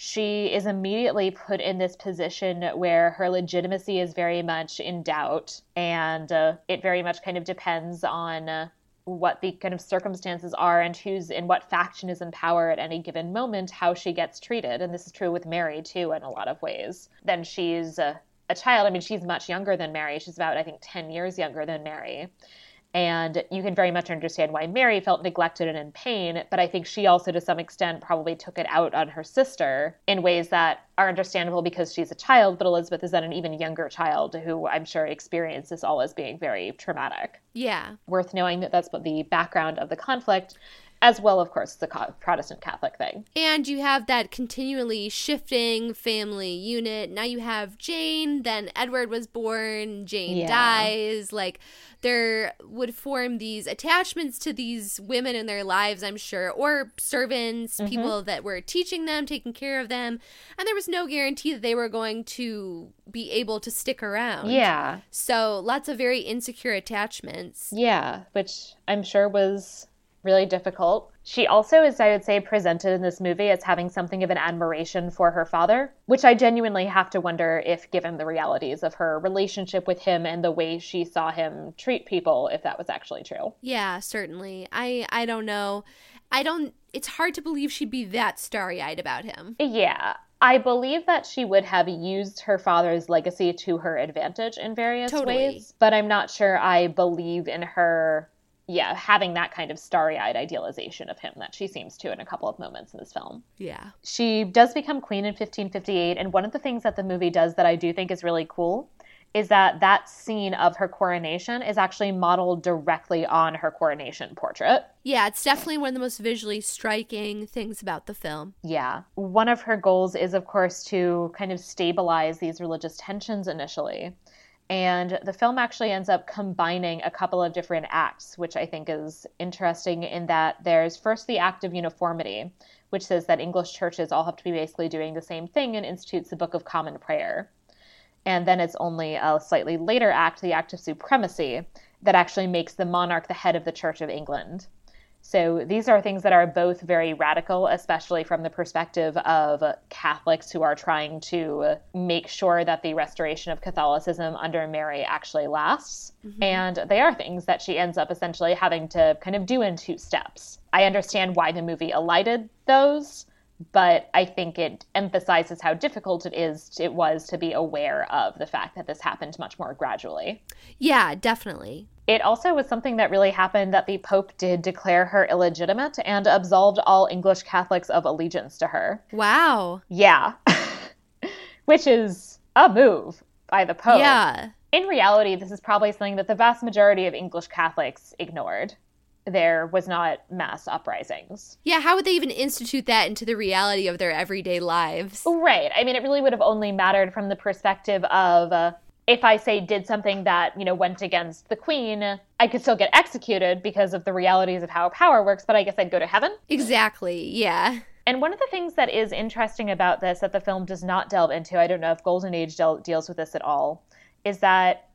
she is immediately put in this position where her legitimacy is very much in doubt. And uh, it very much kind of depends on uh, what the kind of circumstances are and who's in what faction is in power at any given moment, how she gets treated. And this is true with Mary, too, in a lot of ways. Then she's uh, a child. I mean, she's much younger than Mary. She's about, I think, 10 years younger than Mary. And you can very much understand why Mary felt neglected and in pain, but I think she also, to some extent, probably took it out on her sister in ways that are understandable because she's a child, but Elizabeth is then an even younger child who I'm sure experienced this all as being very traumatic. Yeah. Worth knowing that that's what the background of the conflict as well, of course, the Protestant Catholic thing. And you have that continually shifting family unit. Now you have Jane, then Edward was born, Jane yeah. dies. Like, there would form these attachments to these women in their lives, I'm sure, or servants, mm-hmm. people that were teaching them, taking care of them. And there was no guarantee that they were going to be able to stick around. Yeah. So lots of very insecure attachments. Yeah, which I'm sure was really difficult. She also is, I would say, presented in this movie as having something of an admiration for her father, which I genuinely have to wonder if, given the realities of her relationship with him and the way she saw him treat people, if that was actually true. Yeah, certainly. I I don't know. I don't. It's hard to believe she'd be that starry eyed about him. Yeah. I believe that she would have used her father's legacy to her advantage in various totally. ways, but I'm not sure I believe in her yeah, having that kind of starry eyed idealization of him that she seems to in a couple of moments in this film. Yeah. She does become queen in 1558. And one of the things that the movie does that I do think is really cool is that that scene of her coronation is actually modeled directly on her coronation portrait. Yeah, it's definitely one of the most visually striking things about the film. Yeah. One of her goals is, of course, to kind of stabilize these religious tensions initially. And the film actually ends up combining a couple of different acts, which I think is interesting in that there's first the act of uniformity, which says that English churches all have to be basically doing the same thing and institutes the Book of Common Prayer. And then it's only a slightly later act, the act of supremacy, that actually makes the monarch the head of the Church of England. So these are things that are both very radical, especially from the perspective of Catholics who are trying to make sure that the restoration of Catholicism under Mary actually lasts. Mm-hmm. And they are things that she ends up essentially having to kind of do in two steps. I understand why the movie elided those, but I think it emphasizes how difficult it is it was to be aware of the fact that this happened much more gradually. Yeah, definitely. It also was something that really happened that the Pope did declare her illegitimate and absolved all English Catholics of allegiance to her. Wow. Yeah. <laughs> Which is a move by the Pope. Yeah. In reality, this is probably something that the vast majority of English Catholics ignored. There was not mass uprisings. Yeah, how would they even institute that into the reality of their everyday lives? Right. I mean, it really would have only mattered from the perspective of. Uh, if I say did something that, you know, went against the queen, I could still get executed because of the realities of how power works, but I guess I'd go to heaven. Exactly. Yeah. And one of the things that is interesting about this that the film does not delve into, I don't know if Golden Age del- deals with this at all, is that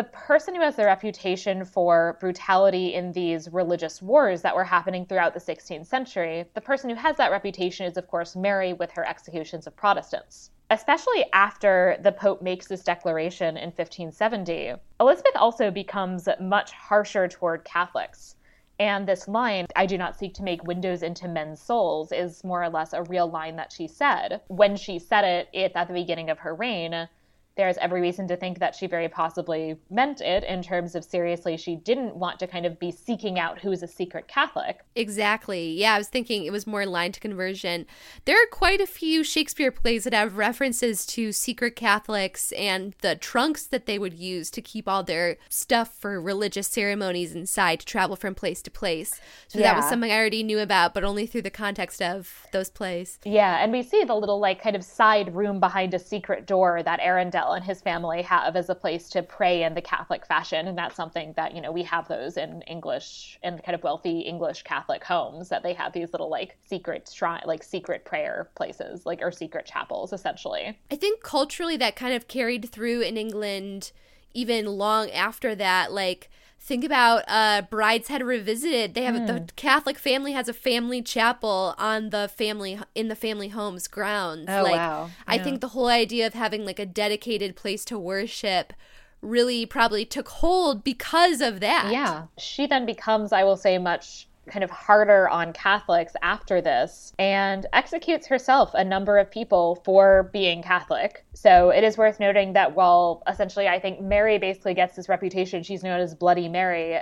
the person who has the reputation for brutality in these religious wars that were happening throughout the 16th century, the person who has that reputation is, of course, Mary with her executions of Protestants especially after the Pope makes this declaration in 1570, Elizabeth also becomes much harsher toward Catholics. And this line, I do not seek to make windows into men's souls, is more or less a real line that she said. When she said it, it's at the beginning of her reign. There's every reason to think that she very possibly meant it in terms of seriously, she didn't want to kind of be seeking out who's a secret Catholic. Exactly. Yeah, I was thinking it was more line to conversion. There are quite a few Shakespeare plays that have references to secret Catholics and the trunks that they would use to keep all their stuff for religious ceremonies inside to travel from place to place. So yeah. that was something I already knew about, but only through the context of those plays. Yeah, and we see the little, like, kind of side room behind a secret door that And his family have as a place to pray in the Catholic fashion. And that's something that, you know, we have those in English, in kind of wealthy English Catholic homes, that they have these little like secret shrine, like secret prayer places, like, or secret chapels, essentially. I think culturally that kind of carried through in England even long after that. Like, think about uh brideshead revisited they have mm. the hmm. catholic family has a family chapel on the family in the family homes grounds oh, like wow. Yeah. i think the whole idea of having like a dedicated place to worship really probably took hold because of that yeah she then becomes i will say much kind of harder on Catholics after this and executes herself a number of people for being Catholic. So it is worth noting that while essentially I think Mary basically gets this reputation, she's known as Bloody Mary.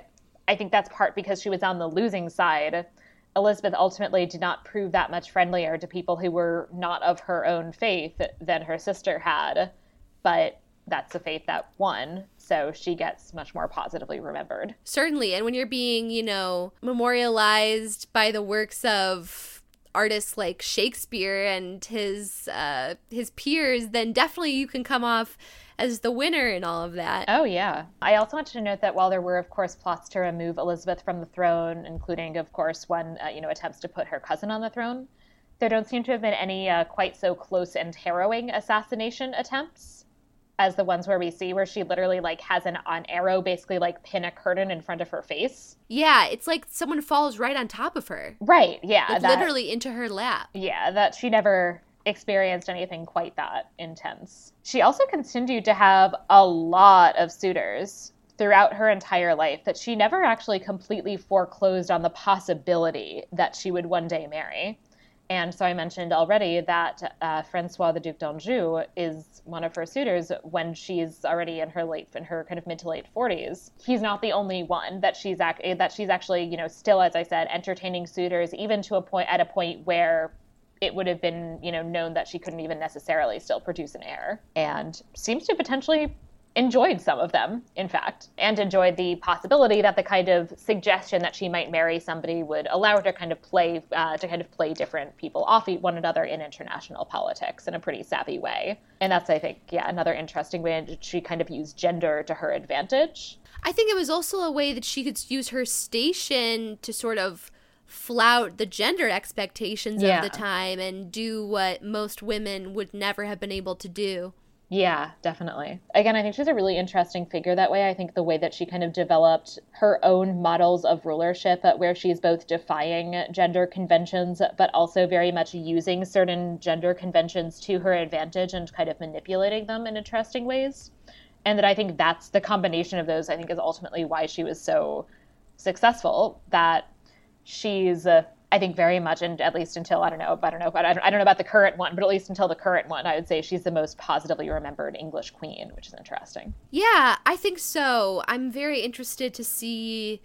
I think that's part because she was on the losing side. Elizabeth ultimately did not prove that much friendlier to people who were not of her own faith than her sister had. But that's a faith that won. So she gets much more positively remembered. Certainly. And when you're being, you know, memorialized by the works of artists like Shakespeare and his uh, his peers, then definitely you can come off as the winner in all of that. Oh yeah. I also wanted to note that while there were of course plots to remove Elizabeth from the throne, including of course one uh, you know attempts to put her cousin on the throne, there don't seem to have been any uh, quite so close and harrowing assassination attempts as the ones where we see where she literally like has an, an arrow basically like pin a curtain in front of her face. Yeah, it's like someone falls right on top of her. Right, yeah. Like that, literally into her lap. Yeah, that she never experienced anything quite that intense. She also continued to have a lot of suitors throughout her entire life that she never actually completely foreclosed on the possibility that she would one day marry. And so I mentioned already that uh, Francois the Duc d'Anjou is one of her suitors when she's already in her late, in her kind of mid to late 40s. He's not the only one that she's ac- that she's actually, you know, still, as I said, entertaining suitors, even to a point at a point where it would have been, you know, known that she couldn't even necessarily still produce an heir, and seems to potentially enjoyed some of them, in fact, and enjoyed the possibility that the kind of suggestion that she might marry somebody would allow her to kind of play uh, to kind of play different people off one another in international politics in a pretty savvy way. And that's, I think, yeah, another interesting way that she kind of used gender to her advantage. I think it was also a way that she could use her station to sort of flout the gender expectations yeah. of the time and do what most women would never have been able to do. Yeah, definitely. Again, I think she's a really interesting figure that way. I think the way that she kind of developed her own models of rulership, uh, where she's both defying gender conventions, but also very much using certain gender conventions to her advantage and kind of manipulating them in interesting ways. And that I think that's the combination of those, I think, is ultimately why she was so successful. That she's. Uh, I think very much, and at least until I don't know, I don't know, I don't, I don't know about the current one, but at least until the current one, I would say she's the most positively remembered English queen, which is interesting. Yeah, I think so. I'm very interested to see.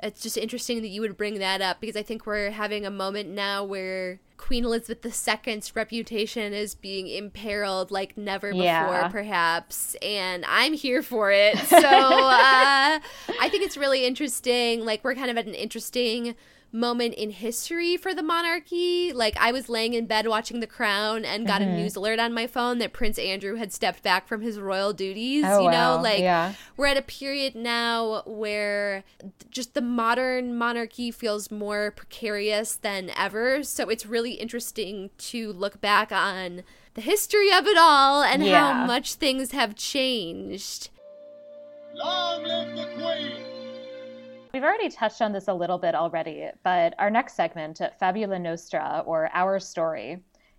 It's just interesting that you would bring that up because I think we're having a moment now where Queen Elizabeth II's reputation is being imperiled like never before, yeah. perhaps. And I'm here for it. So <laughs> uh, I think it's really interesting. Like, we're kind of at an interesting moment in history for the monarchy. Like I was laying in bed watching The Crown and got mm-hmm. a news alert on my phone that Prince Andrew had stepped back from his royal duties. Oh, you wow. know, like yeah. we're at a period now where just the modern monarchy feels more precarious than ever. So it's really interesting to look back on the history of it all and yeah. how much things have changed. Long live the Queen! We've already touched on this a little bit already, but our next segment, Fabula Nostra, or Our Story,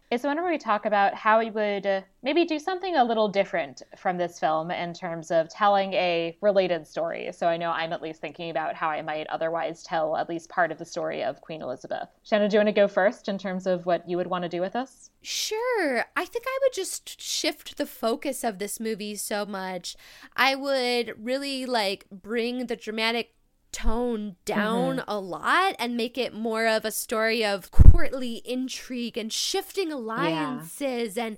is whenever we talk about how we would uh, maybe do something a little different from this film in terms of telling a related story. So I know I'm at least thinking about how I might otherwise tell at least part of the story of Queen Elizabeth. Shannon, do you want to go first in terms of what you would want to do with us? Sure. I think I would just shift the focus of this movie so much. I would really like bring the dramatic tone down mm-hmm. a lot and make it more of a story of courtly intrigue and shifting alliances yeah. and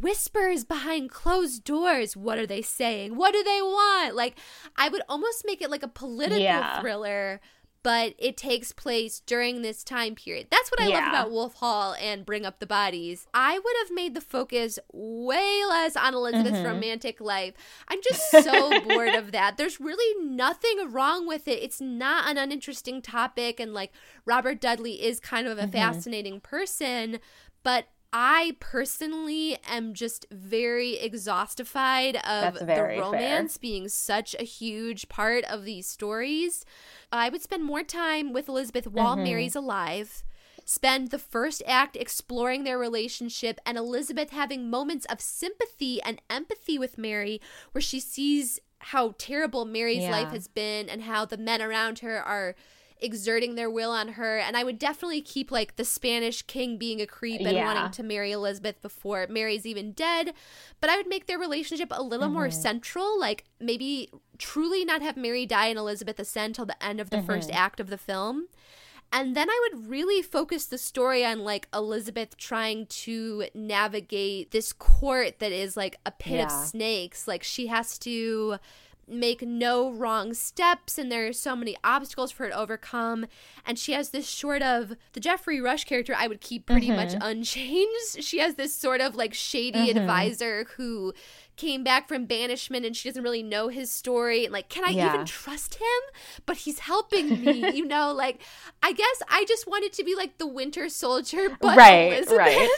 whispers behind closed doors. What are they saying? What do they want? Like, I would almost make it like a political yeah. thriller but it takes place during this time period. That's what I yeah. love about Wolf Hall and Bring Up the Bodies. I would have made the focus way less on Elizabeth's mm-hmm. romantic life. I'm just <laughs> so bored of that. There's really nothing wrong with it. It's not an uninteresting topic, and like Robert Dudley is kind of a mm-hmm. fascinating person, but I personally am just very exhaustified of very the romance fair. being such a huge part of these stories. I would spend more time with Elizabeth while mm-hmm. Mary's alive. Spend the first act exploring their relationship and Elizabeth having moments of sympathy and empathy with Mary, where she sees how terrible Mary's yeah. life has been and how the men around her are exerting their will on her. And I would definitely keep like the Spanish king being a creep and yeah. wanting to marry Elizabeth before Mary's even dead. But I would make their relationship a little mm-hmm. more central, like maybe truly not have Mary die and Elizabeth ascend till the end of the mm-hmm. first act of the film. And then I would really focus the story on like Elizabeth trying to navigate this court that is like a pit yeah. of snakes. Like she has to make no wrong steps and there are so many obstacles for her to overcome and she has this sort of the Geoffrey Rush character I would keep pretty mm-hmm. much unchanged. <laughs> She has this sort of like shady mm-hmm. advisor who came back from banishment and she doesn't really know his story and like can I yeah. even trust him? But he's helping me, you know, <laughs> like I guess I just wanted to be like the winter soldier <laughs> but right, Elizabeth. Right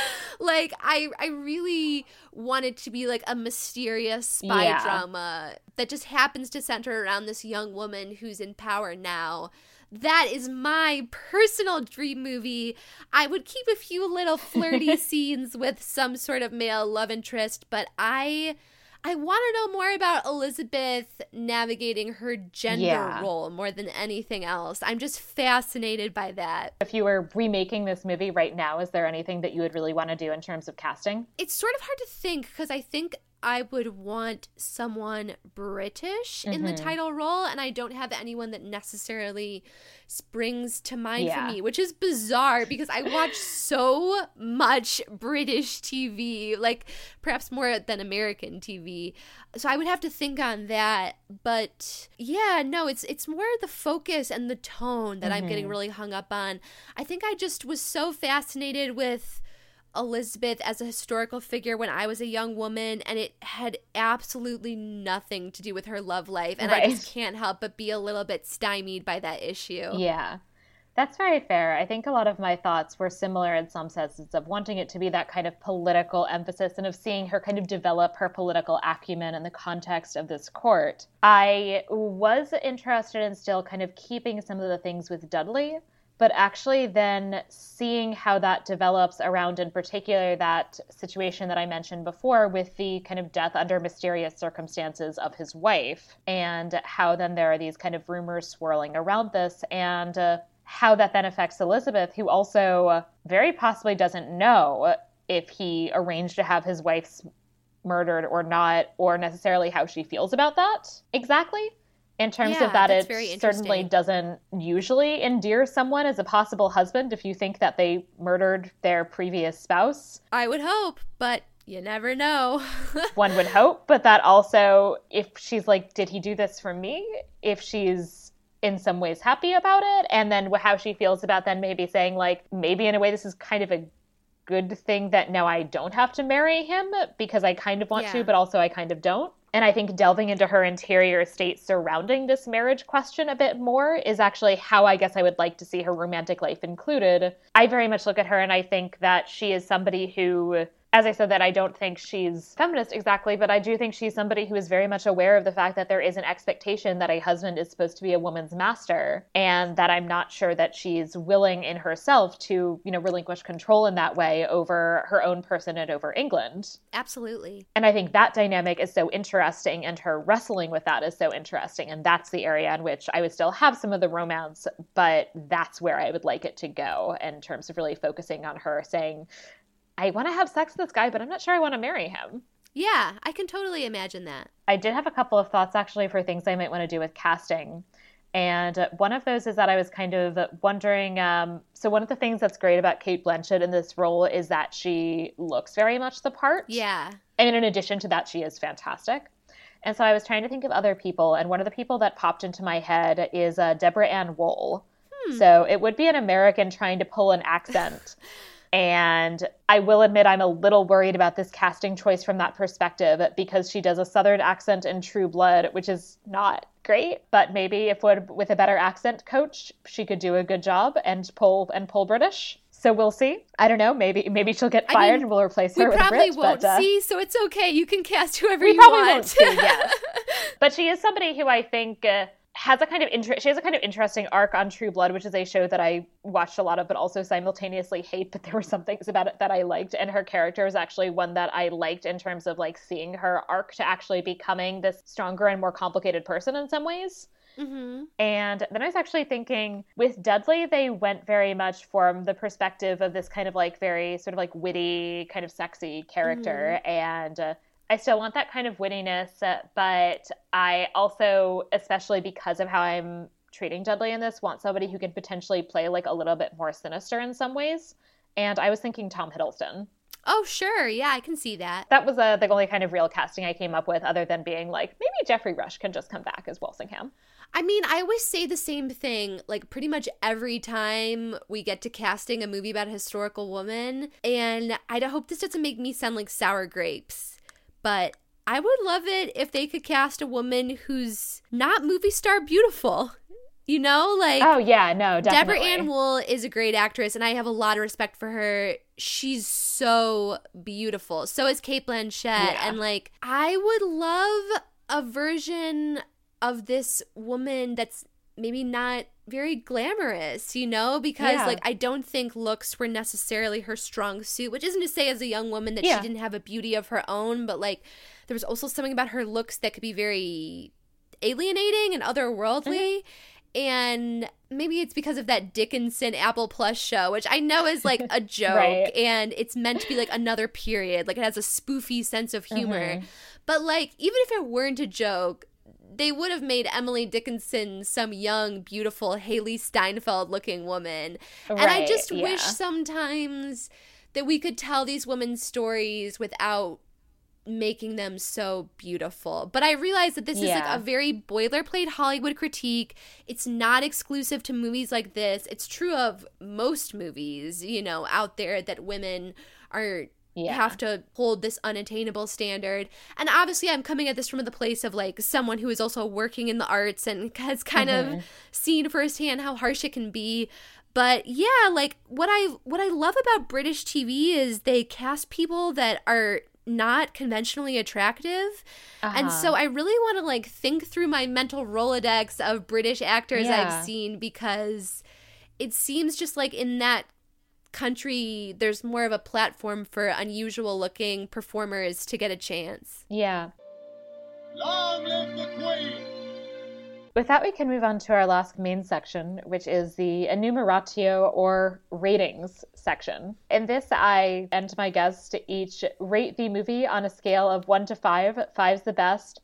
<laughs> like I I really wanted to be like a mysterious spy yeah. drama that just happens to center around this young woman who's in power now. That is my personal dream movie. I would keep a few little flirty <laughs> scenes with some sort of male love interest, but I I want to know more about Elizabeth navigating her gender yeah. role more than anything else. I'm just fascinated by that. If you were remaking this movie right now, is there anything that you would really want to do in terms of casting? It's sort of hard to think because I think I would want someone British mm-hmm. in the mm-hmm. title role, and I don't have anyone that necessarily springs to mind yeah. for me, which is bizarre because I watch so much British TV, like perhaps more than American TV. So I would have to think on that. But yeah, no, it's it's more the focus and the tone that mm-hmm. I'm getting mm-hmm. really hung up on. I think I just was so fascinated with Elizabeth as a historical figure when I was a young woman, and it had absolutely nothing to do with her love life. And right. I just can't help but be a little bit stymied by that issue. Yeah. That's very fair. I think a lot of my thoughts were similar in some senses of wanting it to be that kind of political emphasis and of seeing her kind of develop her political acumen in the context of this court. I was interested in still kind of keeping some of the things with Dudley but actually then seeing how that develops around in particular that situation that I mentioned before with the kind of death under mysterious circumstances of his wife and how then there are these kind of rumors swirling around this and uh, how that then affects Elizabeth who also very possibly doesn't know if he arranged to have his wife's murdered or not or necessarily how she feels about that exactly in terms yeah, of that it certainly doesn't usually endear someone as a possible husband if you think that they murdered their previous spouse. I would hope, but you never know. <laughs> One would hope, but that also if she's like did he do this for me? If she's in some ways happy about it and then how she feels about then maybe saying like maybe in a way this is kind of a good thing that now I don't have to marry him because I kind of want yeah. to but also I kind of don't and I think delving into her interior state surrounding this marriage question a bit more is actually how I guess I would like to see her romantic life included. I very much look at her and I think that she is somebody who as I said, that I don't think she's feminist exactly, but I do think she's somebody who is very much aware of the fact that there is an expectation that a husband is supposed to be a woman's master, and that I'm not sure that she's willing in herself to, you know, relinquish control in that way over her own person and over England. Absolutely. And I think that dynamic is so interesting, and her wrestling with that is so interesting. And that's the area in which I would still have some of the romance, but that's where I would like it to go in terms of really focusing on her saying, I want to have sex with this guy, but I'm not sure I want to marry him. Yeah, I can totally imagine that. I did have a couple of thoughts actually for things I might want to do with casting. And one of those is that I was kind of wondering. Um, so, one of the things that's great about Cate Blanchett in this role is that she looks very much the part. Yeah. And in addition to that, she is fantastic. And so I was trying to think of other people. And one of the people that popped into my head is uh, Deborah Ann Woll. Hmm. So, it would be an American trying to pull an accent. <laughs> And I will admit I'm a little worried about this casting choice from that perspective because she does a southern accent in True Blood, which is not great, but maybe if with a better accent coach, she could do a good job and pull and pull British. So we'll see. I don't know. Maybe maybe she'll get fired I mean, and we'll replace her. We probably Brit, won't but, uh, see, so it's okay. You can cast whoever we you probably want. Won't see, yes. <laughs> but she is somebody who I think. Uh, has a kind of inter- she has a kind of interesting arc on True Blood, which is a show that I watched a lot of, but also simultaneously hate. But there were some things about it that I liked, and her character is actually one that I liked in terms of like seeing her arc to actually becoming this stronger and more complicated person in some ways. Mm-hmm. And then I was actually thinking with Dudley, they went very much from the perspective of this kind of like very sort of like witty, kind of sexy character, mm-hmm. and. Uh, I still want that kind of wittiness, uh, but I also, especially because of how I'm treating Dudley in this, want somebody who can potentially play like a little bit more sinister in some ways. And I was thinking Tom Hiddleston. Oh, sure. Yeah, I can see that. That was uh, the only kind of real casting I came up with, other than being like, maybe Geoffrey Rush can just come back as Walsingham. I mean, I always say the same thing, like pretty much every time we get to casting a movie about a historical woman. And I hope this doesn't make me sound like sour grapes but I would love it if they could cast a woman who's not movie star beautiful. You know, like oh yeah, no, definitely. Deborah Ann Woll is a great actress, and I have a lot of respect for her. She's so beautiful. So is Cate Blanchett, yeah. and like I would love a version of this woman that's maybe not very glamorous, you know, because yeah. like I don't think looks were necessarily her strong suit, which isn't to say as a young woman that yeah. she didn't have a beauty of her own, but like there was also something about her looks that could be very alienating and otherworldly. Mm-hmm. And maybe it's because of that Dickinson Apple Plus show, which I know is like a <laughs> joke right. and it's meant to be like another period. Like it has a spoofy sense of humor. Mm-hmm. But like, even if it weren't a joke, they would have made Emily Dickinson some young, beautiful Hailee Steinfeld looking woman. Right, and I just yeah. wish sometimes that we could tell these women's stories without making them so beautiful. But I realize that this yeah. is like a very boilerplate Hollywood critique. It's not exclusive to movies like this. It's true of most movies, you know, out there that women are yeah. have to hold this unattainable standard. And obviously, I'm coming at this from the place of like someone who is also working in the arts and <laughs> has kind mm-hmm. of seen firsthand how harsh it can be. But yeah, like what I what I love about British TV is they cast people that are not conventionally attractive. Uh-huh. And so I really want to like think through my mental Rolodex of British actors yeah. I've seen because it seems just like in that country there's more of a platform for unusual looking performers to get a chance. Yeah. Long live the Queen! With that, we can move on to our last main section, which is the enumeratio or ratings section. In this, I and my guests each rate the movie on a scale of one to five. Five's the best,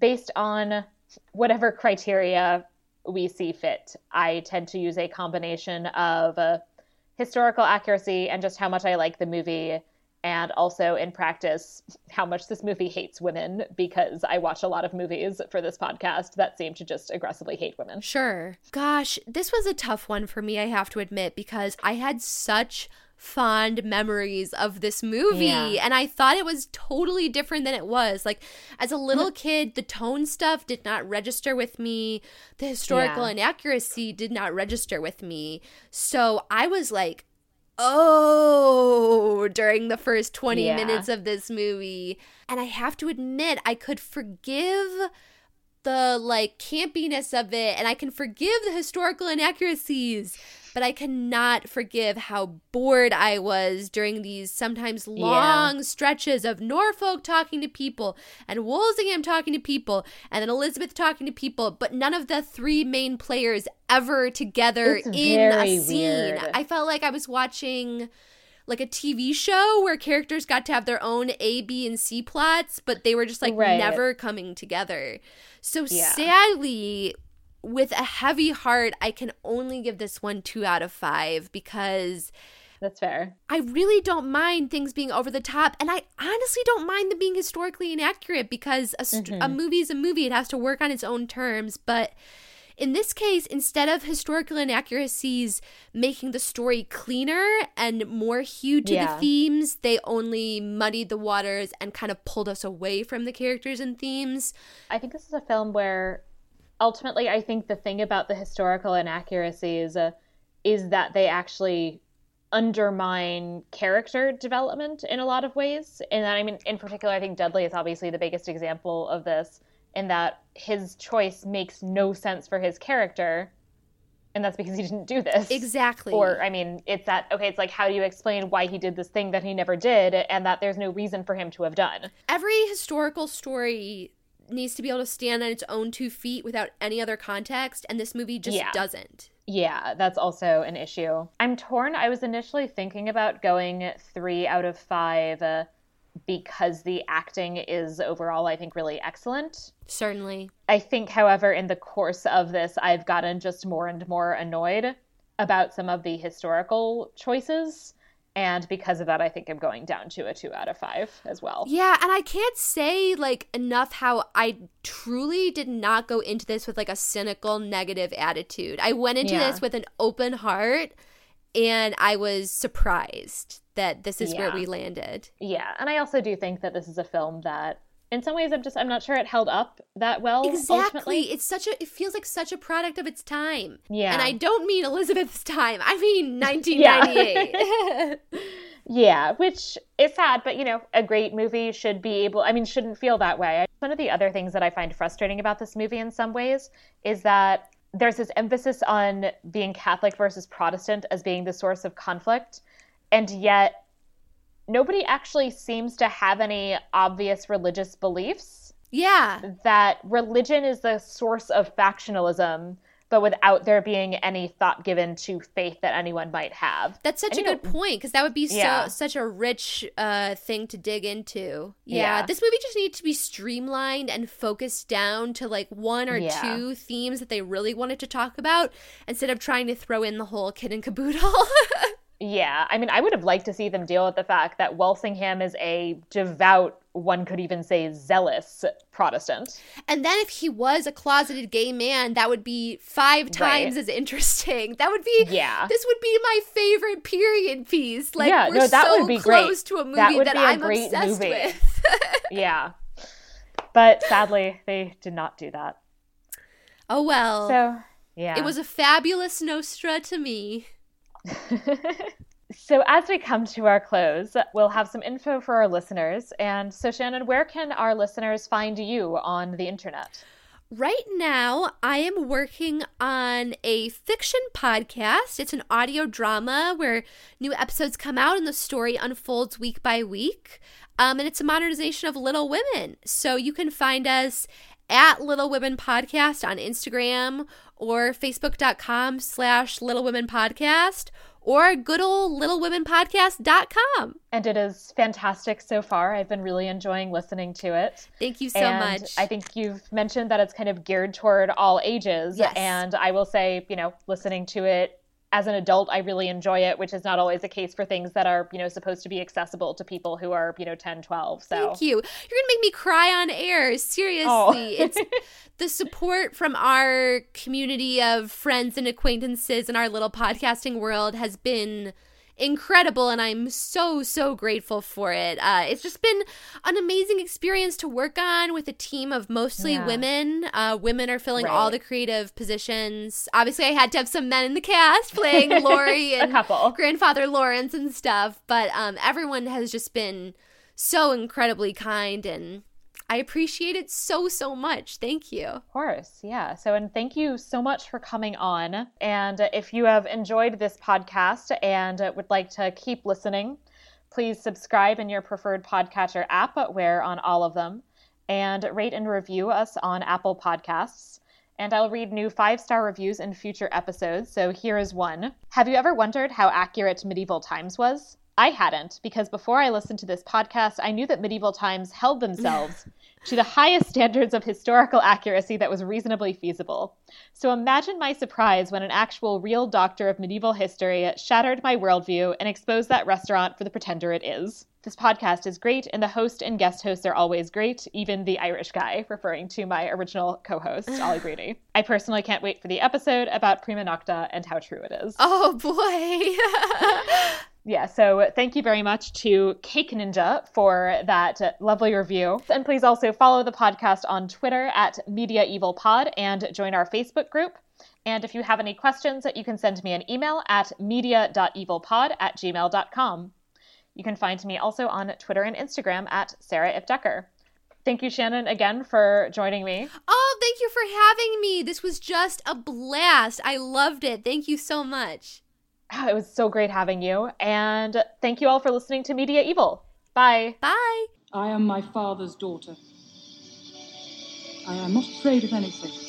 based on whatever criteria we see fit. I tend to use a combination of uh, historical accuracy and just how much I like the movie and also in practice how much this movie hates women because I watch a lot of movies for this podcast that seem to just aggressively hate women. Sure. Gosh, this was a tough one for me, I have to admit, because I had such fond memories of this movie yeah. and I thought it was totally different than it was. Like as a little kid, the tone stuff did not register with me. The historical yeah. inaccuracy did not register with me. So I was like oh during the first 20 yeah. minutes of this movie. And I have to admit, I could forgive the like campiness of it and I can forgive the historical inaccuracies but I cannot forgive how bored I was during these sometimes long yeah. stretches of Norfolk talking to people and Walsingham talking to people and then Elizabeth talking to people, but none of the three main players ever together it's in a scene. Weird. I felt like I was watching like a TV show where characters got to have their own A, B, and C plots, but they were just like right. never coming together. So yeah. sadly, with a heavy heart, I can only give this one two out of five because. That's fair. I really don't mind things being over the top. And I honestly don't mind them being historically inaccurate because a, st- mm-hmm. a movie is a movie. It has to work on its own terms. But in this case, instead of historical inaccuracies making the story cleaner and more hewed to yeah. the themes, they only muddied the waters and kind of pulled us away from the characters and themes. I think this is a film where ultimately, I think the thing about the historical inaccuracies uh, is that they actually undermine character development in a lot of ways. And I mean, in particular, I think Dudley is obviously the biggest example of this, in that his choice makes no sense for his character. And that's because he didn't do this. Exactly. Or, I mean, it's that, okay, it's like, how do you explain why he did this thing that he never did and that there's no reason for him to have done? Every historical story needs to be able to stand on its own two feet without any other context, and this movie just yeah. doesn't. Yeah, that's also an issue. I'm torn. I was initially thinking about going three out of five uh, because the acting is overall, I think, really excellent. Certainly. I think, however, in the course of this, I've gotten just more and more annoyed about some of the historical choices and because of that i think i'm going down to a two out of five as well yeah and i can't say like enough how i truly did not go into this with like a cynical negative attitude i went into yeah. this with an open heart and i was surprised that this is yeah. where we landed yeah and i also do think that this is a film that in some ways i'm just i'm not sure it held up that well exactly. ultimately. it's such a it feels like such a product of its time. Yeah. And i don't mean elizabeth's time. I mean 1998 <laughs> yeah. <laughs> yeah which is sad but you know a great movie should be able i mean shouldn't feel that way. One of the other things that i find frustrating about this movie in some ways is that there's this emphasis on being catholic versus protestant as being the source of conflict and yet nobody actually seems to have any obvious religious beliefs. Yeah. That religion is the source of factionalism, but without there being any thought given to faith that anyone might have. That's such and a good point because that would be yeah. so such a rich uh, thing to dig into. Yeah, yeah, this movie just needs to be streamlined and focused down to like one or yeah. two themes that they really wanted to talk about instead of trying to throw in the whole kid and caboodle. <laughs> Yeah, I mean, I would have liked to see them deal with the fact that Walsingham is a devout, one could even say zealous Protestant. And then if he was a closeted gay man, that would be five times right. as interesting. That would be, yeah. This would be my favorite period piece. Like, yeah, we're no, that so would be close great. to a movie that, that I'm obsessed movie. with. <laughs> <laughs> yeah. But sadly, they did not do that. Oh well. So, yeah. It was a fabulous Nostra to me. <laughs> so, as we come to our close, we'll have some info for our listeners. And so, Shannon, where can our listeners find you on the internet? Right now, I am working on a fiction podcast. It's an audio drama where new episodes come out and the story unfolds week by week. Um, and it's a modernization of Little Women. So you can find us at Little Women Podcast on Instagram or facebook.com slash Little Women Podcast or good old littlewomenpodcast.com. And it is fantastic so far. I've been really enjoying listening to it. Thank you so and much. I think you've mentioned that it's kind of geared toward all ages. Yes. And I will say, you know, listening to it as an adult, I really enjoy it, which is not always the case for things that are, you know, supposed to be accessible to people who are, you know, 10, 12. So Thank you. You're going to make me cry on air. Seriously. Oh. it's <laughs> the support from our community of friends and acquaintances in our little podcasting world has been incredible and I'm so, so grateful for it. Uh, it's just been an amazing experience to work on with a team of mostly yeah. women. Uh, women are filling right. all the creative positions. Obviously, I had to have some men in the cast playing <laughs> Laurie and couple. grandfather Lawrence and stuff, but um, everyone has just been so incredibly kind and I appreciate it so, so much. Thank you. Of course. Yeah. So, and thank you so much for coming on. And if you have enjoyed this podcast and would like to keep listening, please subscribe in your preferred podcatcher app. We're on all of them. And rate and review us on Apple Podcasts. And I'll read new five star reviews in future episodes. So here is one. Have you ever wondered how accurate medieval times was? I hadn't, because before I listened to this podcast, I knew that medieval times held <laughs> themselves to the highest standards of historical accuracy that was reasonably feasible. So imagine my surprise when an actual real doctor of medieval history shattered my worldview and exposed that restaurant for the pretender it is. This podcast is great, and the host and guest hosts are always great, even the Irish guy, referring to my original co host, <sighs> Ollie Grady. I personally can't wait for the episode about Prima Nocta and how true it is. Oh boy! <laughs> yeah, so thank you very much to Cake Ninja for that lovely review. And please also follow the podcast on Twitter at Media Evil Pod and join our Facebook group. And if you have any questions, you can send me an email at media.evilpod at gmail.com. You can find me also on Twitter and Instagram at Sarah Ifft Decker. Thank you, Shannon, again for joining me. Oh, thank you for having me. This was just a blast. I loved it. Thank you so much. It was so great having you. And thank you all for listening to Media Evil. Bye. Bye. I am my father's daughter. I am not afraid of anything.